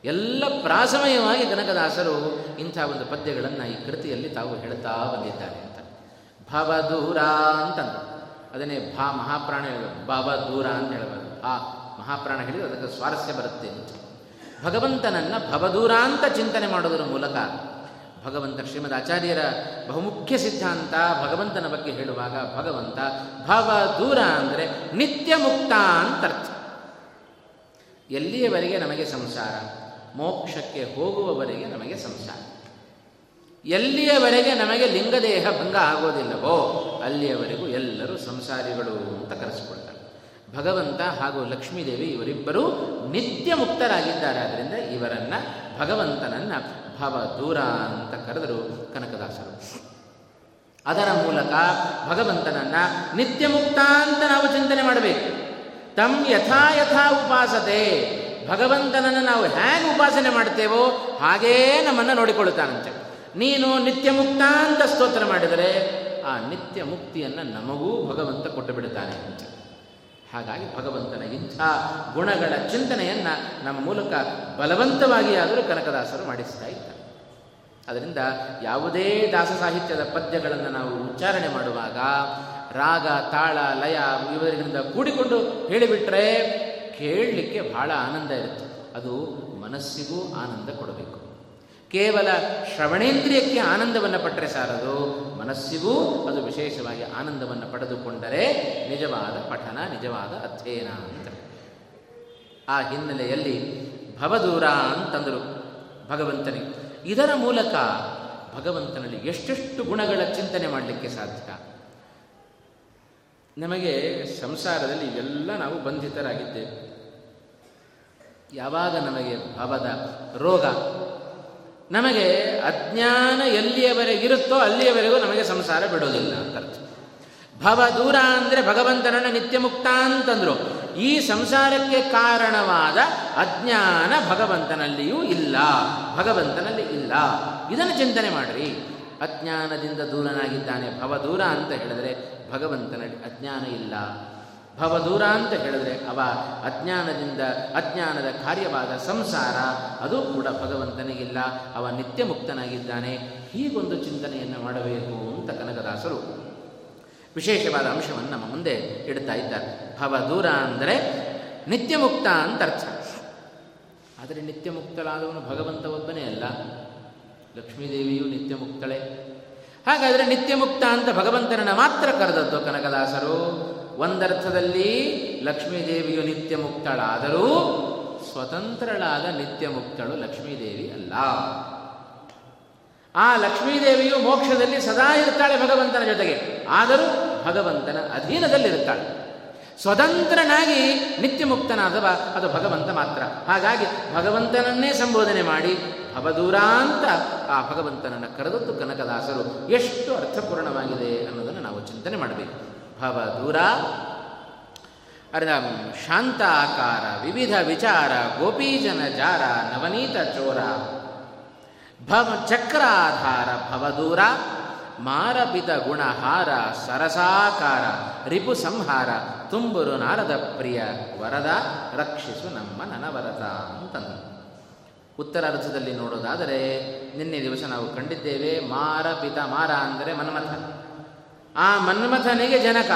Speaker 1: ಎಲ್ಲ ಪ್ರಾಸಮಯವಾಗಿ ಕನಕದಾಸರು ಇಂಥ ಒಂದು ಪದ್ಯಗಳನ್ನು ಈ ಕೃತಿಯಲ್ಲಿ ತಾವು ಹೇಳ್ತಾ ಬಂದಿದ್ದಾರೆ ಅಂತ. ಭಾವ ದೂರ ಅಂತಂದು ಅದನ್ನೇ ಭಾ ಮಹಾಪ್ರಾಣ ಹೇಳಬೇಕು ಭಾವ ದೂರ ಅಂತ ಹೇಳಬಾರ್ದು. ಭಾ ಮಹಾಪ್ರಾಣ ಹೇಳಿದ್ರೆ ಅದಕ್ಕೆ ಸ್ವಾರಸ್ಯ ಬರುತ್ತೆ ಅಂತ. ಭಗವಂತನನ್ನು ಭವದೂರ ಅಂತ ಚಿಂತನೆ ಮಾಡೋದರ ಮೂಲಕ ಭಗವಂತ ಶ್ರೀಮದ್ ಆಚಾರ್ಯರ ಬಹುಮುಖ್ಯ ಸಿದ್ಧಾಂತ ಭಗವಂತನ ಬಗ್ಗೆ ಹೇಳುವಾಗ ಭಗವಂತ ಭವ ದೂರ ಅಂದರೆ ನಿತ್ಯ ಮುಕ್ತ ಅಂತರ್ಥ ಎಲ್ಲಿಯವರೆಗೆ ನಮಗೆ ಸಂಸಾರ? ಮೋಕ್ಷಕ್ಕೆ ಹೋಗುವವರೆಗೆ ನಮಗೆ ಸಂಸಾರ. ಎಲ್ಲಿಯವರೆಗೆ ನಮಗೆ ಲಿಂಗದೇಹ ಭಂಗ ಆಗೋದಿಲ್ಲವೋ ಅಲ್ಲಿಯವರೆಗೂ ಎಲ್ಲರೂ ಸಂಸಾರಿಗಳು ಅಂತ ಕರೆಸಿಕೊಳ್ತಾರೆ. ಭಗವಂತ ಹಾಗೂ ಲಕ್ಷ್ಮೀದೇವಿ ಇವರಿಬ್ಬರೂ ನಿತ್ಯ ಮುಕ್ತರಾಗಿದ್ದಾರೆ ಆದ್ದರಿಂದ ಇವರನ್ನು ಭಗವಂತನನ್ನ ಭವ ದೂರ ಅಂತ ಕರೆದರು ಕನಕದಾಸರು. ಅದರ ಮೂಲಕ ಭಗವಂತನನ್ನ ನಿತ್ಯ ಮುಕ್ತ ಅಂತ ನಾವು ಚಿಂತನೆ ಮಾಡಬೇಕು. ತಮ್ ಯಥಾ ಯಥಾ ಉಪಾಸತೆ ಭಗವಂತನನ್ನು ನಾವು ಹೇಗೆ ಉಪಾಸನೆ ಮಾಡ್ತೇವೋ ಹಾಗೇ ನಮ್ಮನ್ನು ನೋಡಿಕೊಳ್ಳುತ್ತಾನಂತೆ. ನೀನು ನಿತ್ಯ ಮುಕ್ತಾಂತ ಸ್ತೋತ್ರ ಮಾಡಿದರೆ ಆ ನಿತ್ಯ ಮುಕ್ತಿಯನ್ನು ನಮಗೂ ಭಗವಂತ ಕೊಟ್ಟು ಬಿಡುತ್ತಾನೆ ಹಾಗಾಗಿ ಭಗವಂತನ ಇಂಥ ಗುಣಗಳ ಚಿಂತನೆಯನ್ನು ನಮ್ಮ ಮೂಲಕ ಬಲವಂತವಾಗಿ ಆದರೂ ಕನಕದಾಸರು ಮಾಡಿಸ್ತಾ ಇದ್ದಾರೆ. ಅದರಿಂದ ಯಾವುದೇ ದಾಸ ಸಾಹಿತ್ಯದ ಪದ್ಯಗಳನ್ನು ನಾವು ಉಚ್ಚಾರಣೆ ಮಾಡುವಾಗ ರಾಗ, ತಾಳ, ಲಯ ಇವರಿಂದ ಕೂಡಿಕೊಂಡು ಹೇಳಿಬಿಟ್ರೆ ಕೇಳಲಿಕ್ಕೆ ಬಹಳ ಆನಂದ ಇರುತ್ತೆ. ಅದು ಮನಸ್ಸಿಗೂ ಆನಂದ ಕೊಡಬೇಕು. ಕೇವಲ ಶ್ರವಣೇಂದ್ರಿಯಕ್ಕೆ ಆನಂದವನ್ನು ಪಟ್ಟರೆ ಸಾರದು ಮನಸ್ಸಿಗೂ ಅದು ವಿಶೇಷವಾಗಿ ಆನಂದವನ್ನು ಪಡೆದುಕೊಂಡರೆ ನಿಜವಾದ ಪಠನ, ನಿಜವಾದ ಅಧ್ಯಯನ ಅಂತ. ಆ ಹಿನ್ನೆಲೆಯಲ್ಲಿ ಭವದೂರ ಅಂತಂದರು ಭಗವಂತನಿಗೆ ಇದರ ಮೂಲಕ ಭಗವಂತನಲ್ಲಿ ಎಷ್ಟೆಷ್ಟು ಗುಣಗಳ ಚಿಂತನೆ ಮಾಡಲಿಕ್ಕೆ ಸಾಧ್ಯ? ನಮಗೆ ಸಂಸಾರದಲ್ಲಿ ಇವೆಲ್ಲ ನಾವು ಬಂಧಿತರಾಗಿದ್ದೇವೆ ಯಾವಾಗ ನಮಗೆ ಭವದ ರೋಗ? ನಮಗೆ ಅಜ್ಞಾನ ಎಲ್ಲಿಯವರೆಗಿರುತ್ತೋ ಅಲ್ಲಿಯವರೆಗೂ ನಮಗೆ ಸಂಸಾರ ಬಿಡೋದಿಲ್ಲ ಅಂತ ಅರ್ಥ. ಭವ ದೂರ ಅಂದರೆ ಭಗವಂತನನ್ನು ನಿತ್ಯ ಮುಕ್ತ ಅಂತಂದ್ರು. ಈ ಸಂಸಾರಕ್ಕೆ ಕಾರಣವಾದ ಅಜ್ಞಾನ ಭಗವಂತನಲ್ಲಿಯೂ ಇಲ್ಲ. ಭಗವಂತನಲ್ಲಿ ಇಲ್ಲ. ಇದನ್ನು ಚಿಂತನೆ ಮಾಡಿರಿ. ಅಜ್ಞಾನದಿಂದ ದೂರನಾಗಿದ್ದಾನೆ. ಭವ ದೂರ ಅಂತ ಹೇಳಿದರೆ ಭಗವಂತನಲ್ಲಿ ಅಜ್ಞಾನ ಇಲ್ಲ. ಭವದೂರ ಅಂತ ಹೇಳಿದ್ರೆ ಅವ ಅಜ್ಞಾನದಿಂದ ಅಜ್ಞಾನದ ಕಾರ್ಯವಾದ ಸಂಸಾರ, ಅದು ಕೂಡ ಭಗವಂತನಿಗಿಲ್ಲ ಅವ ನಿತ್ಯ ಮುಕ್ತನಾಗಿದ್ದಾನೆ. ಹೀಗೊಂದು ಚಿಂತನೆಯನ್ನು ಮಾಡಬೇಕು ಅಂತ ಕನಕದಾಸರು ವಿಶೇಷವಾದ ಅಂಶವನ್ನು ನಮ್ಮ ಮುಂದೆ ಇಡ್ತಾ ಇದ್ದಾರೆ. ಭವದೂರ ಅಂದರೆ ನಿತ್ಯಮುಕ್ತ ಅಂತ ಅರ್ಥ. ಆದರೆ ನಿತ್ಯ ಮುಕ್ತಳಾದವನು ಭಗವಂತ ಒಬ್ಬನೇ ಅಲ್ಲ. ಲಕ್ಷ್ಮೀದೇವಿಯು ನಿತ್ಯ ಮುಕ್ತಳೆ. ಹಾಗಾದರೆ ನಿತ್ಯಮುಕ್ತ ಅಂತ ಭಗವಂತನನ್ನ ಮಾತ್ರ ಕರೆದದ್ದು ಕನಕದಾಸರು. ಒಂದರ್ಥದಲ್ಲಿ ಲಕ್ಷ್ಮೀದೇವಿಯು ನಿತ್ಯ ಮುಕ್ತಳಾದರೂ ಸ್ವತಂತ್ರಳಾದ ನಿತ್ಯ ಮುಕ್ತಳು ಲಕ್ಷ್ಮೀದೇವಿ ಅಲ್ಲ. ಆ ಲಕ್ಷ್ಮೀದೇವಿಯು ಮೋಕ್ಷದಲ್ಲಿ ಸದಾ ಇರ್ತಾಳೆ ಭಗವಂತನ ಜೊತೆಗೆ. ಆದರೂ ಭಗವಂತನ ಅಧೀನದಲ್ಲಿರುತ್ತಾಳೆ ಸ್ವತಂತ್ರನಾಗಿ ನಿತ್ಯ ಮುಕ್ತನಾದವ ಅದು ಭಗವಂತ ಮಾತ್ರ. ಹಾಗಾಗಿ ಭಗವಂತನನ್ನೇ ಸಂಬೋಧನೆ ಮಾಡಿ ಭವದೂರ ಅಂತ ಆ ಭಗವಂತನನ್ನು ಕರೆದದ್ದು ಕನಕದಾಸರು ಎಷ್ಟು ಅರ್ಥಪೂರ್ಣವಾಗಿದೆ ಅನ್ನೋದನ್ನು ನಾವು ಚಿಂತನೆ ಮಾಡಬೇಕು. ಭವದೂರ ಅರ್ಧ ಶಾಂತಾಕಾರ, ವಿವಿಧ ವಿಚಾರ, ಗೋಪೀಜನ ಜಾರ, ನವನೀತ ಚೋರ. ಭವ ಚಕ್ರಾಧಾರ ಭವದೂರ ಮಾರಪಿತ ಗುಣಹಾರ, ಸರಸಾಕಾರ, ರಿಪು ಸಂಹಾರ, ತುಂಬುರು ನಾರದ ಪ್ರಿಯ ವರದ, ರಕ್ಷಿಸು ನಮ್ಮ ನನವರತ ಅಂತಂದರು. ಉತ್ತರ ಅರ್ಥದಲ್ಲಿ ನೋಡೋದಾದರೆ, ನಿನ್ನೆ ದಿವಸ ನಾವು ಕಂಡಿದ್ದೇವೆ, ಮಾರ ಪಿತ ಮಾರ ಅಂದರೆ ಮನ್ಮಥ. ಆ ಮನ್ಮಥನಿಗೆ ಜನಕ.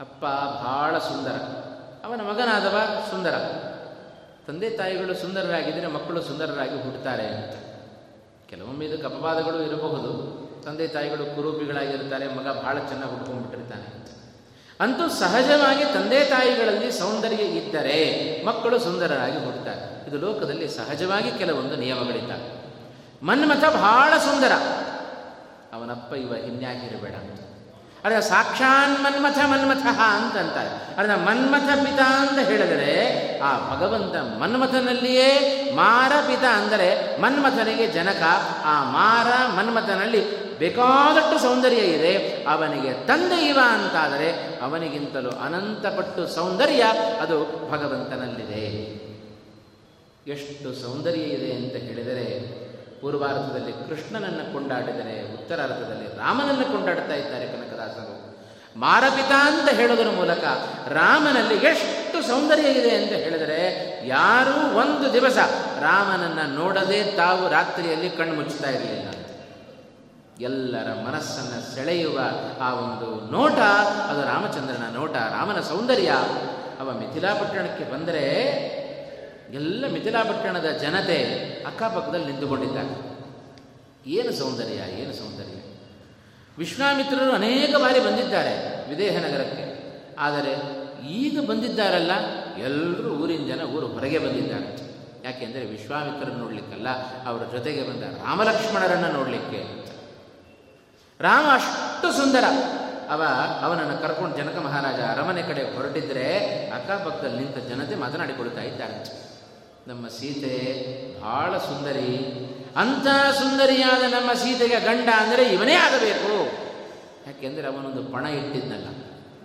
Speaker 1: ಅಪ್ಪ ಬಹಳ ಸುಂದರ. ಅವನ ಮಗನಾದವ ಸುಂದರ. ತಂದೆ ತಾಯಿಗಳು ಸುಂದರರಾಗಿದ್ದರೆ ಮಕ್ಕಳು ಸುಂದರರಾಗಿ ಹುಟ್ಟುತ್ತಾರೆ ಅಂತ. ಕೆಲವೊಮ್ಮೆ ಇದಕ್ಕೆ ಅಪವಾದಗಳು ಇರಬಹುದು. ತಂದೆ ತಾಯಿಗಳು ಕುರೂಪಿಗಳಾಗಿರ್ತಾರೆ ಮಗ ಬಹಳ ಚೆನ್ನಾಗಿ ಹುಟ್ಕೊಂಡ್ಬಿಟ್ಟಿರ್ತಾನೆ ಅಂತೂ ಸಹಜವಾಗಿ ತಂದೆ ತಾಯಿಗಳಲ್ಲಿ ಸೌಂದರ್ಯ ಇದ್ದರೆ ಮಕ್ಕಳು ಸುಂದರರಾಗಿ ಹುಡ್ತಾರೆ ಇದು ಲೋಕದಲ್ಲಿ ಸಹಜವಾಗಿ ಕೆಲವೊಂದು ನಿಯಮಗಳಿದ್ದಾವೆ. ಮನ್ಮಥ ಬಹಳ ಸುಂದರ. ಅವನಪ್ಪ ಇವ ಹಿನ್ಯಾಗಿರಬೇಡ. ಆದರೆ ಸಾಕ್ಷಾನ್ ಮನ್ಮಥ ಮನ್ಮಥ ಅಂತಂತಾರೆ ಅದನ್ನ ಮನ್ಮಥ ಪಿತ ಅಂತ ಹೇಳಿದರೆ ಆ ಭಗವಂತ ಮನ್ಮಥನಲ್ಲಿಯೇ ಮಾರ ಪಿತ ಅಂದರೆ ಮನ್ಮಥನಿಗೆ ಜನಕ, ಆ ಮಾರ ಮನ್ಮಥನಲ್ಲಿ ಬೇಕಾದಷ್ಟು ಸೌಂದರ್ಯ ಇದೆ. ಅವನಿಗೆ ತಂದೆ ಇವ ಅಂತಾದರೆ ಅವನಿಗಿಂತಲೂ ಅನಂತಪಟ್ಟು ಸೌಂದರ್ಯ ಅದು ಭಗವಂತನಲ್ಲಿದೆ. ಎಷ್ಟು ಸೌಂದರ್ಯ ಇದೆ ಅಂತ ಹೇಳಿದರೆ ಪೂರ್ವಾರ್ಥದಲ್ಲಿ ಕೃಷ್ಣನನ್ನು ಕೊಂಡಾಡಿದರೆ ಉತ್ತರಾರ್ಥದಲ್ಲಿ ರಾಮನನ್ನು ಕೊಂಡಾಡ್ತಾ ಇದ್ದಾರೆ ಕನಕದಾಸರು. ಮಾರಪಿತ ಅಂತ ಹೇಳೋದರ ಮೂಲಕ ರಾಮನಲ್ಲಿ ಎಷ್ಟು ಸೌಂದರ್ಯ ಇದೆ ಅಂತ ಹೇಳಿದರೆ, ಯಾರೂ ಒಂದು ದಿವಸ ರಾಮನನ್ನು ನೋಡದೆ ತಾವು ರಾತ್ರಿಯಲ್ಲಿ ಕಣ್ಣು ಮುಚ್ಚುತ್ತಾ ಇರಲಿಲ್ಲ. ಎಲ್ಲರ ಮನಸ್ಸನ್ನು ಸೆಳೆಯುವ ಆ ಒಂದು ನೋಟ, ಅದು ರಾಮಚಂದ್ರನ ನೋಟ, ರಾಮನ ಸೌಂದರ್ಯ. ಅವ ಮಿಥಿಲಾಪಟ್ಟಣಕ್ಕೆ ಬಂದರೆ ಎಲ್ಲ ಮಿಥಿಲಾಪಟ್ಟಣದ ಜನತೆ ಅಕ್ಕಪಕ್ಕದಲ್ಲಿ ನಿಂತುಕೊಂಡಿದ್ದಾರೆ. ಏನು ಸೌಂದರ್ಯ ಏನು ಸೌಂದರ್ಯ? ವಿಶ್ವಾಮಿತ್ರರು ಅನೇಕ ಬಾರಿ ಬಂದಿದ್ದಾರೆ ವಿದೇಹನಗರಕ್ಕೆ ಆದರೆ ಈಗ ಬಂದಿದ್ದಾರಲ್ಲ ಎಲ್ಲರೂ ಊರಿನ ಜನ ಊರು ಹೊರಗೆ ಬಂದಿದ್ದಾರೆ. ಯಾಕೆಂದರೆ ವಿಶ್ವಾಮಿತ್ರರನ್ನು ನೋಡಲಿಕ್ಕಲ್ಲ, ಅವರ ಜೊತೆಗೆ ಬಂದ ರಾಮಲಕ್ಷ್ಮಣರನ್ನು ನೋಡಲಿಕ್ಕೆ. ರಾಮ ಅಷ್ಟು ಸುಂದರ. ಅವ, ಅವನನ್ನು ಕರ್ಕೊಂಡು ಜನಕ ಮಹಾರಾಜ ಅರಮನೆ ಕಡೆ ಹೊರಟಿದ್ರೆ ಅಕ್ಕಪಕ್ಕದಲ್ಲಿ ನಿಂತ ಜನತೆ ಮಾತನಾಡಿಕೊಳ್ತಾ ಇದ್ದಾರೆ. ನಮ್ಮ ಸೀತೆ ಬಹಳ ಸುಂದರಿ. ಅಂಥ ಸುಂದರಿಯಾದ ನಮ್ಮ ಸೀತೆಗೆ ಗಂಡ ಅಂದರೆ ಇವನೇ ಆಗಬೇಕು. ಯಾಕೆಂದರೆ ಅವನೊಂದು ಪಣ ಇಟ್ಟಿದ್ದಲ್ಲ.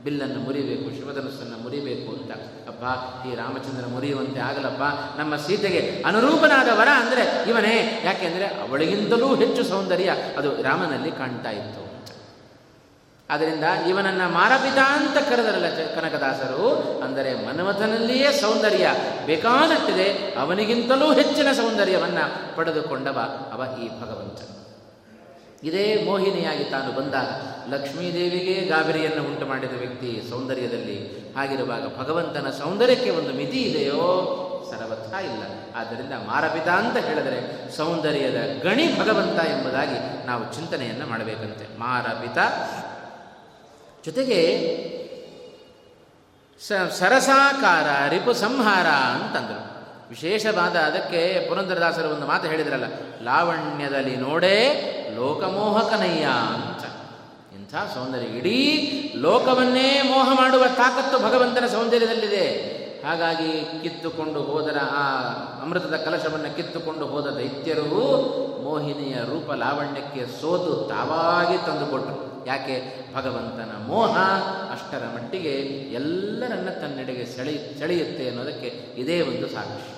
Speaker 1: ಬಿಲ್ಲನ್ನು ಮುರಿಬೇಕು, ಶಿವಧನಸ್ಸನ್ನು ಮುರಿಬೇಕು ಅಂತ. ಅಪ್ಪ ಈ ರಾಮಚಂದ್ರ ಮುರಿಯುವಂತೆ ಆಗಲಪ್ಪ ನಮ್ಮ ಸೀತೆಗೆ ಅನುರೂಪನಾದ ವರ ಅಂದರೆ ಇವನೇ. ಯಾಕೆಂದರೆ ಅವಳಿಗಿಂತಲೂ ಹೆಚ್ಚು ಸೌಂದರ್ಯ ಅದು ರಾಮನಲ್ಲಿ ಕಾಣ್ತಾ ಇತ್ತು. ಆದ್ದರಿಂದ ಇವನನ್ನ ಮಾರಪಿತ ಅಂತ ಕರೆದರಲ್ಲ ಕನಕದಾಸರು. ಅಂದರೆ ಮನ್ಮಥನಲ್ಲಿಯೇ ಸೌಂದರ್ಯ ಬೇಕಾದಟ್ಟಿದೆ ಅವನಿಗಿಂತಲೂ ಹೆಚ್ಚಿನ ಸೌಂದರ್ಯವನ್ನು ಪಡೆದುಕೊಂಡವ ಅವ ಈ ಭಗವಂತ ಇದೇ ಮೋಹಿನಿಯಾಗಿ ತಾನು ಬಂದಾಗ ಲಕ್ಷ್ಮೀದೇವಿಗೆ ಗಾಬರಿಯನ್ನು ಉಂಟು ಮಾಡಿದ ವ್ಯಕ್ತಿ ಸೌಂದರ್ಯದಲ್ಲಿ ಹಾಗಿರುವಾಗ ಭಗವಂತನ ಸೌಂದರ್ಯಕ್ಕೆ ಒಂದು ಮಿತಿ ಇದೆಯೋ? ಸರ್ವಥ ಇಲ್ಲ. ಆದ್ದರಿಂದ ಮಾರಪಿತ ಅಂತ ಹೇಳಿದರೆ ಸೌಂದರ್ಯದ ಗಣಿ ಭಗವಂತ ಎಂಬುದಾಗಿ ನಾವು ಚಿಂತನೆಯನ್ನು ಮಾಡಬೇಕಂತೆ. ಮಾರಪಿತ. ಜೊತೆಗೆ ಸರಸಾಕಾರ ರಿಪು ಸಂಹಾರ ಅಂತಂದರು. ವಿಶೇಷವಾದ ಅದಕ್ಕೆ ಪುರಂದರದಾಸರು ಒಂದು ಮಾತು ಹೇಳಿದ್ರಲ್ಲ, ಲಾವಣ್ಯದಲ್ಲಿ ನೋಡೇ ಲೋಕಮೋಹಕನಯ್ಯ ಅಂತ. ಇಂಥ ಸೌಂದರ್ಯ, ಇಡೀ ಲೋಕವನ್ನೇ ಮೋಹ ಮಾಡುವ ತಾಕತ್ತು ಭಗವಂತನ ಸೌಂದರ್ಯದಲ್ಲಿದೆ. ಹಾಗಾಗಿ ಕಿತ್ತುಕೊಂಡು ಹೋದರ, ಆ ಅಮೃತದ ಕಲಶವನ್ನು ಕಿತ್ತುಕೊಂಡು ಹೋದ ದೈತ್ಯರು ಮೋಹಿನಿಯ ರೂಪ ಲಾವಣ್ಯಕ್ಕೆ ಸೋತು ತಾವಾಗಿ ತಂದುಕೊಟ್ಟರು ಯಾಕೆ? ಭಗವಂತನ ಮೋಹ ಅಷ್ಟರ ಮಟ್ಟಿಗೆ ಎಲ್ಲರನ್ನ ತನ್ನೆಡೆಗೆ ಸೆಳೆಯ ಸೆಳೆಯುತ್ತೆ ಅನ್ನೋದಕ್ಕೆ ಇದೇ ಒಂದು ಸಾಕ್ಷಿ.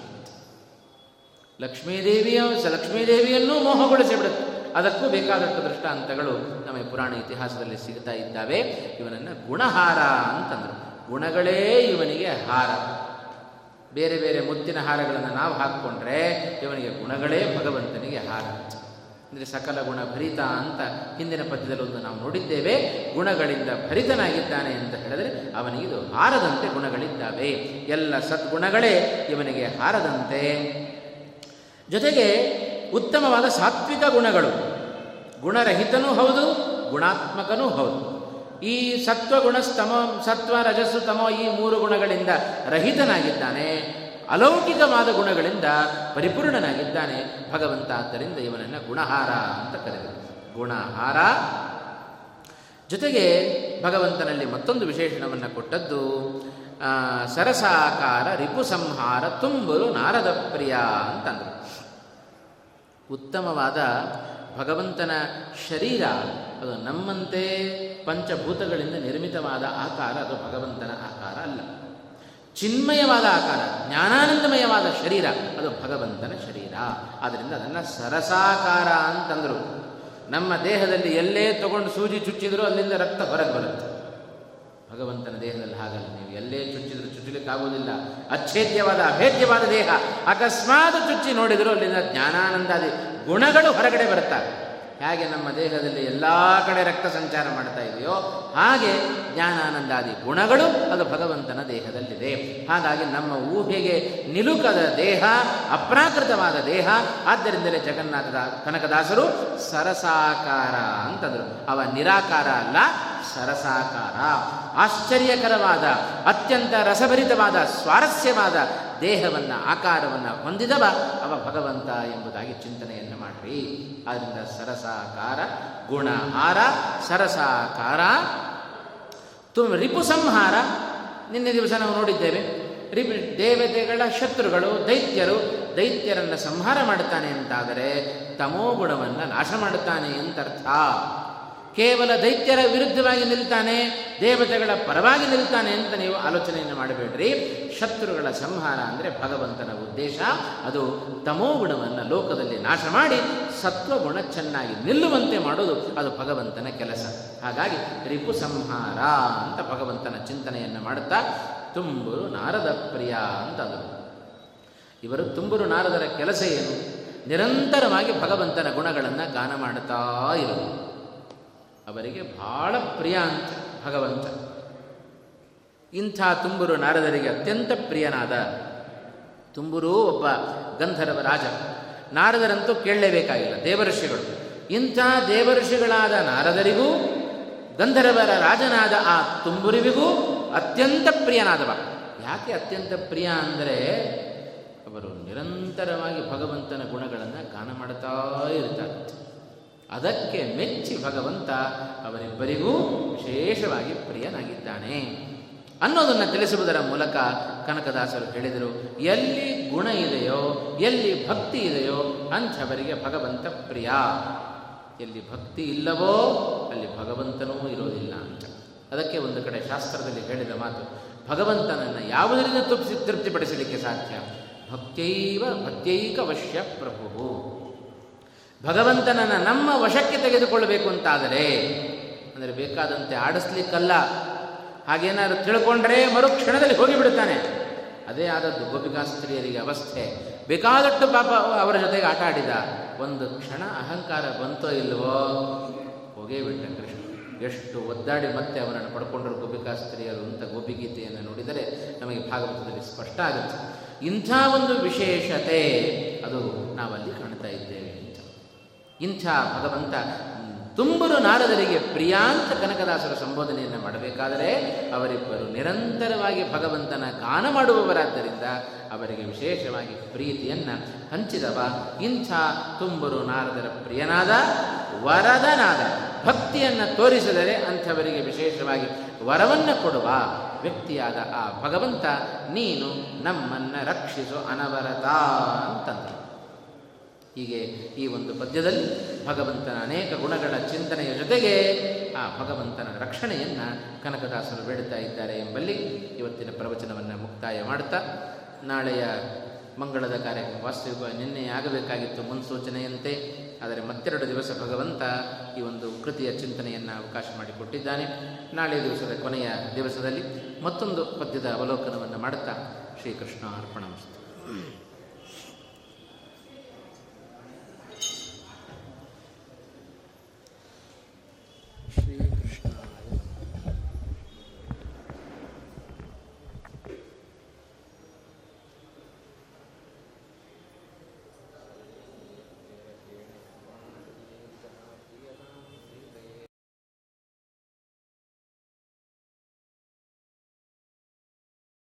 Speaker 1: ಲಕ್ಷ್ಮೀದೇವಿಯ ಲಕ್ಷ್ಮೀದೇವಿಯನ್ನೂ ಮೋಹಗೊಳಿಸಿ ಬಿಡುತ್ತೆ ಅದಕ್ಕೂ ಬೇಕಾದಷ್ಟು ದೃಷ್ಟಾಂತಗಳು ನಮಗೆ ಪುರಾಣ ಇತಿಹಾಸದಲ್ಲಿ ಸಿಗ್ತಾ ಇದ್ದಾವೆ. ಇವನನ್ನು ಗುಣಹಾರ ಅಂತಂದರು. ಗುಣಗಳೇ ಇವನಿಗೆ ಹಾರ. ಬೇರೆ ಬೇರೆ ಮುತ್ತಿನ ಹಾರಗಳನ್ನು ನಾವು ಹಾಕ್ಕೊಂಡ್ರೆ ಇವನಿಗೆ ಗುಣಗಳೇ ಭಗವಂತನಿಗೆ ಹಾರ. ಅಂದರೆ ಸಕಲ ಗುಣ ಭರಿತ ಅಂತ ಹಿಂದಿನ ಪದ್ಯದಲ್ಲಿ ಒಂದು ನಾವು ನೋಡಿದ್ದೇವೆ. ಗುಣಗಳಿಂದ ಭರಿತನಾಗಿದ್ದಾನೆ ಅಂತ ಹೇಳಿದರೆ ಅವನಿಗಿದು ಹಾರದಂತೆ ಗುಣಗಳಿದ್ದಾವೆ. ಎಲ್ಲ ಸದ್ಗುಣಗಳೇ ಇವನಿಗೆ ಹಾರದಂತೆ. ಜೊತೆಗೆ ಉತ್ತಮವಾದ ಸಾತ್ವಿಕ ಗುಣಗಳು. ಗುಣರಹಿತನೂ ಹೌದು, ಗುಣಾತ್ಮಕನೂ ಹೌದು. ಈ ಸತ್ವಗುಣ ಸ್ತಮ ಸತ್ವ ರಜಸ್ಸು ತಮೋ ಈ ಮೂರು ಗುಣಗಳಿಂದ ರಹಿತನಾಗಿದ್ದಾನೆ, ಅಲೌಕಿಕವಾದ ಗುಣಗಳಿಂದ ಪರಿಪೂರ್ಣನಾಗಿದ್ದಾನೆ ಭಗವಂತ ಆದ್ದರಿಂದ ಇವನನ್ನು ಗುಣಹಾರ ಅಂತ ಕರೆದರು. ಗುಣಹಾರ. ಜೊತೆಗೆ ಭಗವಂತನಲ್ಲಿ ಮತ್ತೊಂದು ವಿಶೇಷಣವನ್ನು ಕೊಟ್ಟದ್ದು ಸರಸಾಕಾರ ರಿಪು ಸಂಹಾರ ತುಂಬಲು ನಾರದ ಪ್ರಿಯ ಅಂತಂದರು. ಉತ್ತಮವಾದ ಭಗವಂತನ ಶರೀರ, ಅದು ನಮ್ಮಂತೆ ಪಂಚಭೂತಗಳಿಂದ ನಿರ್ಮಿತವಾದ ಆಕಾರ, ಅದು ಭಗವಂತನ ಆಕಾರ ಅಲ್ಲ. ಚಿನ್ಮಯವಾದ ಆಕಾರ, ಜ್ಞಾನಾನಂದಮಯವಾದ ಶರೀರ, ಅದು ಭಗವಂತನ ಶರೀರ. ಆದ್ದರಿಂದ ಅದನ್ನು ಸರಸಾಕಾರ ಅಂತಂದರು. ನಮ್ಮ ದೇಹದಲ್ಲಿ ಎಲ್ಲೇ ತಗೊಂಡು ಸೂಜಿ ಚುಚ್ಚಿದರೂ ಅಲ್ಲಿಂದ ರಕ್ತ ಹೊರಗೆ ಬರುತ್ತೆ. ಭಗವಂತನ ದೇಹದಲ್ಲಿ ಹಾಗಲ್ಲ, ನೀವು ಎಲ್ಲೇ ಚುಚ್ಚಿದ್ರು ಚುಚ್ಚಲಿಕ್ಕಾಗುವುದಿಲ್ಲ ಅಚ್ಛೇದ್ಯವಾದ, ಅಭೇದ್ಯವಾದ ದೇಹ. ಅಕಸ್ಮಾತ್ ಚುಚ್ಚಿ ನೋಡಿದರೂ ಅಲ್ಲಿಂದ ಜ್ಞಾನಾನಂದಾದಿ ಗುಣಗಳು ಹೊರಗಡೆ ಬರುತ್ತವೆ ಹೇಗೆ ನಮ್ಮ ದೇಹದಲ್ಲಿ ಎಲ್ಲ ಕಡೆ ರಕ್ತ ಸಂಚಾರ ಮಾಡ್ತಾ ಇದೆಯೋ, ಹಾಗೆ ಜ್ಞಾನಾನಂದಾದಿ ಗುಣಗಳು ಅದು ಭಗವಂತನ ದೇಹದಲ್ಲಿದೆ. ಹಾಗಾಗಿ ನಮ್ಮ ಊಹೆಗೆ ನಿಲುಕದ ದೇಹ, ಅಪ್ರಾಕೃತವಾದ ದೇಹ, ಆದ್ದರಿಂದಲೇ ಜಗನ್ನಾಥದ ಕನಕದಾಸರು ಸರಸಾಕಾರ ಅಂತಂದರು. ಅವ ನಿರಾಕಾರ ಅಲ್ಲ ಸರಸಾಕಾರ. ಆಶ್ಚರ್ಯಕರವಾದ, ಅತ್ಯಂತ ರಸಭರಿತವಾದ, ಸ್ವಾರಸ್ಯವಾದ ದೇಹವನ್ನು, ಆಕಾರವನ್ನು ಹೊಂದಿದವ ಅವ ಭಗವಂತ ಎಂಬುದಾಗಿ ಚಿಂತನೆಯನ್ನು ಮಾಡ್ರಿ. ಆದ್ದರಿಂದ ಸರಸಾಕಾರ, ಗುಣಹಾರ, ಸರಸಾಕಾರ. ತುಮ್ ರಿಪು ಸಂಹಾರ. ನಿನ್ನೆ ದಿವಸ ನಾವು ನೋಡಿದ್ದೇವೆ. ರಿಪು ದೇವತೆಗಳ ಶತ್ರುಗಳು, ದೈತ್ಯರು ದೈತ್ಯರನ್ನು ಸಂಹಾರ ಮಾಡುತ್ತಾನೆ ಅಂತಾದರೆ ತಮೋಗುಣವನ್ನು ನಾಶ ಮಾಡುತ್ತಾನೆ ಅಂತರ್ಥ. ಕೇವಲ ದೈತ್ಯರ ವಿರುದ್ಧವಾಗಿ ನಿಲ್ತಾನೆ, ದೇವತೆಗಳ ಪರವಾಗಿ ನಿಲ್ತಾನೆ ಅಂತ ನೀವು ಆಲೋಚನೆಯನ್ನು ಮಾಡಬೇಡ್ರಿ. ಶತ್ರುಗಳ ಸಂಹಾರ ಅಂದರೆ ಭಗವಂತನ ಉದ್ದೇಶ. ಅದು ತಮೋಗುಣವನ್ನು ಲೋಕದಲ್ಲಿ ನಾಶ ಮಾಡಿ ಸತ್ವಗುಣ ಚೆನ್ನಾಗಿ ನಿಲ್ಲುವಂತೆ ಮಾಡೋದು ಅದು ಭಗವಂತನ ಕೆಲಸ. ಹಾಗಾಗಿ ರಿಪು ಸಂಹಾರ ಅಂತ ಭಗವಂತನ ಚಿಂತನೆಯನ್ನು ಮಾಡುತ್ತಾ ತುಂಬುರು ನಾರದ ಪ್ರಿಯ ಅಂತ ಅದು. ಇವರು ತುಂಬುರು ನಾರದರ ಕೆಲಸ ಏನು? ನಿರಂತರವಾಗಿ ಭಗವಂತನ ಗುಣಗಳನ್ನು ಗಾನ ಮಾಡುತ್ತಾ ಇರೋದು. ಅವರಿಗೆ ಬಹಳ ಪ್ರಿಯ ಅಂತ ಭಗವಂತ. ಇಂಥ ತುಂಬುರು ನಾರದರಿಗೆ ಅತ್ಯಂತ ಪ್ರಿಯನಾದ ತುಂಬುರು ಒಬ್ಬ ಗಂಧರ್ವ ರಾಜ. ನಾರದರಂತೂ ಕೇಳಲೇಬೇಕಾಗಿಲ್ಲ, ದೇವಋಷಿಗಳು. ಇಂಥ ದೇವಋಷಿಗಳಾದ ನಾರದರಿಗೂ, ಗಂಧರ್ವರ ರಾಜನಾದ ಆ ತುಂಬುರಿವಿಗೂ ಅತ್ಯಂತ ಪ್ರಿಯನಾದವ. ಯಾಕೆ ಅತ್ಯಂತ ಪ್ರಿಯ ಅಂದರೆ ಅವರು ನಿರಂತರವಾಗಿ ಭಗವಂತನ ಗುಣಗಳನ್ನು ಗಾನ ಮಾಡುತ್ತಾ ಇರ್ತಾರೆ. ಅದಕ್ಕೆ ಮೆಚ್ಚಿ ಭಗವಂತ ಅವರಿಬ್ಬರಿಗೂ ವಿಶೇಷವಾಗಿ ಪ್ರಿಯನಾಗಿದ್ದಾನೆ. ಅನ್ನೋದನ್ನು ತಿಳಿಸುವುದರ ಮೂಲಕ ಕನಕದಾಸರು ಹೇಳಿದರು, ಎಲ್ಲಿ ಗುಣ ಇದೆಯೋ, ಎಲ್ಲಿ ಭಕ್ತಿ ಇದೆಯೋ, ಅಂಥವರಿಗೆ ಭಗವಂತ ಪ್ರಿಯ. ಎಲ್ಲಿ ಭಕ್ತಿ ಇಲ್ಲವೋ, ಅಲ್ಲಿ ಭಗವಂತನೂ ಇರೋದಿಲ್ಲ ಅಂತ. ಅದಕ್ಕೆ ಒಂದು ಕಡೆ ಶಾಸ್ತ್ರದಲ್ಲಿ ಹೇಳಿದ ಮಾತು, ಭಗವಂತನನ್ನು ಯಾವುದರಿಂದ ತೃಪ್ತಿ, ತೃಪ್ತಿಪಡಿಸಲಿಕ್ಕೆ ಸಾಧ್ಯ? ಭಕ್ತೈವ ಭಕ್ತೈಕ ವಶ್ಯ ಪ್ರಭು ಭಗವಂತನನ್ನು ನಮ್ಮ ವಶಕ್ಕೆ ತೆಗೆದುಕೊಳ್ಳಬೇಕು ಅಂತಾದರೆ, ಅಂದರೆ ಬೇಕಾದಂತೆ ಆಡಿಸ್ಲಿಕ್ಕಲ್ಲ, ಹಾಗೇನಾದ್ರು ತಿಳ್ಕೊಂಡ್ರೆ ಮರುಕ್ಷಣದಲ್ಲಿ ಹೋಗಿಬಿಡ್ತಾನೆ ಅದೇ ಆದದ್ದು ಗೋಪಿಕಾಸ್ತ್ರೀಯರಿಗೆ ಅವಸ್ಥೆ. ಬೇಕಾದಷ್ಟು ಪಾಪ ಅವರ ಜೊತೆಗೆ ಆಟ ಆಡಿದ, ಒಂದು ಕ್ಷಣ ಅಹಂಕಾರ ಬಂತೋ ಇಲ್ವೋ, ಹೋಗೇ ಬಿಟ್ಟ ಕೃಷ್ಣ. ಎಷ್ಟು ಒದ್ದಾಡಿ ಮತ್ತೆ ಅವರನ್ನು ಪಡ್ಕೊಂಡ್ರು ಗೋಪಿಕಾಸ್ತ್ರೀಯರು ಅಂತ ಗೋಪಿಗೀತೆಯನ್ನು ನೋಡಿದರೆ ನಮಗೆ ಭಾಗವತದಲ್ಲಿ ಸ್ಪಷ್ಟ ಆಗುತ್ತೆ. ಇಂಥ ಒಂದು ವಿಶೇಷತೆ ಅದು ನಾವಲ್ಲಿ ಕಾಣ್ತಾ ಇದ್ದೇವೆ. ಇಂಥ ಭಗವಂತ ತುಂಬರು ನಾರದರಿಗೆ ಪ್ರಿಯಾಂತ ಕನಕದಾಸರ ಸಂಬೋಧನೆಯನ್ನು ಮಾಡಬೇಕಾದರೆ ಅವರಿಬ್ಬರು ನಿರಂತರವಾಗಿ ಭಗವಂತನ ಗಾನ ಮಾಡುವವರಾದ್ದರಿಂದ ಅವರಿಗೆ ವಿಶೇಷವಾಗಿ ಪ್ರೀತಿಯನ್ನು ಹಂಚಿದವ ಇಂಥ ತುಂಬರು ನಾರದರ ಪ್ರಿಯನಾದ ವರದನಾದ ಭಕ್ತಿಯನ್ನು ತೋರಿಸಿದರೆ ಅಂಥವರಿಗೆ ವಿಶೇಷವಾಗಿ ವರವನ್ನು ಕೊಡುವ ವ್ಯಕ್ತಿಯಾದ ಆ ಭಗವಂತ ನೀನು ನಮ್ಮನ್ನು ರಕ್ಷಿಸು ಅನವರತ ಅಂತಂದರು. ಹೀಗೆ ಈ ಒಂದು ಪದ್ಯದಲ್ಲಿ ಭಗವಂತನ ಅನೇಕ ಗುಣಗಳ ಚಿಂತನೆಯ ಜೊತೆಗೆ ಆ ಭಗವಂತನ ರಕ್ಷಣೆಯನ್ನು ಕನಕದಾಸರು ಬೇಡುತ್ತಾ ಇದ್ದಾರೆ ಎಂಬಲ್ಲಿ ಇವತ್ತಿನ ಪ್ರವಚನವನ್ನು ಮುಕ್ತಾಯ ಮಾಡುತ್ತಾ ನಾಳೆಯ ಮಂಗಳದ ಕಾರ್ಯಕ್ರಮ ವಾಸ್ತವಿಕ ನಿನ್ನೆ ಆಗಬೇಕಾಗಿತ್ತು ಮುನ್ಸೂಚನೆಯಂತೆ, ಆದರೆ ಮತ್ತೆರಡು ದಿವಸ ಭಗವಂತ ಈ ಒಂದು ಕೃತಿಯ ಚಿಂತನೆಯನ್ನು ಅವಕಾಶ ಮಾಡಿಕೊಟ್ಟಿದ್ದಾನೆ. ನಾಳೆ ದಿವಸದ ಕೊನೆಯ ದಿವಸದಲ್ಲಿ ಮತ್ತೊಂದು ಪದ್ಯದ ಅವಲೋಕನವನ್ನು ಮಾಡುತ್ತಾ ಶ್ರೀಕೃಷ್ಣ ಅರ್ಪಣಮಸ್ತು the